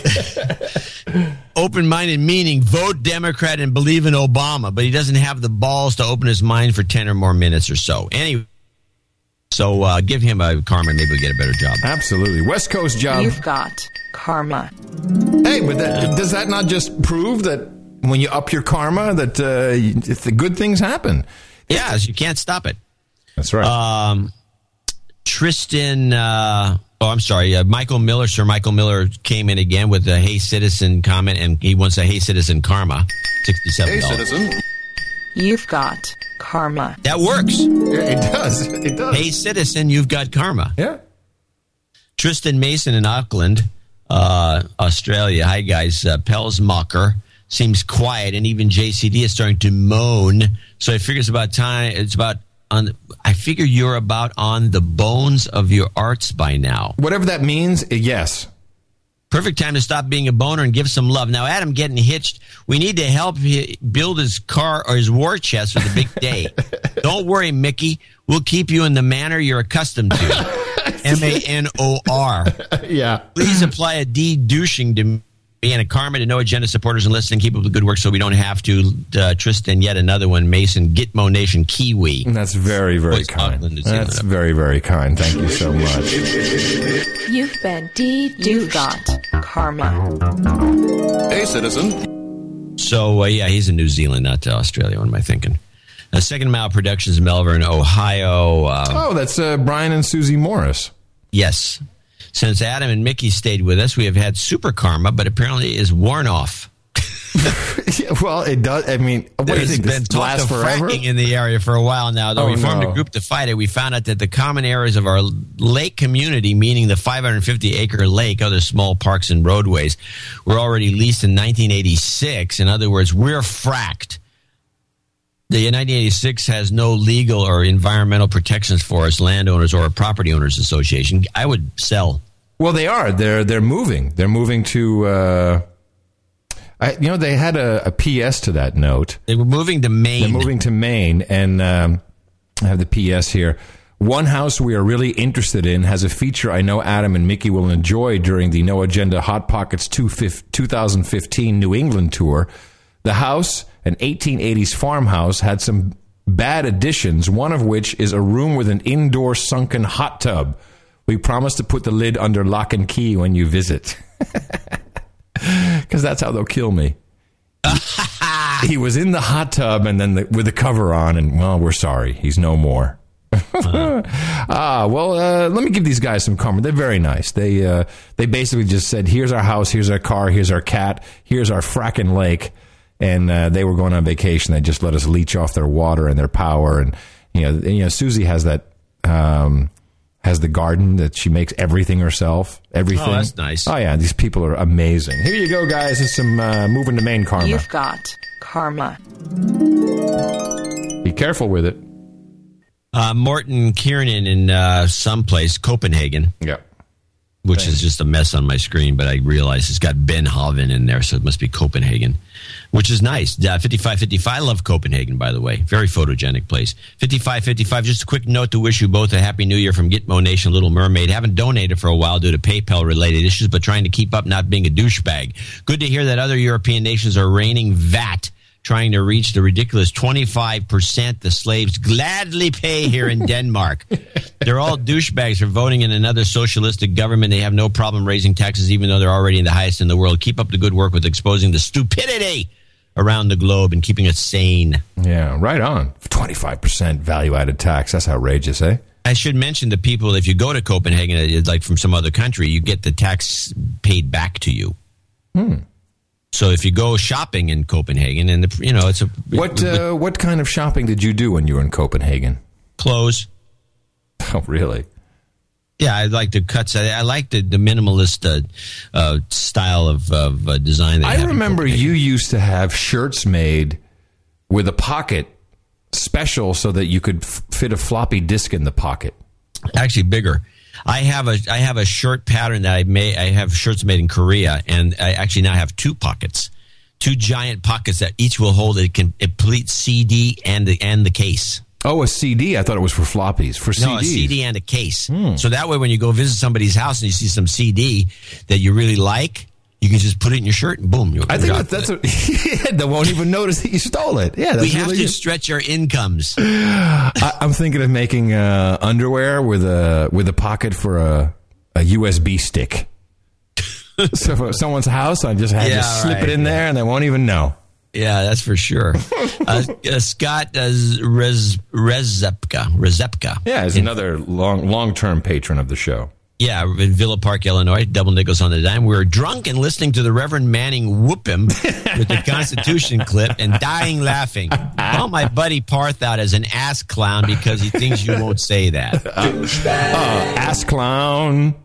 open minded meaning vote Democrat and believe in Obama, but he doesn't have the balls to open his mind for 10 or more minutes or so. Anyway. So uh, give him a karma, maybe we'll get a better job. Absolutely. West Coast job. You've got karma. Hey, but that, does that not just prove that when you up your karma, that uh, the good things happen? Yes, you can't stop it. That's right. Um, Tristan, uh, oh, I'm sorry, uh, Michael Miller, Sir Michael Miller came in again with a Hey Citizen comment, and he wants a Hey Citizen karma, $67. Hey, citizen. You've got karma. That works. Yeah, it does. It does. Hey Citizen, you've got karma. Yeah. Tristan Mason in Auckland, uh, Australia. Hi, guys. Uh, Pels Mocker seems quiet, and even JCD is starting to moan. So I figure it's about time. It's about on. I figure you're about on the bones of your arts by now. Whatever that means, uh, yes. Perfect time to stop being a boner and give some love. Now, Adam getting hitched. We need to help build his car or his war chest for the big day. Don't worry, Mickey. We'll keep you in the manner you're accustomed to. M A N O R. Yeah. Please apply a D douching to me and a karma to no agenda supporters and listening. Keep up the good work so we don't have to. Uh, Tristan, yet another one. Mason, Gitmo Nation, Kiwi. That's very, very Voice kind. Auckland, New That's very, very kind. Thank you so much. You've been deduced. You've got karma. Hey, citizen. So, uh, yeah, he's in New Zealand, not uh, Australia. What am I thinking? Uh, Second Mile Productions, Melbourne, Ohio. Uh, Oh, that's uh, Brian and Susie Morris. Yes. Since Adam and Mickey stayed with us, we have had super karma, but apparently it is worn off. Yeah, well, it does. I mean, what do you think? been This lasts forever? fracking in the area for a while now. Though Oh, we formed no. a group to fight it, we found out that the common areas of our lake community, meaning the 550 acre lake, other small parks and roadways, were already leased in 1986. In other words, we're fracked. The 1986 has no legal or environmental protections for us landowners or a property owners association. I would sell. Well, they are. They're they're moving. They're moving to. Uh, I, you know, they had a, a PS to that note. They were moving to Maine. They're moving to Maine, and um, I have the PS here. One house we are really interested in has a feature I know Adam and Mickey will enjoy during the No Agenda Hot Pockets 2015 New England tour. The house, an 1880s farmhouse, had some bad additions, one of which is a room with an indoor sunken hot tub. We promise to put the lid under lock and key when you visit. Because that's how they'll kill me. he was in the hot tub and then the, with the cover on, and well, we're sorry, he's no more. ah, well, uh, let me give these guys some karma. They're very nice. They uh, they basically just said, "Here's our house, here's our car, here's our cat, here's our fracking lake," and uh, they were going on vacation. They just let us leech off their water and their power, and you know, and, you know, Susie has that. Um, has the garden that she makes everything herself. Everything. Oh, that's nice. Oh yeah, these people are amazing. Here you go, guys. It's some uh, moving to Maine karma. You've got karma. Be careful with it. Uh, Morton Kiernan in uh, someplace, Copenhagen. Yeah. Which is just a mess on my screen, but I realize it's got Ben Hoven in there, so it must be Copenhagen, which is nice. Uh, 5555, I love Copenhagen, by the way. Very photogenic place. 5555, just a quick note to wish you both a Happy New Year from Gitmo Nation, Little Mermaid. Haven't donated for a while due to PayPal related issues, but trying to keep up not being a douchebag. Good to hear that other European nations are raining VAT trying to reach the ridiculous 25% the slaves gladly pay here in Denmark. they're all douchebags for voting in another socialistic government. They have no problem raising taxes, even though they're already the highest in the world. Keep up the good work with exposing the stupidity around the globe and keeping us sane. Yeah, right on. Twenty five percent value added tax. That's outrageous, eh? I should mention the people. If you go to Copenhagen, like from some other country, you get the tax paid back to you. Hmm. So if you go shopping in Copenhagen, and the, you know it's a What uh, what kind of shopping did you do when you were in Copenhagen? clothes. Oh, really? Yeah, I like the cuts. I, I like the, the minimalist uh, uh, style of, of uh, design. I remember you used to have shirts made with a pocket special so that you could f- fit a floppy disk in the pocket. actually bigger. I have a I have a shirt pattern that I made. I have shirts made in Korea, and I actually now have two pockets, two giant pockets that each will hold a complete CD and the and the case. Oh, a CD. I thought it was for floppies. For No, a CD and a case. Hmm. So that way, when you go visit somebody's house and you see some CD that you really like, you can just put it in your shirt and boom. You're, I think you're that, out that's a, yeah, they won't even notice that you stole it. Yeah, that's we have really to good. stretch our incomes. I, I'm thinking of making uh, underwear with a with a pocket for a, a USB stick. so someone's house, I just have Yeah, to slip right, it in there, and they won't even know. Yeah, that's for sure. uh, uh, Scott uh, Rez, Rezepka. Rezepka. Yeah, he's another long long term patron of the show. Yeah, in Villa Park, Illinois, double nickels on the dime. We were drunk and listening to the Reverend Manning whoop him with the Constitution clip and dying laughing. Call my buddy Parth out as an ass clown because he thinks you won't say that. Uh, ass clown.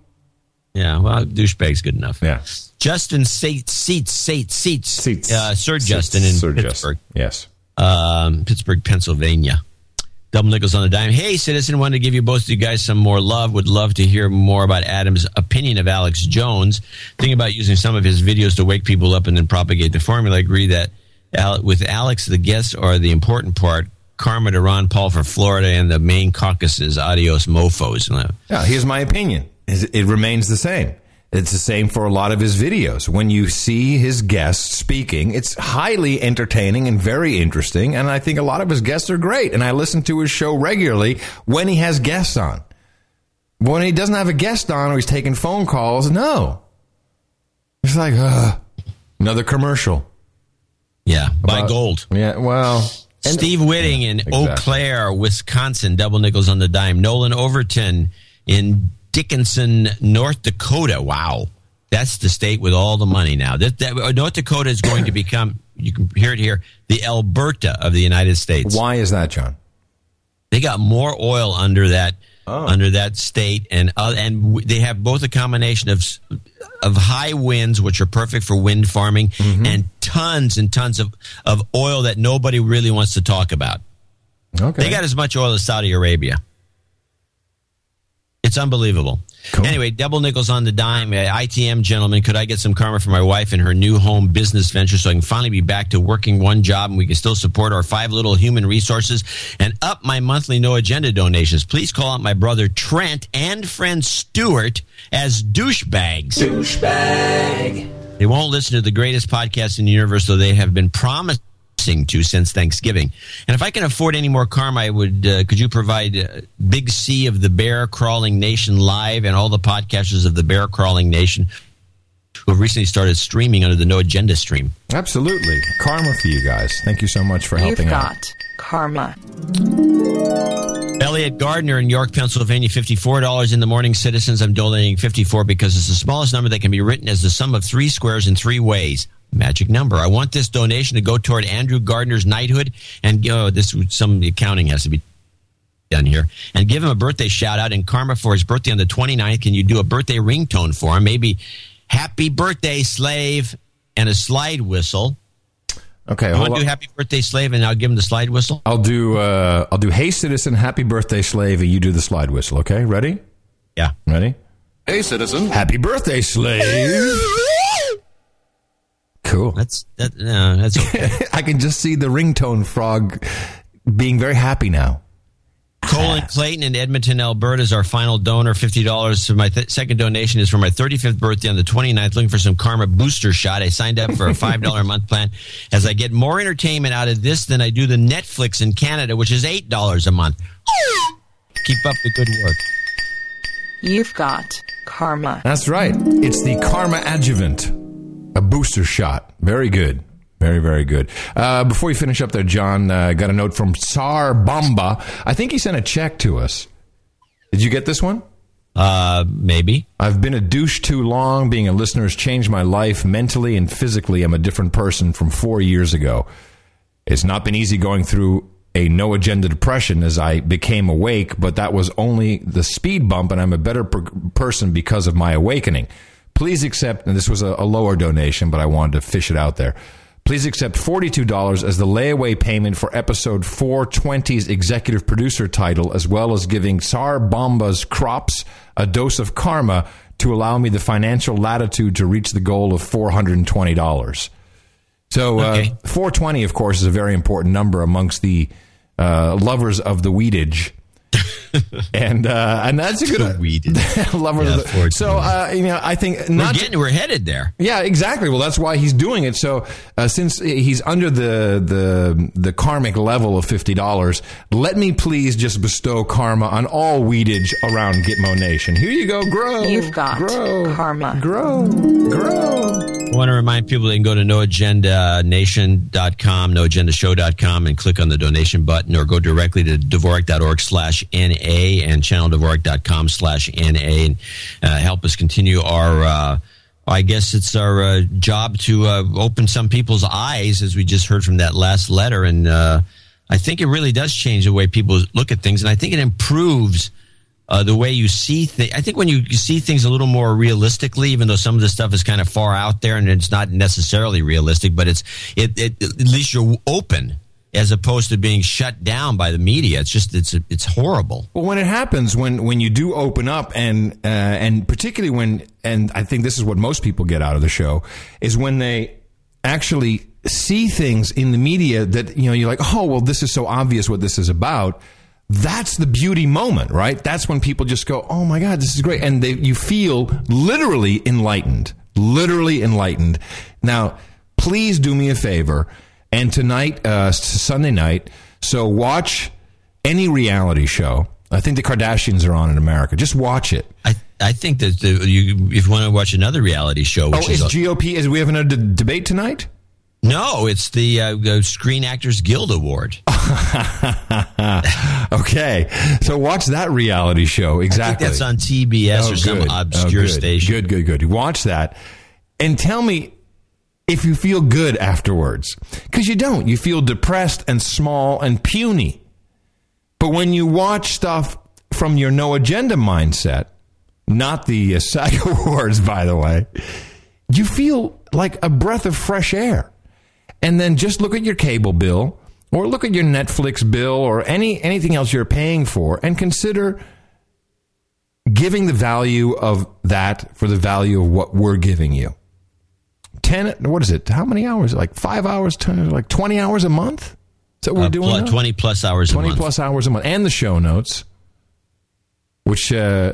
Yeah, well, douchebag's good enough. Yeah. Justin Seats, Seats, Seats, Seats, Seats. Uh, Sir Seats. Justin in Sir Pittsburgh. Justin. Yes. um, Pittsburgh, Pennsylvania. Double nickels on the dime. Hey, citizen, wanted to give you both of you guys some more love. Would love to hear more about Adam's opinion of Alex Jones. Thinking about using some of his videos to wake people up and then propagate the formula. I agree that with Alex, the guests are the important part. Karma to Ron Paul for Florida and the Maine caucuses. Adios, mofos. Yeah, here's my opinion. It remains the same. It's the same for a lot of his videos. When you see his guests speaking, it's highly entertaining and very interesting. And I think a lot of his guests are great. And I listen to his show regularly when he has guests on. When he doesn't have a guest on or he's taking phone calls, no. It's like, uh, another commercial. Yeah, buy About- gold. Yeah, well. and- Steve Whitting in Eau Claire, Wisconsin, double nickels on the dime. Nolan Overton in Dickinson, North Dakota. Wow. That's the state with all the money now. That, that, North Dakota is going to become, you can hear it here, the Alberta of the United States. Why is that, John? They got more oil under that under that state, and uh, and w- they have both a combination of of high winds, which are perfect for wind farming, and tons and tons of of oil that nobody really wants to talk about. Okay. They got as much oil as Saudi Arabia. It's unbelievable. Anyway, double nickels on the dime. Uh, ITM gentlemen, could I get some karma for my wife and her new home business venture so I can finally be back to working one job and we can still support our five little human resources and up my monthly no agenda donations? Please call out my brother Trent and friend Stuart as douchebags. Douchebag. They won't listen to the greatest podcast in the universe, though they have been to since Thanksgiving. And if I can afford any more karma, I would. Uh, could you provide uh, Big C of the Bear Crawling Nation live and all the podcasters of the Bear Crawling Nation who have recently started streaming under the No Agenda stream? Absolutely. Karma for you guys. Thank you so much for helping You've helping out. got karma. Elliot Gardner in York, Pennsylvania, $54 in the morning. Citizens, I'm donating 54 because it's the smallest number that can be written as the sum of three squares in three ways. Magic number. I want this donation to go toward Andrew Gardner's knighthood and oh, this some of the accounting has to be done here and give him a birthday shout out and karma for his birthday on the 29th. Can you do a birthday ringtone for him? Maybe happy birthday slave and a slide whistle. Okay, I hold want to do happy birthday slave and I'll give him the slide whistle. I'll do uh, I'll do Hey Citizen, Happy Birthday Slave, and you do the slide whistle, okay? Ready? Yeah. Ready? Hey, citizen. Happy birthday, slave. Cool. That's that no, that's okay. I can just see the ringtone frog being very happy now. Colin Clayton in Edmonton, Alberta is our final donor. $50. So my th- second donation is for my 35th birthday on the 29th. Looking for some Karma booster shot. I signed up for a $5 a month plan as I get more entertainment out of this than I do the Netflix in Canada, which is $8 a month. Keep up the good work. You've got karma. That's right. It's the Karma Adjuvant, a booster shot. Very good. Very, very good. Uh, before we finish up there, John, uh, got a note from Tsar Bomba. I think he sent a check to us. Did you get this one? Uh, maybe. I've been a douche too long. Being a listener has changed my life mentally and physically. I'm a different person from four years ago. It's not been easy going through a no agenda depression as I became awake, but that was only the speed bump, and I'm a better per- person because of my awakening. Please accept, and this was a, a lower donation, but I wanted to fish it out there. Please accept $42 as the layaway payment for episode 420's executive producer title, as well as giving Tsar Bomba's crops a dose of karma to allow me the financial latitude to reach the goal of $420. So, uh, Okay. 420, of course, is a very important number amongst the uh, lovers of the weedage. and uh, and that's a good lovers Yeah, of the, so uh, you know I think not we're getting we're headed there. yeah, exactly. Well, that's why he's doing it. So, uh, since he's under the the the karmic level of fifty dollars, let me please just bestow karma on all weedage around Gitmo Nation. Here you go, grow. You've got grow, karma. grow, grow. I want to remind people they can go to noagendanation.com, noagendashow.com, and click on the donation button or go directly to dvorak.org slash NA and channeldvorak.com slash NA and uh, help us continue our, uh, I guess it's our uh, job to uh, open some people's eyes, as we just heard from that last letter. And uh, I think it really does change the way people look at things. And I think it improves uh, the way you see things. I think when you, you see things a little more realistically, even though some of this stuff is kind of far out there and it's not necessarily realistic, but it's it, it at least you're open as opposed to being shut down by the media. It's just it's it's horrible. Well, when it happens, when when you do open up, and uh, and particularly when, and I think this is what most people get out of the show, is when they actually see things in the media that you know you're like, oh, well, this is so obvious what this is about. That's the beauty moment, right? That's when people just go, oh my god, this is great, and they you feel literally enlightened, literally enlightened. Now, please do me a favor, and tonight, uh, Sunday night, so watch any reality show. I think the Kardashians are on in America. Just watch it. I I think that the, you if you want to watch another reality show, Oh, is is GOP? Is we having a d- debate tonight? no, it's the, uh, the Screen Actors Guild Award. okay, so watch that reality show. Exactly. that's on TBS or some obscure good. station. Good, good, good. Watch that, and tell me if you feel good afterwards, because you don't. You feel depressed and small and puny. But when you watch stuff from your no agenda mindset, not the uh, SAG by the way, you feel like a breath of fresh air. And then just look at your cable bill or look at your Netflix bill or any anything else you're paying for and consider giving the value of that for the value of what we're giving you. 10 what is it? How many hours? Like 5 hours, 10, like 20 hours a month? Is that what we're Uh, doing? pl- 20 plus hours a 20 month. plus hours a month and the show notes which uh,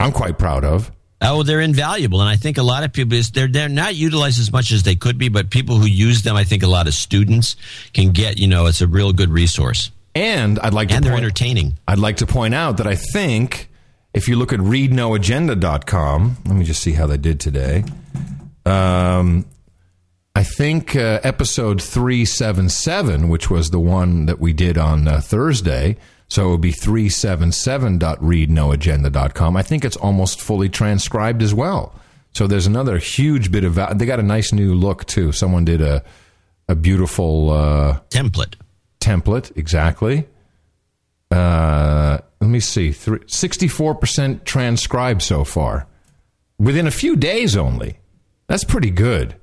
I'm quite proud of. Oh, they're invaluable, and I think a lot of people they're they're not utilized as much as they could be. But people who use them, I think a lot of students can get. You know, it's a real good resource. And I'd like to and they're point- entertaining. I'd like to point out that I think if you look at readnoagenda.com, let me just see how they did today. Um, I think uh, episode 377, which was the one that we did on uh, Thursday, so it would be 377.readnoagenda.com. I think it's almost fully transcribed as well. So there's another huge bit of val- they got a nice new look too. Someone did a a beautiful uh, template. Template exactly. Uh, let me see, sixty-four percent transcribed so far, within a few days only. That's pretty good.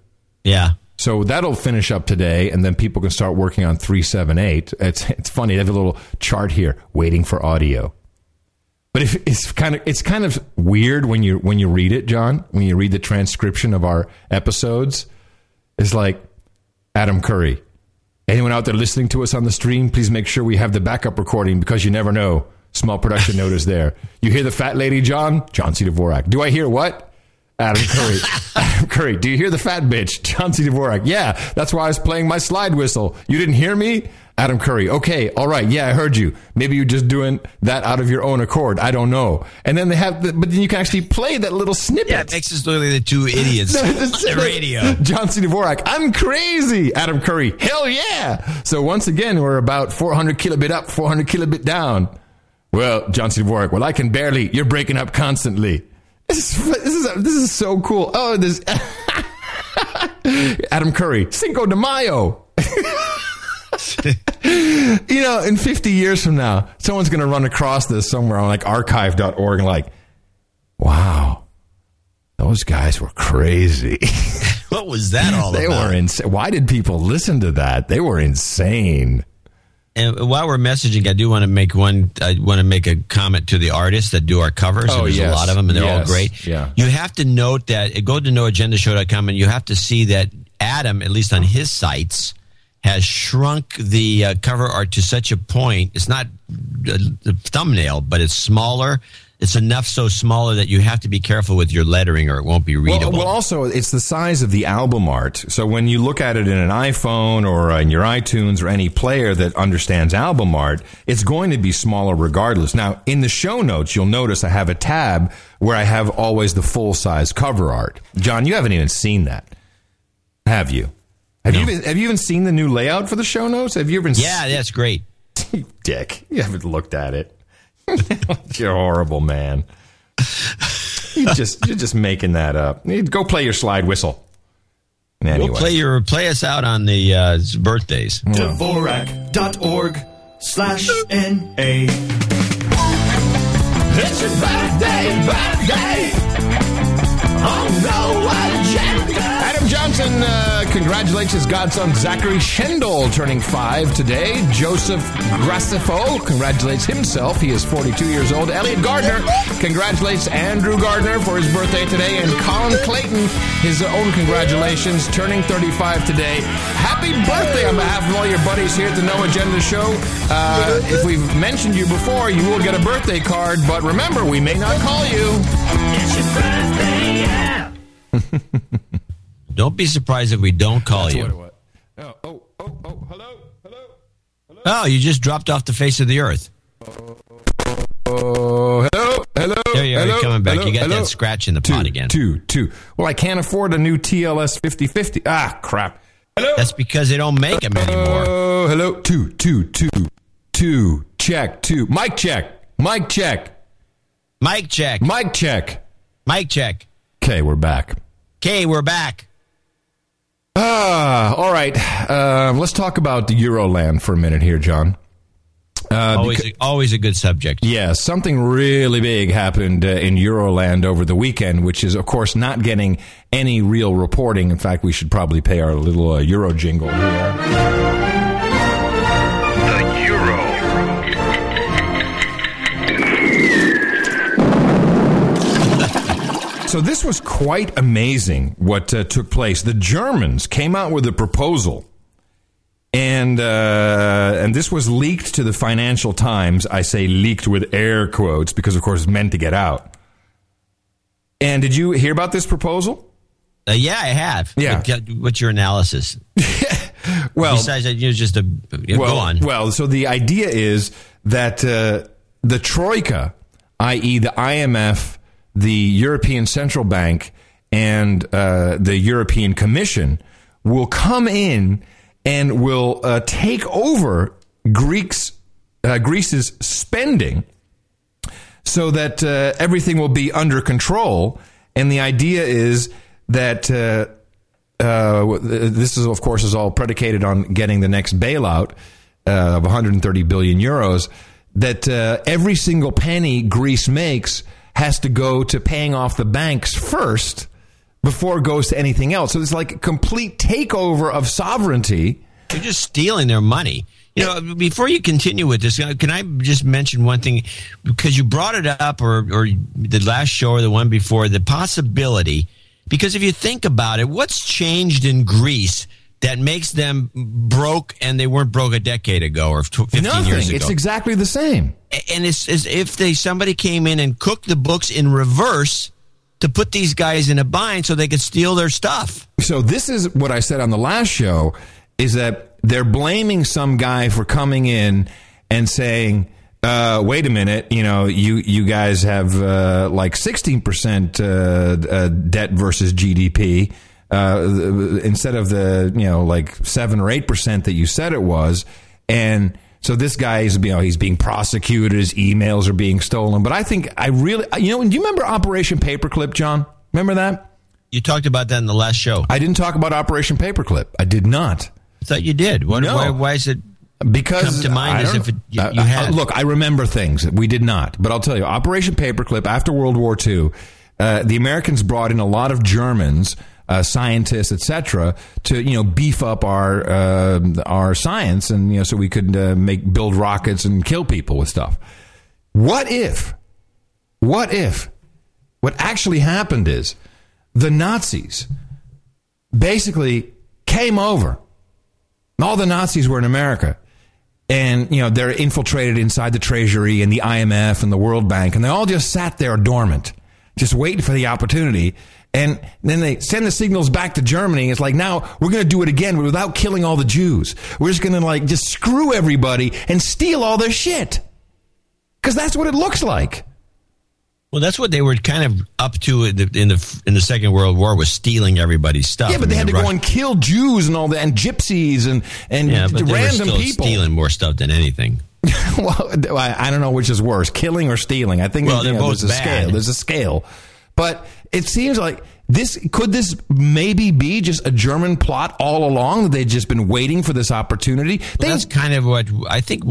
Yeah. So that'll finish up today, and then people can start working on three seven eight. It's it's funny. They have a little chart here, waiting for audio. But if it's kind of it's kind of weird when you when you read it, John. When you read the transcription of our episodes, it's like Adam Curry. Anyone out there listening to us on the stream, please make sure we have the backup recording because you never know. Small production notice there. You hear the fat lady, John? John C. Dvorak. Do I hear what? Adam Curry. Adam Curry. Do you hear the fat bitch? John C. Dvorak. Yeah, that's why I was playing my slide whistle. You didn't hear me? Adam Curry. Okay, all right. Yeah, I heard you. Maybe you're just doing that out of your own accord. I don't know. And then they have, the, but then you can actually play that little snippet. Yeah, it makes us look like the two idiots No, on the radio. John C. Dvorak, I'm crazy. Adam Curry, hell yeah. So once again, we're about 400 kilobit up, 400 kilobit down. Well, John C. Dvorak, well, I can barely. You're breaking up constantly. This is this is, this is so cool. Oh, this Adam Curry, Cinco de Mayo. you know, in 50 years from now, someone's going to run across this somewhere on like archive.org and like, wow, those guys were crazy. what was that all they about? were insane. Why did people listen to that? They were insane. And while we're messaging, I do want to make one. I want to make a comment to the artists that do our covers. Oh, and there's yes. a lot of them, and they're all great. Yeah. You have to note that go to noagendashow.com, and you have to see that Adam, at least on his sites, has shrunk the uh, cover art to such a point. It's not uh, the thumbnail, but it's smaller. It's enough so smaller that you have to be careful with your lettering, or it won't be readable. well, also, it's the size of the album art. So when you look at it in an iPhone or in your iTunes or any player that understands album art, it's going to be smaller regardless. Now, in the show notes, you'll notice I have a tab where I have always the full size cover art. John, you haven't even seen that, have you? Have you even, have you even seen the new layout for the show notes? Have you ever? yeah, that's great. Dick, you haven't looked at it. you're a horrible man. You just you're just making that up. Go play your slide whistle. Anyway, We'll play your play us out on the uh, birthdays. Dvorak.org slash N-A. It's your birthday, birthday. On no agenda. Congratulates his godson Zachary Schendel turning five today. Joseph Gracefo congratulates himself. He is 42 years old. Elliot Gardner congratulates Andrew Gardner for his birthday today. And Colin Clayton, his own congratulations, turning 35 today. Happy birthday on behalf of all your buddies here at the No Agenda Show. Uh, if we've mentioned you before, you will get a birthday card. But remember, we may not call you. It's your birthday, yeah. Don't be surprised if we don't call you. Oh, oh, oh, oh, hello, hello. Oh, you just dropped off the face of the earth. Oh, hello, hello. There you are. hello, You're coming back. hello, you got hello. that scratch in the pot again. Two, two. Well, I can't afford a new TLS 5050. Ah, crap. Hello. That's because they don't make them anymore. Oh, hello. Two, two, two, two. Check, two. Mic check. Mic check. Mic check. Mic check. Mic check. Okay, we're back. Okay, we're back. Ah, all right. Uh, let's talk about the Euroland for a minute here, John. Uh, always, beca- always a good subject. Yeah, something really big happened uh, in Euroland over the weekend, which is, of course, not getting any real reporting. In fact, we should probably pay our little uh, Euro jingle here. So this was quite amazing what uh, took place. The Germans came out with a proposal, and uh, and this was leaked to the Financial Times. I say leaked with air quotes because, of course, it's meant to get out. And did you hear about this proposal? Uh, yeah, I have. Yeah. Uh, What's your analysis? Well, besides that, you know, just a yeah, well, go on. Well, so the idea is that uh, the Troika, i.e., the IMF, the European Central Bank, and uh, the European Commission, will come in and will uh, take over Greeks, uh, Greece's spending so that uh, everything will be under control. And the idea is that uh, uh, this is, of course, is all predicated on getting the next bailout of 130 billion euros. That every single penny Greece makes has to go to paying off the banks first before it goes to anything else. So it's like a complete takeover of sovereignty. You're just stealing their money. You know, before you continue with this, uh, can I just mention one thing? Because you brought it up, or, or the last show or the one before, the possibility. Because if you think about it, what's changed in Greece that makes them broke and they weren't broke a decade ago or 15 Nothing. years ago? It's exactly the same. And it's as if they somebody came in and cooked the books in reverse to put these guys in a bind so they could steal their stuff. So this is what I said on the last show is that they're blaming some guy for coming in and saying, uh, wait a minute, you know, you, you guys have uh, like 16% uh, uh, debt versus GDP uh, instead of the, you know, like 7 or 8% that you said it was. And So this guy is, you know, he's being prosecuted. His emails are being stolen. But I think I really, you know, do you remember Operation Paperclip, John? Remember that? You talked about that in the last show. I didn't talk about Operation Paperclip. I did not. I thought you did. What, No. why, why is it because come to mind as if it, you, you Uh, had? uh, look, I remember things we did not, but I'll tell you, Operation Paperclip after World War II, uh, the Americans brought in a lot of Germans, uh, scientists, etc., to you know beef up our uh, our science, and you know so we could uh, make build rockets and kill people with stuff. What if? What if? What actually happened is the Nazis basically came over. All the Nazis were in America. And, you know, they're infiltrated inside the Treasury and the IMF and the World Bank, and they all just sat there dormant, just waiting for the opportunity. And then they send the signals back to Germany. It's like, now we're going to do it again without killing all the Jews. We're just going to, like, just screw everybody and steal all their shit. Because that's what it looks like. Well, that's what they were kind of up to in the in the, in the Second World War was stealing everybody's stuff. Yeah, but I they mean, had the to go and kill Jews and all that, and gypsies and, and yeah, but they were random people. stealing more stuff than anything. well, I I don't know which is worse, killing or stealing. I think Well, you know, both there's a bad. scale. There's a scale, but it seems like this could this maybe be just a German plot all along that they've just been waiting for this opportunity. Well, that's kind of what I think.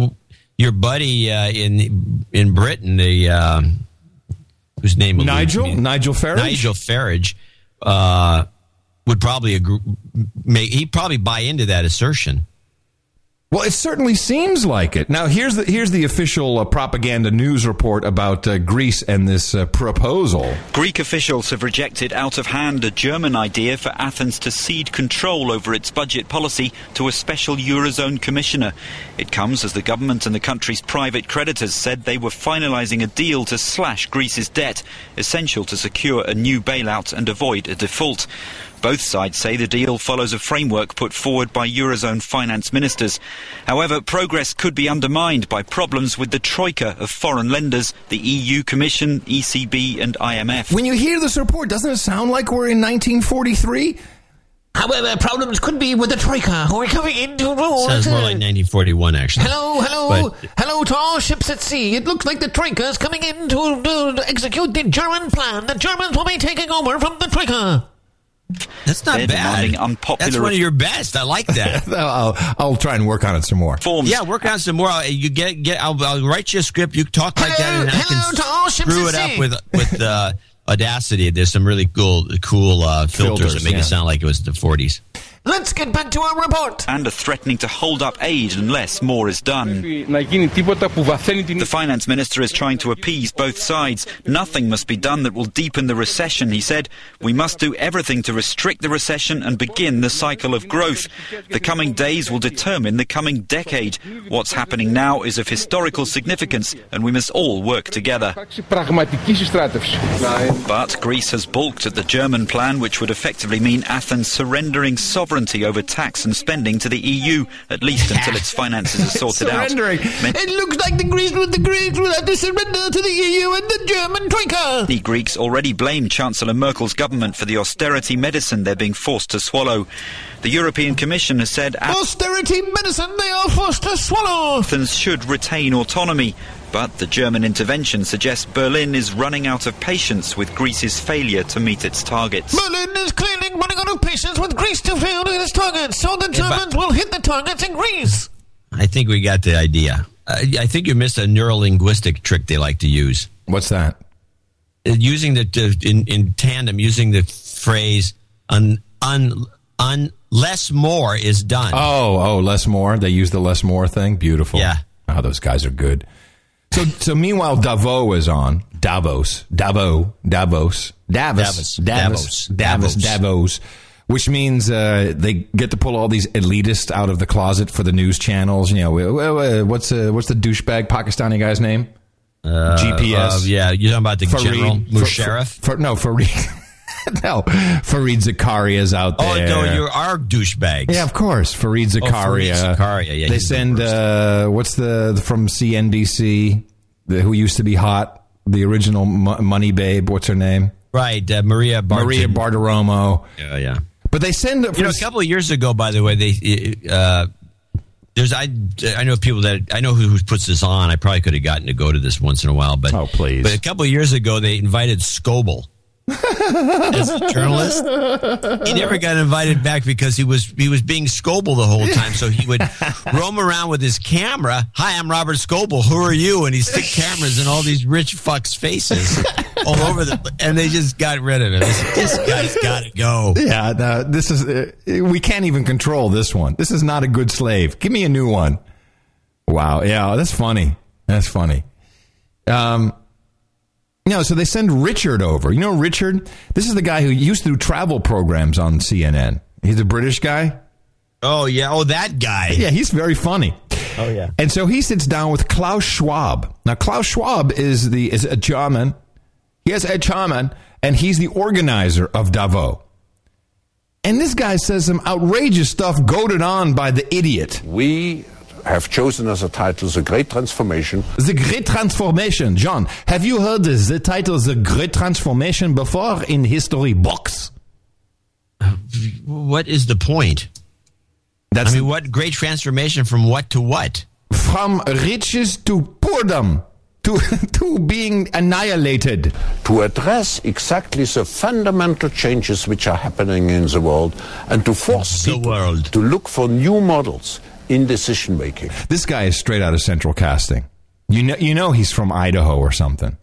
Your buddy uh, in in Britain, the um, whose name Nigel? Nigel Farage? Nigel Farage uh, would probably agree. May, he'd probably buy into that assertion. Well, it certainly seems like it. Now, here's the here's the official uh, propaganda news report about uh, Greece and this uh, proposal. Greek officials have rejected out of hand a German idea for Athens to cede control over its budget policy to a special Eurozone commissioner. It comes as the government and the country's private creditors said they were finalising a deal to slash Greece's debt, essential to secure a new bailout and avoid a default. Both sides say the deal follows a framework put forward by Eurozone finance ministers. However, progress could be undermined by problems with the troika of foreign lenders, the EU Commission, ECB, and IMF. When you hear this report, doesn't it sound like we're in 1943? However, problems could be with the Troika, who are coming in to rule. Sounds more like 1941, actually. Hello, hello, But- hello to all ships at sea. It looks like the Troika is coming in to, to execute the German plan. The Germans will be taking over from the Troika. That's not They're bad. unpopular That's one of your best. I like that. I'll, I'll try and work on it some more. Forms. Yeah, work on some more. I'll- You get get. I'll, I'll write you a script. You talk like that, and I hello to all can ships screw at it up sea. with with uh, Audacity. There's some really cool cool uh, filters, Filters, that make yeah. it sound like it was the 40s. Let's get back to our report. and are threatening to hold up aid unless more is done. The finance minister is trying to appease both sides. Nothing must be done that will deepen the recession, he said. We must do everything to restrict the recession and begin the cycle of growth. The coming days will determine the coming decade. What's happening now is of historical significance, and we must all work together. But Greece has balked at the German plan, which would effectively mean Athens surrendering sovereignty over tax and spending to the EU, at least until its finances are sorted out. It looks like the Greeks the Greeks will have to surrender to the EU and the German Troika. Many Greeks already blame Chancellor Merkel's government for the austerity medicine they're being forced to swallow. The European Commission has said Austerity medicine they are forced to swallow. Athens should retain autonomy. But the German intervention suggests Berlin is running out of patience with Greece's failure to meet its targets. Berlin is clearly running out of patience with Greece to fail to hit its targets, so the Yeah, but- Germans will hit the targets in Greece. I think we got the idea. I, I think you missed a neuro linguistic trick they like to use. What's that? Uh, Using the uh, in, in tandem, using the phrase "un un un less more is done." Oh, oh, less more. They use the less more thing. Beautiful. Yeah. Oh, those guys are good. So, so meanwhile, Davos is on. Davos, Davos, Davos, Davos, Davos. Davos, Davos. Which means uh, they get to pull all these elitists out of the closet for the news channels. You know, wh- wh- what's uh, what's the douchebag Pakistani guy's name? Uh, GPS. uh, yeah, you're talking about the Fareed- general Musharraf. No, Fareed. no, Fareed is out there. Oh no, you are douchebags. Yeah, of course. Fareed Oh, Zakaria. Fareed Zakaria, yeah, they he's the send uh, what's the, the from CNBC, the, who used to be hot, the original mo- Money Babe. What's her name? Right, uh, Maria Bart- Maria Bartiromo. Yeah, yeah. But they send You know, a couple of years ago, by the way, they uh, There's I I know people that I know who, who puts this on. I probably could have gotten to go to this once in a while, but oh please. But a couple of years ago, they invited Scoble as a journalist. He never got invited back because he was he was being Scoble the whole time. So he would roam around with his camera. Hi, I'm Robert Scoble. Who are you? And he stick cameras in all these rich fucks' faces all over the. And they just got rid of him. This guy's got to go. Yeah, no, this is uh, we can't even control this one. This is not a good slave. Give me a new one. Wow, yeah, that's funny. That's funny. Um, no, so they send Richard over. You know Richard? This is the guy who used to do travel programs on CNN. He's a British guy. Oh yeah. Oh, that guy. Yeah, he's very funny. Oh yeah. And so he sits down with Klaus Schwab. Now Klaus Schwab is the is a German. He is a German, and he's the organizer of Davos. And this guy says some outrageous stuff goaded on by the idiot. We have chosen as a title The Great Transformation. The Great Transformation. John, have you heard the title The Great Transformation before in history books? What is the point? That's I mean, what great transformation from what to what? From riches to poordom. To, to being annihilated. To address exactly the fundamental changes which are happening in the world and to force The people world. to look for new models in decision making. This guy is straight out of Central Casting. You know, you know he's from Idaho or something.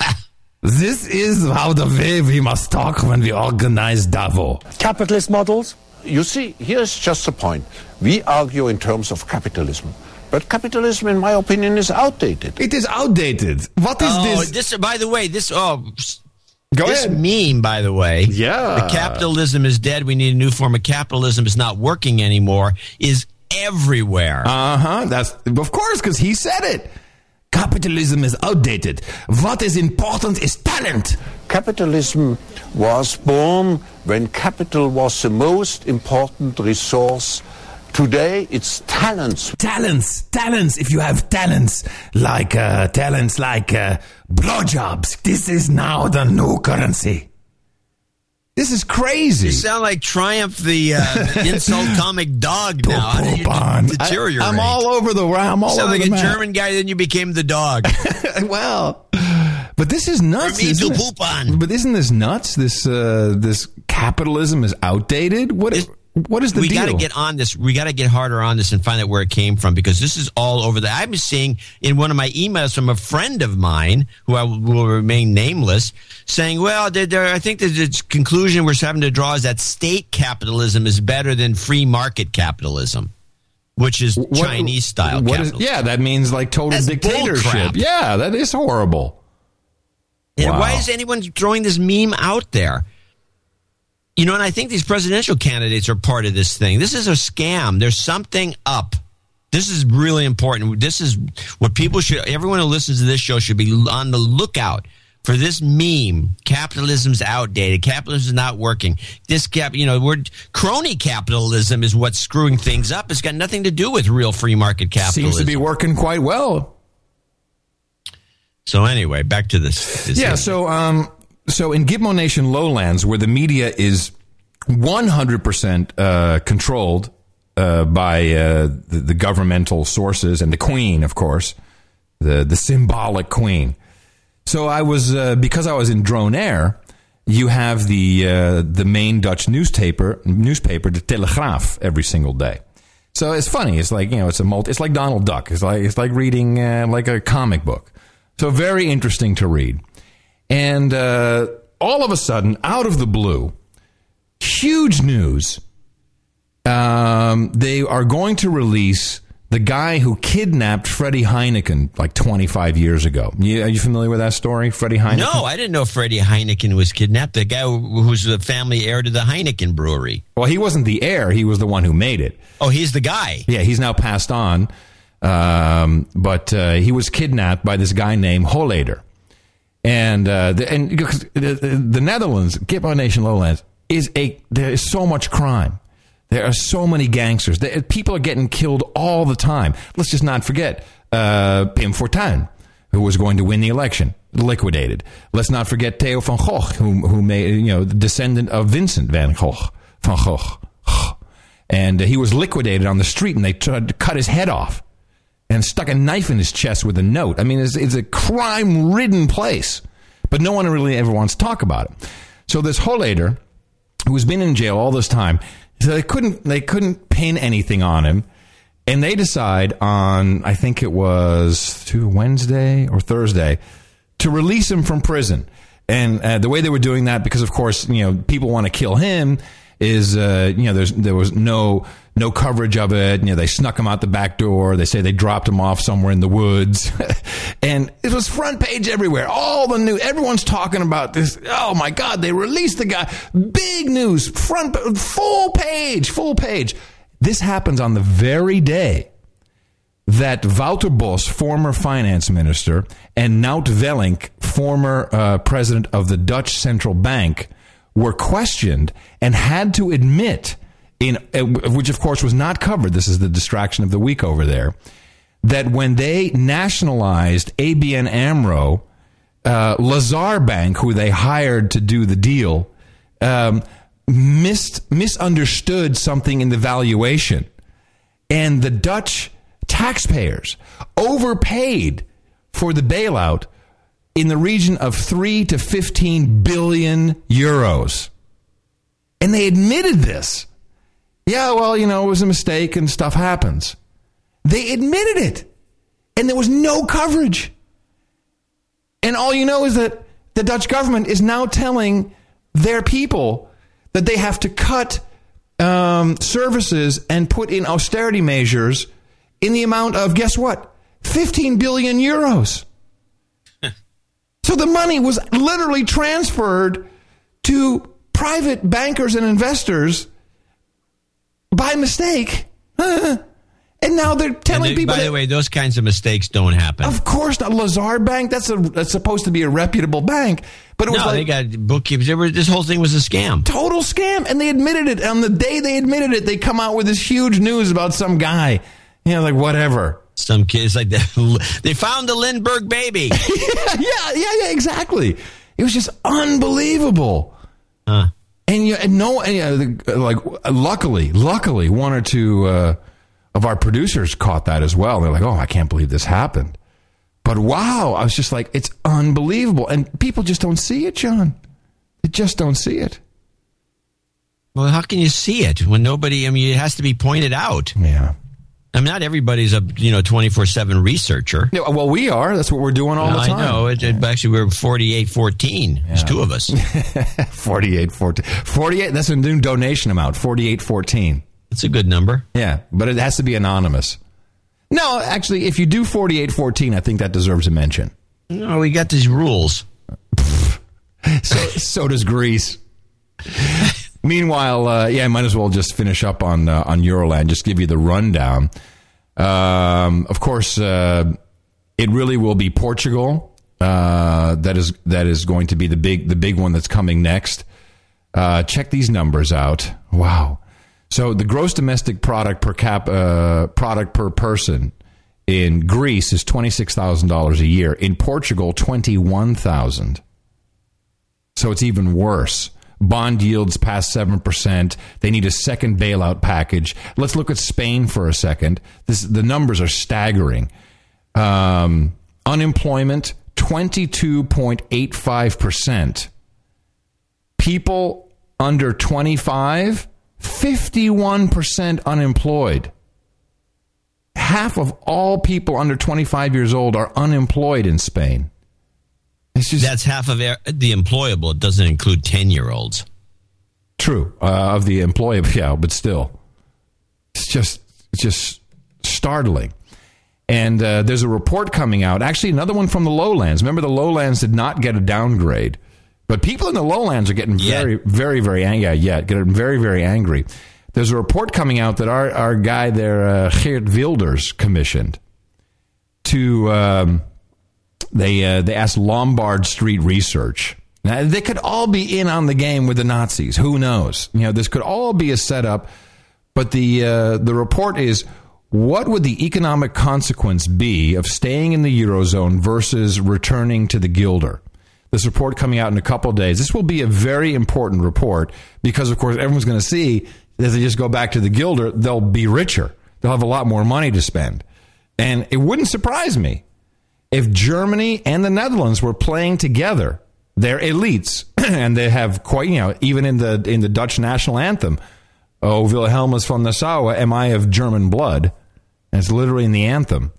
this is how the way we must talk when we organize Davos. Capitalist models? You see, here's just the point. We argue in terms of capitalism. But capitalism, in my opinion, is outdated. It is outdated. What is oh, this? By the way, this oh, Go this ahead. meme. By the way, Yeah. the capitalism is dead. We need a new form of capitalism. Is not working anymore. Is everywhere. Uh huh. That's of course because he said it. Capitalism is outdated. What is important is talent. Capitalism was born when capital was the most important resource. Today, it's talents. Talents, talents. If you have talents like uh, talents like uh, blowjobs, this is now the new currency. This is crazy. you sound like Triumph, the uh, insult comic dog. Now, How did you Bon. deteriorate? I, am all over the. I'm all sound over like the a map. German guy. Then you became the dog. well, but this is nuts. Isn't it? But isn't this nuts? This uh, this capitalism is outdated. What what is the we got to get on this. We got to get harder on this and find out where it came from because this is all over the. I'm seeing in one of my emails from a friend of mine who I will- remain nameless, saying, "Well, I think the conclusion we're having to draw is that state capitalism is better than free market capitalism, which is What- Chinese style what is- capitalism." yeah, that means like total That's dictatorship. Yeah, that is horrible. And Wow. why is anyone throwing this meme out there? You know, and I think these presidential candidates are part of this thing. This is a scam. There's something up. This is really important. This is what people should, everyone who listens to this show should be on the lookout for this meme. Capitalism's outdated. Capitalism is not working. This cap, you know, we're, crony capitalism is what's screwing things up. It's got nothing to do with real free market capitalism. Seems to be working quite well. so anyway, back to this. this Yeah, so um, so in Gitmo Nation lowlands, where the media is 100% uh, controlled uh, by uh, the, the governmental sources and the Queen, of course, the the symbolic Queen. So I was uh, because I was in Drone Air. You have the uh, the main Dutch newspaper newspaper, the Telegraaf, every single day. So it's funny. It's like you know, it's a multi. It's like Donald Duck. It's like it's like reading uh, like a comic book. So very interesting to read. And uh, all of a sudden, out of the blue, huge news. Um, they are going to release the guy who kidnapped Freddie Heineken like 25 years ago. You, are you familiar with that story, Freddie Heineken? No, I didn't know Freddie Heineken was kidnapped. The guy who, who's the family heir to the Heineken brewery. Well, he wasn't the heir. He was the one who made it. Oh, he's the guy. Yeah, he's now passed on. Um, but uh, he was kidnapped by this guy named Holleeder. And uh, the, and the, the Netherlands, Gitmo Nation Lowlands, is a there is so much crime. There are so many gangsters. People are getting killed all the time. Let's just not forget uh, Pim Fortuyn, who was going to win the election, liquidated. Let's not forget Theo van Gogh, who who made you know the descendant of Vincent van Gogh van Gogh. and he was liquidated on the street, and they tried to cut his head off and stuck a knife in his chest with a note. I mean, it's, it's a crime ridden place, but no one really ever wants to talk about it. So this Holleeder, who's been in jail all this time, so they couldn't they couldn't pin anything on him, and they decide on I think it was Wednesday or Thursday to release him from prison. And uh, the way they were doing that, because of course you know people want to kill him, is uh, you know there's there was no no coverage of it. You know they snuck him out the back door. They say they dropped him off somewhere in the woods, and it was front page everywhere. All the news, everyone's talking about this. Oh my God, they released the guy. Big news, front full page, full page. This happens on the very day that Wouter Bos, former finance minister, and Nout Wellink, former uh, president of the Dutch Central Bank, were questioned and had to admit, in uh, which of course was not covered. This is the distraction of the week over there. That when they nationalized ABN Amro, uh, Lazard Bank, who they hired to do the deal, um, missed misunderstood something in the valuation, and the Dutch taxpayers overpaid for the bailout in the region of 3 to 15 billion euros. And they admitted this. Yeah, well, you know, it was a mistake and stuff happens. They admitted it. And there was no coverage. And all you know is that the Dutch government is now telling their people that they have to cut um, services and put in austerity measures in the amount of, guess what? 15 billion euros. so the money was literally transferred to private bankers and investors by mistake. Uh-huh. And now they're telling they- people by that- the way, those kinds of mistakes don't happen. of course not. Lazard Bank, that's, a, that's supposed to be a reputable bank. But it was no, like they got bookkeepers. They were- This whole thing was a scam. total scam. And they admitted it. On the day they admitted it, they come out with this huge news about some guy. You know, like whatever. Some kids like that. They found the Lindbergh baby. yeah, yeah, yeah, exactly. It was just unbelievable. Huh. And you and no, and, know, like luckily, luckily, one or two uh, of our producers caught that as well. They're like, "Oh, I can't believe this happened." But wow, I was just like, "It's unbelievable," and people just don't see it, John. They just don't see it. Well, how can you see it when nobody? I mean, it has to be pointed out. Yeah. I mean, not everybody's a you know twenty four seven researcher. Yeah, well, we are. That's what we're doing all the time. I know. It, it- actually, we're forty eight fourteen. There's two of us. 48 14. 48, that's a new donation amount, 48 14. That's a good number. Yeah, but it has to be anonymous. No, actually, if you do 48 14, I think that deserves a mention. No, we got these rules. So, so does Greece. Meanwhile, uh, yeah, I might as well just finish up on uh, on Euroland. Just give you the rundown. Um, of course, uh, it really will be Portugal uh, that is that is going to be the big the big one that's coming next. Uh, check these numbers out. Wow. So the gross domestic product per cap uh, product per person in Greece is twenty six thousand dollars a year. In Portugal, twenty one thousand. So it's even worse. Bond yields past 7%. They need a second bailout package. Let's look at Spain for a second. This, the numbers are staggering. Um, unemployment, 22.85%. People under 25, 51% unemployed. Half of all people under 25 years old are unemployed in Spain. That's half of the employable. It doesn't include ten year olds. True uh, of the employable, yeah, but still, it's just it's just startling. And uh, there's a report coming out. Actually, another one from the lowlands. Remember, the lowlands did not get a downgrade, but people in the lowlands are getting very, very, very angry. Yeah, yet getting very, very angry. There's a report coming out that our our guy there, uh, Geert Wilders, commissioned to. Um, they uh, they asked Lombard Street Research. Now, they could all be in on the game with the Nazis. Who knows? You know, this could all be a setup. But the uh, the report is what would the economic consequence be of staying in the eurozone versus returning to the guilder? This report coming out in a couple days. This will be a very important report because, of course, everyone's going to see that If they just go back to the guilder, they'll be richer. They'll have a lot more money to spend. And it wouldn't surprise me if Germany and the Netherlands were playing together. They're elites, and they have quite, you know, even in the in the Dutch national anthem, "Oh, Wilhelmus von Nassau, am I of German blood?" And it's literally in the anthem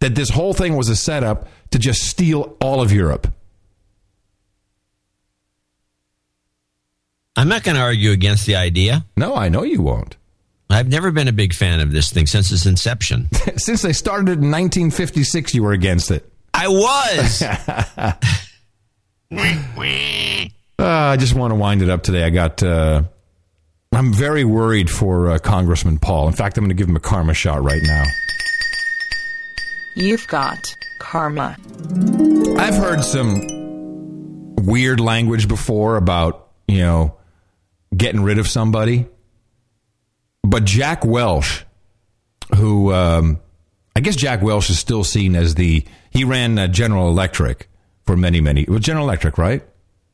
that this whole thing was a setup to just steal all of Europe. I'm not going to argue against the idea. No, I know you won't. I've never been a big fan of this thing since its inception. Since they started it in 1956, you were against it. I was. Uh, I just want to wind it up today. I got. Uh, I'm very worried for uh, Congressman Paul. In fact, I'm going to give him a karma shot right now. You've got karma. I've heard some weird language before about you know getting rid of somebody, but Jack Welch, who um, I guess Jack Welch is still seen as the he ran uh, General Electric for many many. Was General Electric, right?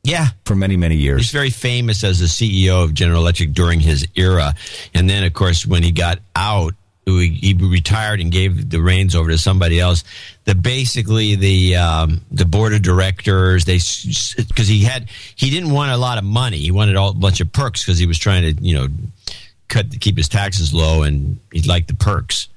Yeah. For many, many years. He's very famous as the CEO of General Electric during his era. And then, of course, when he got out, he he retired and gave the reins over to somebody else. The basically the um, the board of directors they because he had he didn't want a lot of money. He wanted all, a bunch of perks because he was trying to you know cut keep his taxes low and he liked the perks,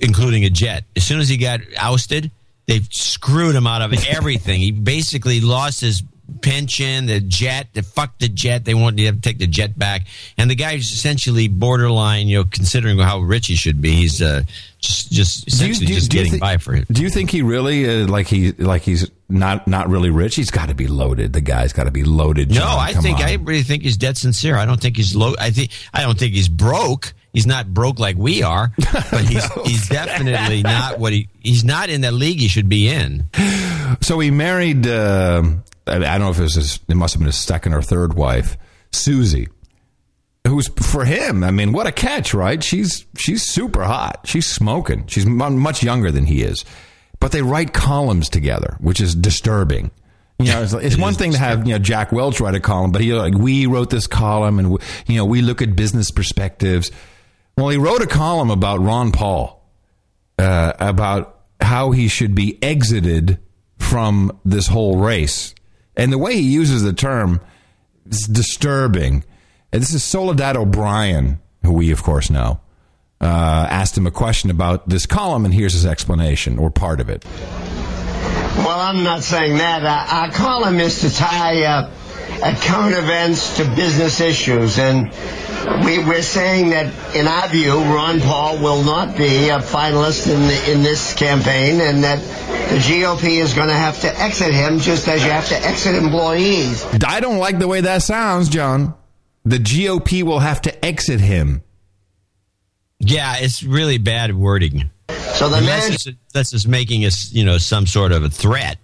including a jet. As soon as he got ousted, they screwed him out of everything. he basically lost his pension, the jet, the fuck the jet. They want you to take the jet back, and the guy's essentially borderline. You know, considering how rich he should be, he's uh, just just essentially just do getting thi- by for it. Do you think he really uh, like he like he's not not really rich? He's got to be loaded. The guy's got to be loaded. No, I Come think on. I really think he's dead sincere. I don't think he's low. I think I don't think he's broke. He's not broke like we are, but he's he's definitely not what he he's not in the league he should be in. So he married. Uh, I don't know if it was his, it must have been his second or third wife, Suzy. Who's for him? I mean, what a catch, right? She's she's super hot. She's smoking. She's mu- much younger than he is, but they write columns together, which is disturbing. You know, it's, it's one thing to have you know Jack Welch write a column, but he like we wrote this column, and you know we look at business perspectives. Well, he wrote a column about Ron Paul, uh, about how he should be exited from this whole race. And the way he uses the term is disturbing. And this is Soledad O'Brien, who we, of course, know, uh, asked him a question about this column, and here's his explanation, or part of it. Well, I'm not saying that. Uh, our column is to tie uh, uh, current events to business issues, and we, we're saying that, in our view, Ron Paul will not be a finalist in the, in this campaign, and that the GOP is going to have to exit him, just as you have to exit employees. I don't like the way that sounds, John. The GOP will have to exit him. Yeah, it's really bad wording. So the unless man- it's, unless it's making us, you know, some sort of a threat.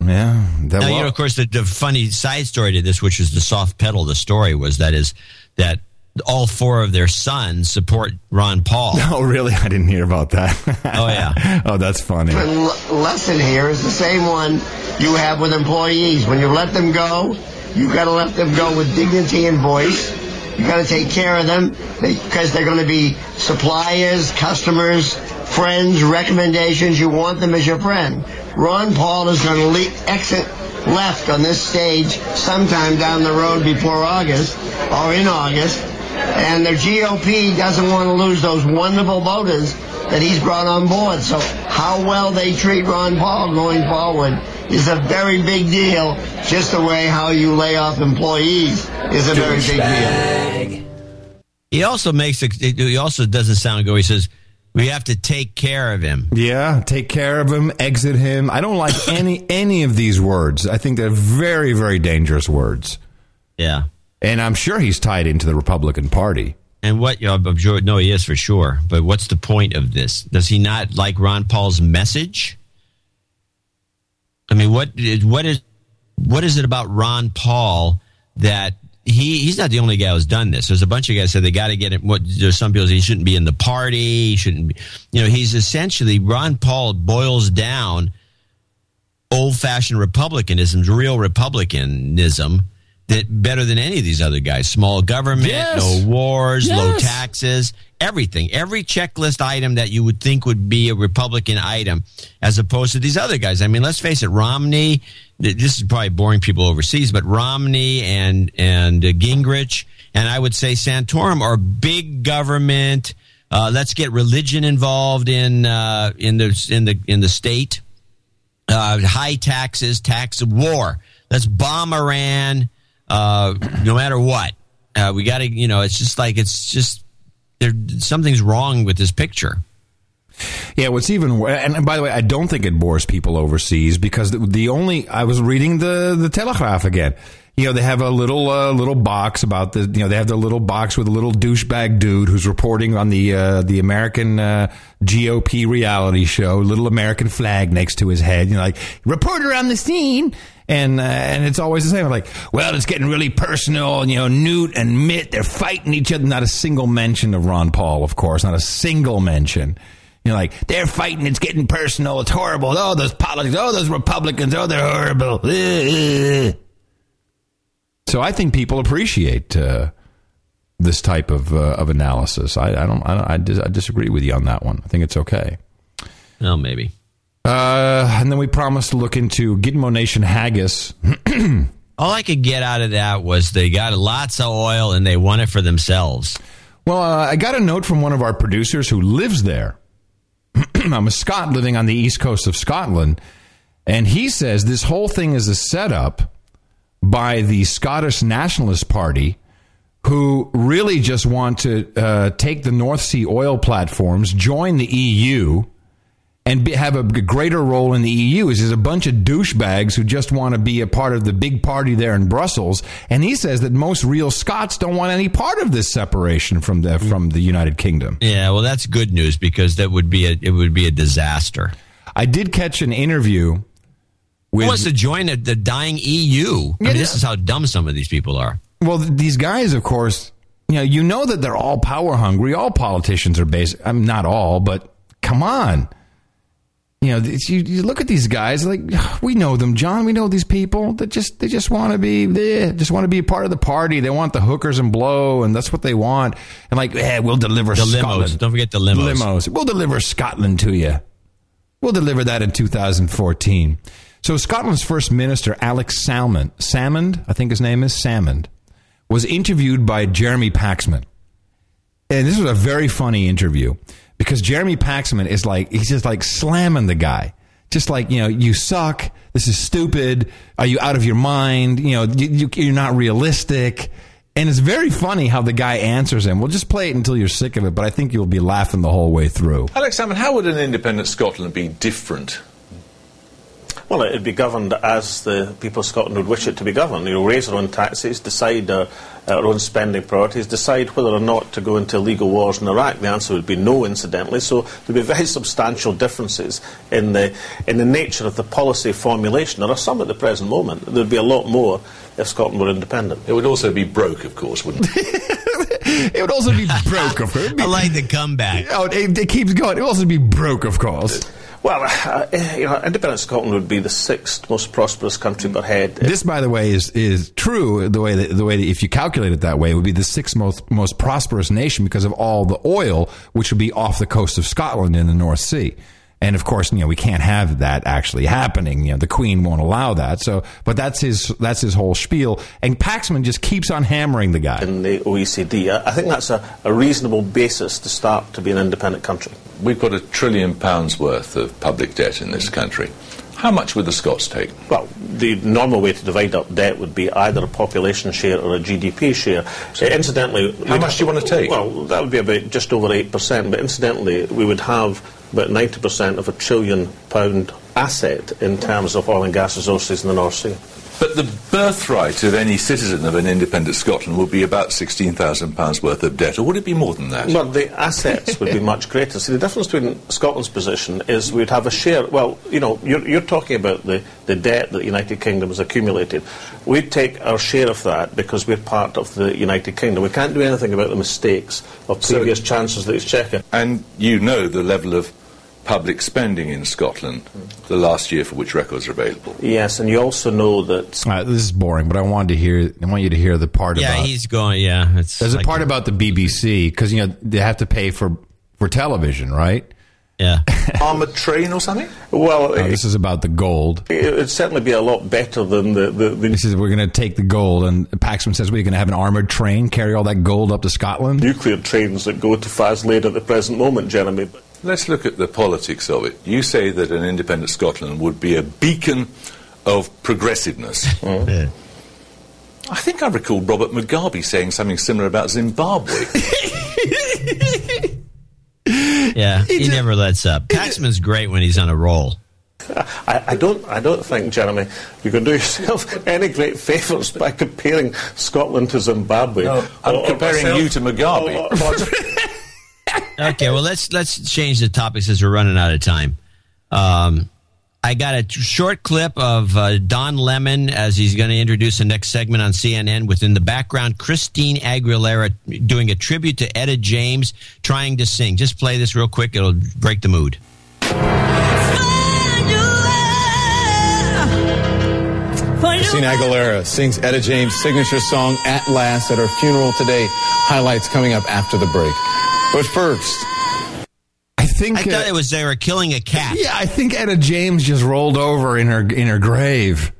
Yeah. That now, you well- know, of course, the, the funny side story to this, which was the soft pedal, the story was that is that all four of their sons support Ron Paul. Oh, really? I didn't hear about that. Oh, yeah. oh, that's funny. The l- lesson here is the same one you have with employees. When you let them go, you've got to let them go with dignity and voice. You got to take care of them because they're going to be suppliers, customers, friends, recommendations. You want them as your friend. Ron Paul is going to le- exit left on this stage sometime down the road before August or in August. And the GOP doesn't want to lose those wonderful voters that he's brought on board. So how well they treat Ron Paul going forward is a very big deal. Just the way how you lay off employees is a very big deal. He also makes it, he also doesn't sound good. He says, we have to take care of him. Yeah, take care of him, exit him. I don't like any any of these words. I think they're very very dangerous words. Yeah. And I'm sure he's tied into the Republican Party. And what, you know, I'm sure, no, he is for sure. But what's the point of this? Does he not like Ron Paul's message? I mean, what is what is what is it about Ron Paul that he he's not the only guy who's done this. There's a bunch of guys said they got to get it. What there's some people say he shouldn't be in the party. He shouldn't be. You know, he's essentially Ron Paul boils down old fashioned republicanism, real republicanism, that better than any of these other guys. Small government, Yes. no wars, low taxes, everything. Every checklist item that you would think would be a Republican item, as opposed to these other guys. I mean, let's face it, Romney. This is probably boring people overseas, but Romney and and uh, Gingrich and I would say Santorum are big government. Uh, let's get religion involved in uh, in the in the in the state. Uh, high taxes, tax war. Let's bomb Iran, uh, no matter what. Uh, we got to, you know, it's just like it's just there. Something's wrong with this picture. Yeah, what's even and, by the way, I don't think it bores people overseas because the, the only I was reading the the Telegraph again. You know, they have a little uh, little box about the you know they have the little box with a little douchebag dude who's reporting on the uh, the American uh, GOP reality show, little American flag next to his head. You know, like reporter on the scene. And uh, and it's always the same. Like, well, it's getting really personal. And, you know, Newt and Mitt, they're fighting each other. Not a single mention of Ron Paul, of course. Not a single mention. You know, like they're fighting. It's getting personal. It's horrible. Oh, those politics. Oh, those Republicans. Oh, they're horrible. So I think people appreciate uh, this type of uh, of analysis. I, I don't. I, I, dis- I disagree with you on that one. I think it's okay. Well, maybe. Uh, and then we promised to look into Gitmo Nation haggis. All I could get out of that was they got lots of oil and they want it for themselves. Well, uh, I got a note from one of our producers who lives there. I'm a Scot living on the east coast of Scotland, and he says this whole thing is a setup by the Scottish Nationalist Party, who really just want to uh, take the North Sea oil platforms, join the EU, and be, have a greater role in the EU. Is there's a bunch of douchebags who just want to be a part of the big party there in Brussels, and he says that most real Scots don't want any part of this separation from the from the United Kingdom. Yeah, well, that's good news because that would be a it would be a disaster. I did catch an interview with Who wants to join the, the dying EU? I mean, this is how dumb some of these people are. Well, these guys, of course, you know, you know that they're all power hungry. All politicians are based. I'm not all, but come on. You know, you, you look at these guys like we know them, John. We know these people that just they just want to be they just want to be a part of the party. They want the hookers and blow, and that's what they want. And like, eh, we'll deliver The limos. Scotland. Don't forget the limos. Limos. We'll deliver Scotland to you. We'll deliver that in 2014. So Scotland's first minister, Alex Salmond, Salmond, I think his name is Salmond, was interviewed by Jeremy Paxman. And this was a very funny interview because Jeremy Paxman is like, he's just like slamming the guy. Just like, you know, you suck. This is stupid. Are you out of your mind? You know, you, you, you're not realistic. And it's very funny how the guy answers him. We'll just play it until you're sick of it, but I think you'll be laughing the whole way through. Alex Salmond, how would an independent Scotland be different? Well, it'd be governed as the people of Scotland would wish it to be governed. You know, raise our own taxes, decide uh, our, our own spending priorities, decide whether or not to go into legal wars in Iraq. The answer would be no, incidentally. So there'd be very substantial differences in the in the nature of the policy formulation. There are some at the present moment. There'd be a lot more if Scotland were independent. It would also be broke, of course, wouldn't it? It would also be broke, of course. I like the comeback. Oh, it, it keeps going. It would also be broke, of course. Well, uh, you know, independent Scotland would be the sixth most prosperous country per head. This, by the way, is is true. The way that, the way that if you calculate it that way, it would be the sixth most most prosperous nation because of all the oil which would be off the coast of Scotland in the North Sea. And of course, you know we can't have that actually happening. You know the Queen won't allow that. So, but that's his that's his whole spiel. And Paxman just keeps on hammering the guy. in the OECD. I I think that's a, a reasonable basis to start to be an independent country. We've got a trillion pounds worth of public debt in this country. How much would the Scots take? Well, the normal way to divide up debt would be either a population share or a GDP share. Uh, incidentally, How much do you want to take? Well, that would be about just over eight percent. But incidentally, we would have about ninety percent of a trillion pound asset in terms of oil and gas resources in the North Sea. But the birthright of any citizen of an independent Scotland would be about £16,000 worth of debt, or would it be more than that? Well, the assets would be much greater. See, the difference between Scotland's position is we'd have a share. Well, you know, you're, you're talking about the, the debt that the United Kingdom has accumulated. We'd take our share of that because we're part of the United Kingdom. We can't do anything about the mistakes of So- previous chancellors of the Exchequer. And you know the level of public spending in Scotland the last year for which records are available. Yes, and you also know that. All right, this is boring, but I wanted to hear. I want you to hear the part Yeah, about. he's going. Yeah, it's There's like a part about the BBC because you know they have to pay for for television, right? Yeah. Armored train or something? Well, No, this is about the gold. it would certainly be a lot better than the. the, the This is we're going to take the gold, and Paxman says we're going to have an armored train carry all that gold up to Scotland. nuclear trains that go to Faslane at the present moment, Jeremy. Let's look at the politics of it. You say that an independent Scotland would be a beacon of progressiveness. Yeah. I think I recall Robert Mugabe saying something similar about Zimbabwe. Yeah, he never lets up. Paxman's great when he's on a roll. I, I don't. I don't think, Jeremy, you can do yourself any great favours by comparing Scotland to Zimbabwe. No, I'm Or- or comparing myself- you to Mugabe. or- or- Okay, well let's let's change the topics as we're running out of time. Um, I got a short clip of uh, Don Lemon as he's going to introduce the next segment on CNN. Within the background, Christina Aguilera doing a tribute to Etta James, trying to sing. Just play this real quick; it'll break the mood. Christina Aguilera sings Etta James' signature song At Last at her funeral today. Highlights coming up after the break. But first, think I thought it was they were killing a cat. Yeah, I think Etta James just rolled over in her in her grave.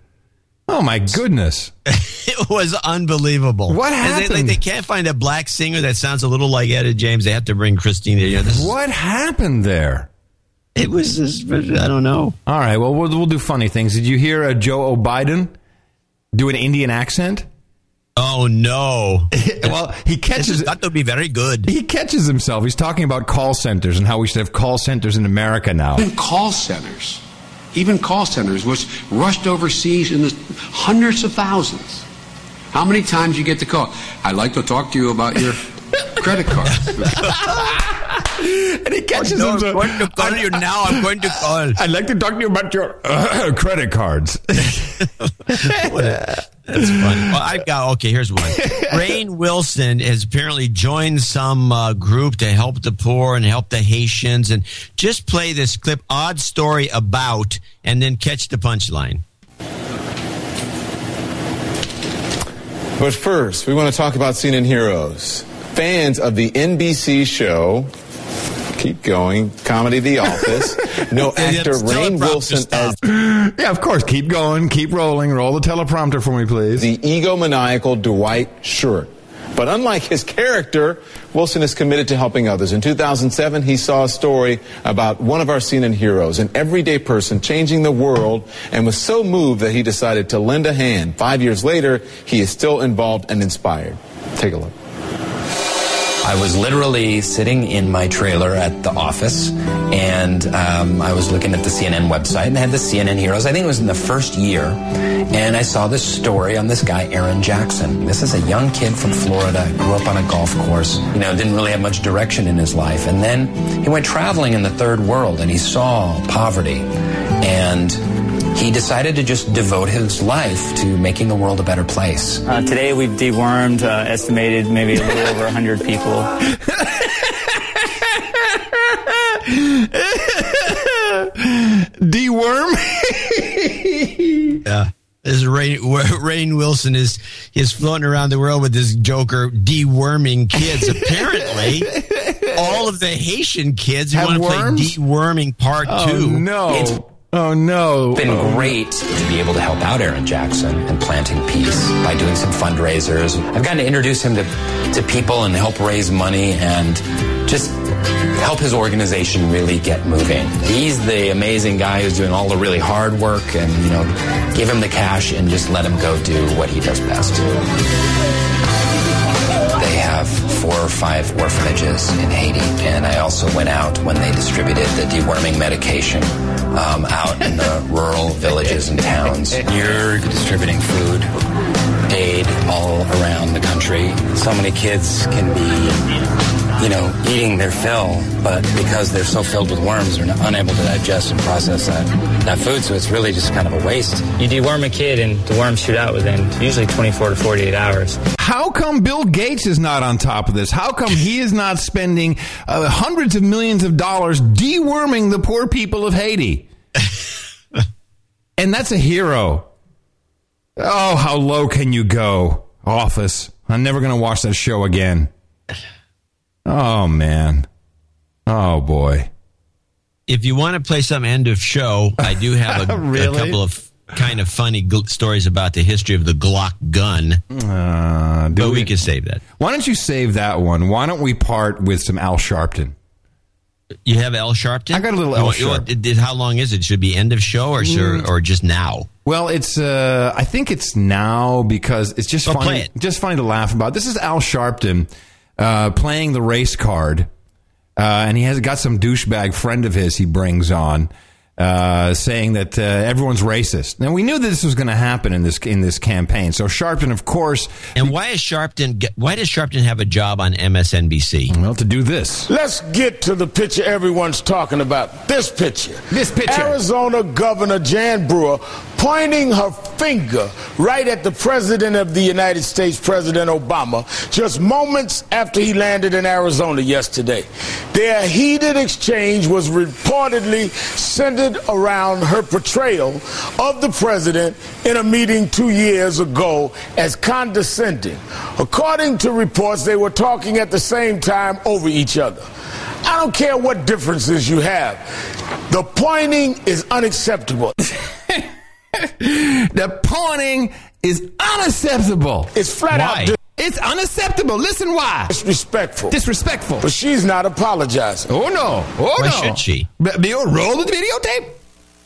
Oh my goodness! it was unbelievable. What And they, like, happened? they can't find a black singer that sounds a little like Etta James. They have to bring Christina. You know, What happened there? It was. Just, I don't know. All right, well we'll, we'll do funny things. Did you hear uh, Joe Biden do an Indian accent? Oh no! well, he catches That would be very good. He catches himself. He's talking about call centers and how we should have call centers in America now. Even call centers, even call centers, was rushed overseas in the hundreds of thousands. How many times you get the call? I'd like to talk to you about your credit card. and he catches no, himself. I'm going to call you now. I'm going to call. I'd like to talk to you about your uh, credit cards. That's funny. Well, I've got okay. Here's one. Rainn Wilson has apparently joined some uh, group to help the poor and help the Haitians. And just play this clip, odd story about, and then catch the punchline. but first, we want to talk about CNN Heroes. Fans of the NBC show, keep going, comedy The Office, No actor it's Rainn Wilson as yeah, of course. Keep going. Keep rolling. Roll the teleprompter for me, please. the egomaniacal Dwight Schrute. But unlike his character, Wilson is committed to helping others. In 2007, he saw a story about one of our CNN heroes, an everyday person changing the world, and was so moved that he decided to lend a hand. Five years later, he is still involved and inspired. Take a look. I was literally sitting in my trailer at the office, and um, I was looking at the CNN website, and they had the CNN heroes. I think it was in the first year, and I saw this story on this guy, Aaron Jackson. This is a young kid from Florida, grew up on a golf course. You know, didn't really have much direction in his life, and then he went traveling in the third world, and he saw poverty, and he decided to just devote his life to making the world a better place. Uh, today we've dewormed, uh, estimated maybe a little over 100 people. Deworm? Yeah. This Rainn, Rainn Wilson is is floating around the world with this Joker deworming kids. Apparently, all of the Haitian kids Have want to play deworming part Oh, two. no. Oh, no. It's been great to be able to help out Aaron Jackson and planting peace by doing some fundraisers. I've gotten to introduce him to, to people and help raise money and just help his organization really get moving. He's the amazing guy who's doing all the really hard work and, you know, give him the cash and just let him go do what he does best. Four or five orphanages in Haiti, and I also went out when they distributed the deworming medication um, out in the rural villages and towns. You're distributing food, aid all around the country. So many kids can be you know, eating their fill, but because they're so filled with worms, they're unable to digest and process that, that food. So it's really just kind of a waste. You deworm a kid and the worms shoot out within usually 24 to 48 hours. How come Bill Gates is not on top of this? How come he is not spending uh, hundreds of millions of dollars deworming the poor people of Haiti? and that's a hero. Oh, how low can you go, Office? I'm never going to watch that show again. Oh, man. Oh, boy. If you want to play some end of show, I do have a, a couple of kind of funny gl- stories about the history of the Glock gun. Uh, but we can save that. Why don't you save that one? Why don't we part with some Al Sharpton? You have Al Sharpton? I got a little L want- you want- Sharp. did- did- how long is it? Should it be end of show or Mm. or just now? Well, it's uh, I think it's now because it's just Well, funny, it. just funny to laugh about. This is Al Sharpton uh, playing the race card, uh, and he has got some douchebag friend of his he brings on. Uh, saying that uh, everyone's racist. Now we knew that this was going to happen in this in this campaign. So Sharpton, of course, And why is Sharpton? Why does Sharpton have a job on MSNBC? Well, to do this. Let's get to the picture everyone's talking about. This picture. This picture. Arizona Governor Jan Brewer pointing her finger right at the President of the United States, President Obama, just moments after he landed in Arizona yesterday. Their heated exchange was reportedly centered around her portrayal of the president in a meeting two years ago as condescending. According to reports, they were talking at the same time over each other. I don't care what differences you have. The pointing is unacceptable. the pointing is unacceptable. It's flat out. dis- It's unacceptable. Listen why. Disrespectful. Disrespectful. But she's not apologizing. Oh no. Oh Why no. should she? But Bill, roll the videotape.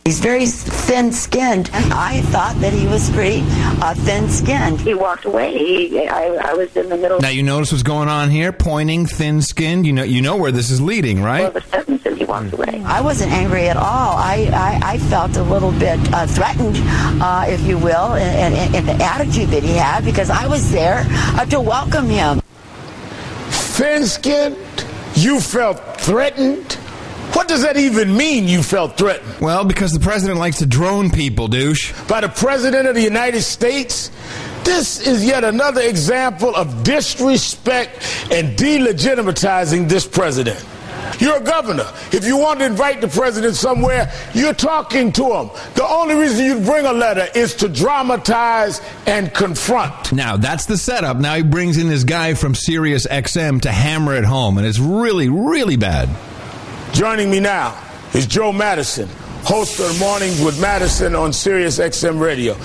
He's very thin skinned, I thought that he was pretty uh, thin skinned. He walked away. He, I, I was in the middle Now you notice what's going on here. Pointing, thin-skinned. You know, you know where this is leading, right? of a sentence, and he walked away. I wasn't angry at all. I, I, I felt a little bit uh, threatened, uh, if you will, in, in, in the attitude that he had because I was there uh, to welcome him. Thin skinned? You felt threatened? What does that even mean, you felt threatened? Well, because the president likes to drone people, douche. By the President of the United States? This is yet another example of disrespect and delegitimizing this president. You're a governor. If you want to invite the president somewhere, you're talking to him. The only reason you bring a letter is to dramatize and confront. Now that's the setup. Now he brings in this guy from Sirius XM to hammer it home, and it's really, really bad. Joining me now is Joe Madison, host of Mornings with Madison on Sirius XM Radio.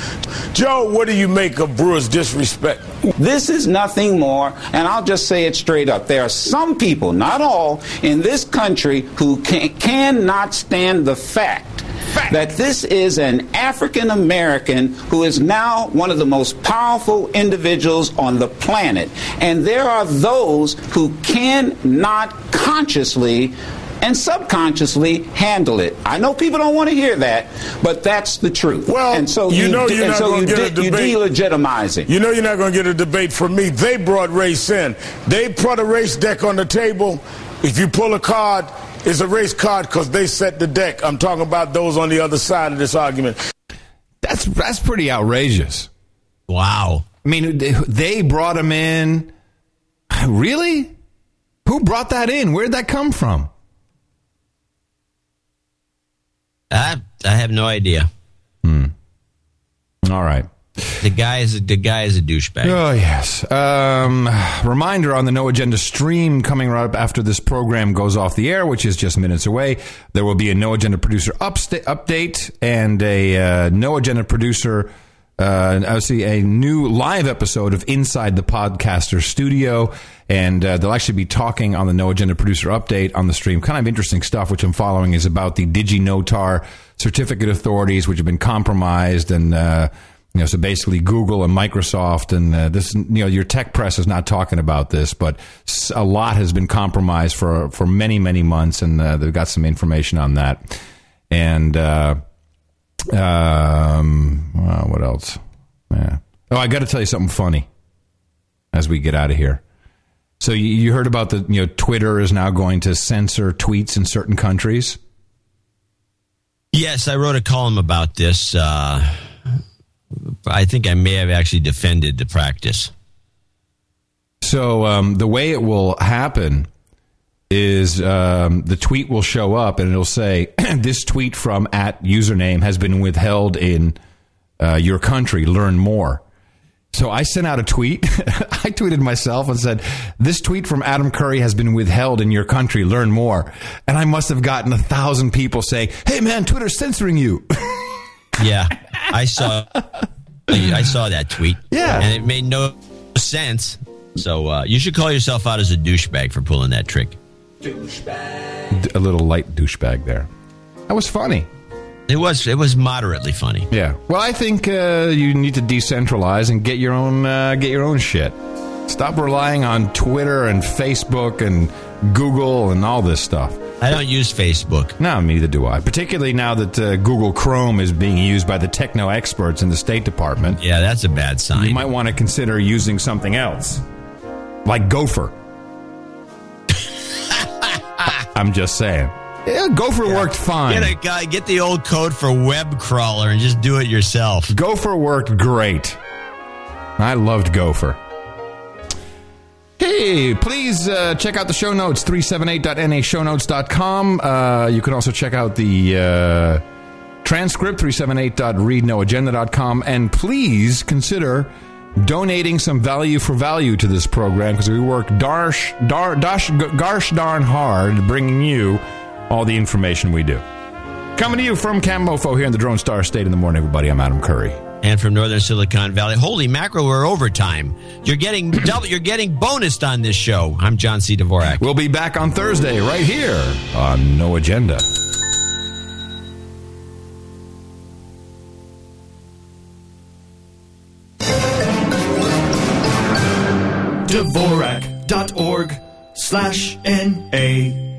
Joe, what do you make of Brewer's disrespect? This is nothing more, and I'll just say it straight up. There are some people, not all, in this country who can, cannot stand the fact that this is an African American who is now one of the most powerful individuals on the planet. And there are those who cannot consciously and subconsciously handle it. I know people don't want to hear that, but that's the truth. Well, and so you know de- you're not so gonna you, get a de- you debate. delegitimize it. You know you're not going to get a debate from me. They brought race in. They put a race deck on the table. If you pull a card, it's a race card because they set the deck. I'm talking about those on the other side of this argument. That's that's pretty outrageous. Wow. I mean, they- they brought him in. Really? Who brought that in? Where'd that come from? I I have no idea. Hmm. All right. The guy is a, the guy is a douchebag. Oh yes. Um, reminder on the No Agenda stream coming right up after this program goes off the air, which is just minutes away. There will be a No Agenda producer upsta- update and a uh, No Agenda producer. Uh, I see a new live episode of Inside the Podcaster Studio, and uh, they'll actually be talking on the No Agenda producer update on the stream. Kind of interesting stuff, which I'm following, is about the DigiNotar certificate authorities, which have been compromised, and uh, you know, so basically Google and Microsoft and uh, this, you know, your tech press is not talking about this, but a lot has been compromised for for many many months, and uh, they've got some information on that. And uh, um, well, what else? Yeah. Oh, I got to tell you something funny as we get out of here. So you, you heard about the you know Twitter is now going to censor tweets in certain countries. Yes, I wrote a column about this. Uh, I think I may have actually defended the practice. So um, the way it will happen is um, the tweet will show up and it'll say this tweet from at username has been withheld in uh, your country. Learn more. So I sent out a tweet. I tweeted myself and said, "This tweet from Adam Curry has been withheld in your country. Learn more." And I must have gotten a thousand people saying, "Hey, man, Twitter's censoring you." Yeah, I saw. I saw that tweet. Yeah. and it made no sense. So uh, you should call yourself out as a douchebag for pulling that trick. D- a little light douchebag there. That was funny. It was. It was moderately funny. Yeah. Well, I think uh, you need to decentralize and get your own uh, get your own shit. Stop relying on Twitter and Facebook and Google and all this stuff. I don't use Facebook. No, neither do I. Particularly now that uh, Google Chrome is being used by the techno experts in the State Department. Yeah, that's a bad sign. You might want to consider using something else, like Gopher. I'm just saying. Yeah, Gopher worked fine. Get a guy. Get the old code for web crawler and just do it yourself. Gopher worked great. I loved Gopher. Hey, please uh, check out the show notes, 378.nashownotes.com. Uh, you can also check out the uh, transcript, 378.readnoagenda.com. And please consider donating some value for value to this program because we work darsh, dar, dash, garsh darn hard bringing you all the information we do. Coming to you from Camofo here in the Drone Star State in the morning, everybody. I'm Adam Curry. And from Northern Silicon Valley, holy mackerel, we're overtime. You're getting double. You're getting bonused on this show. I'm John C. Dvorak. We'll be back on Thursday right here on No Agenda. Dvorak.org slash N-A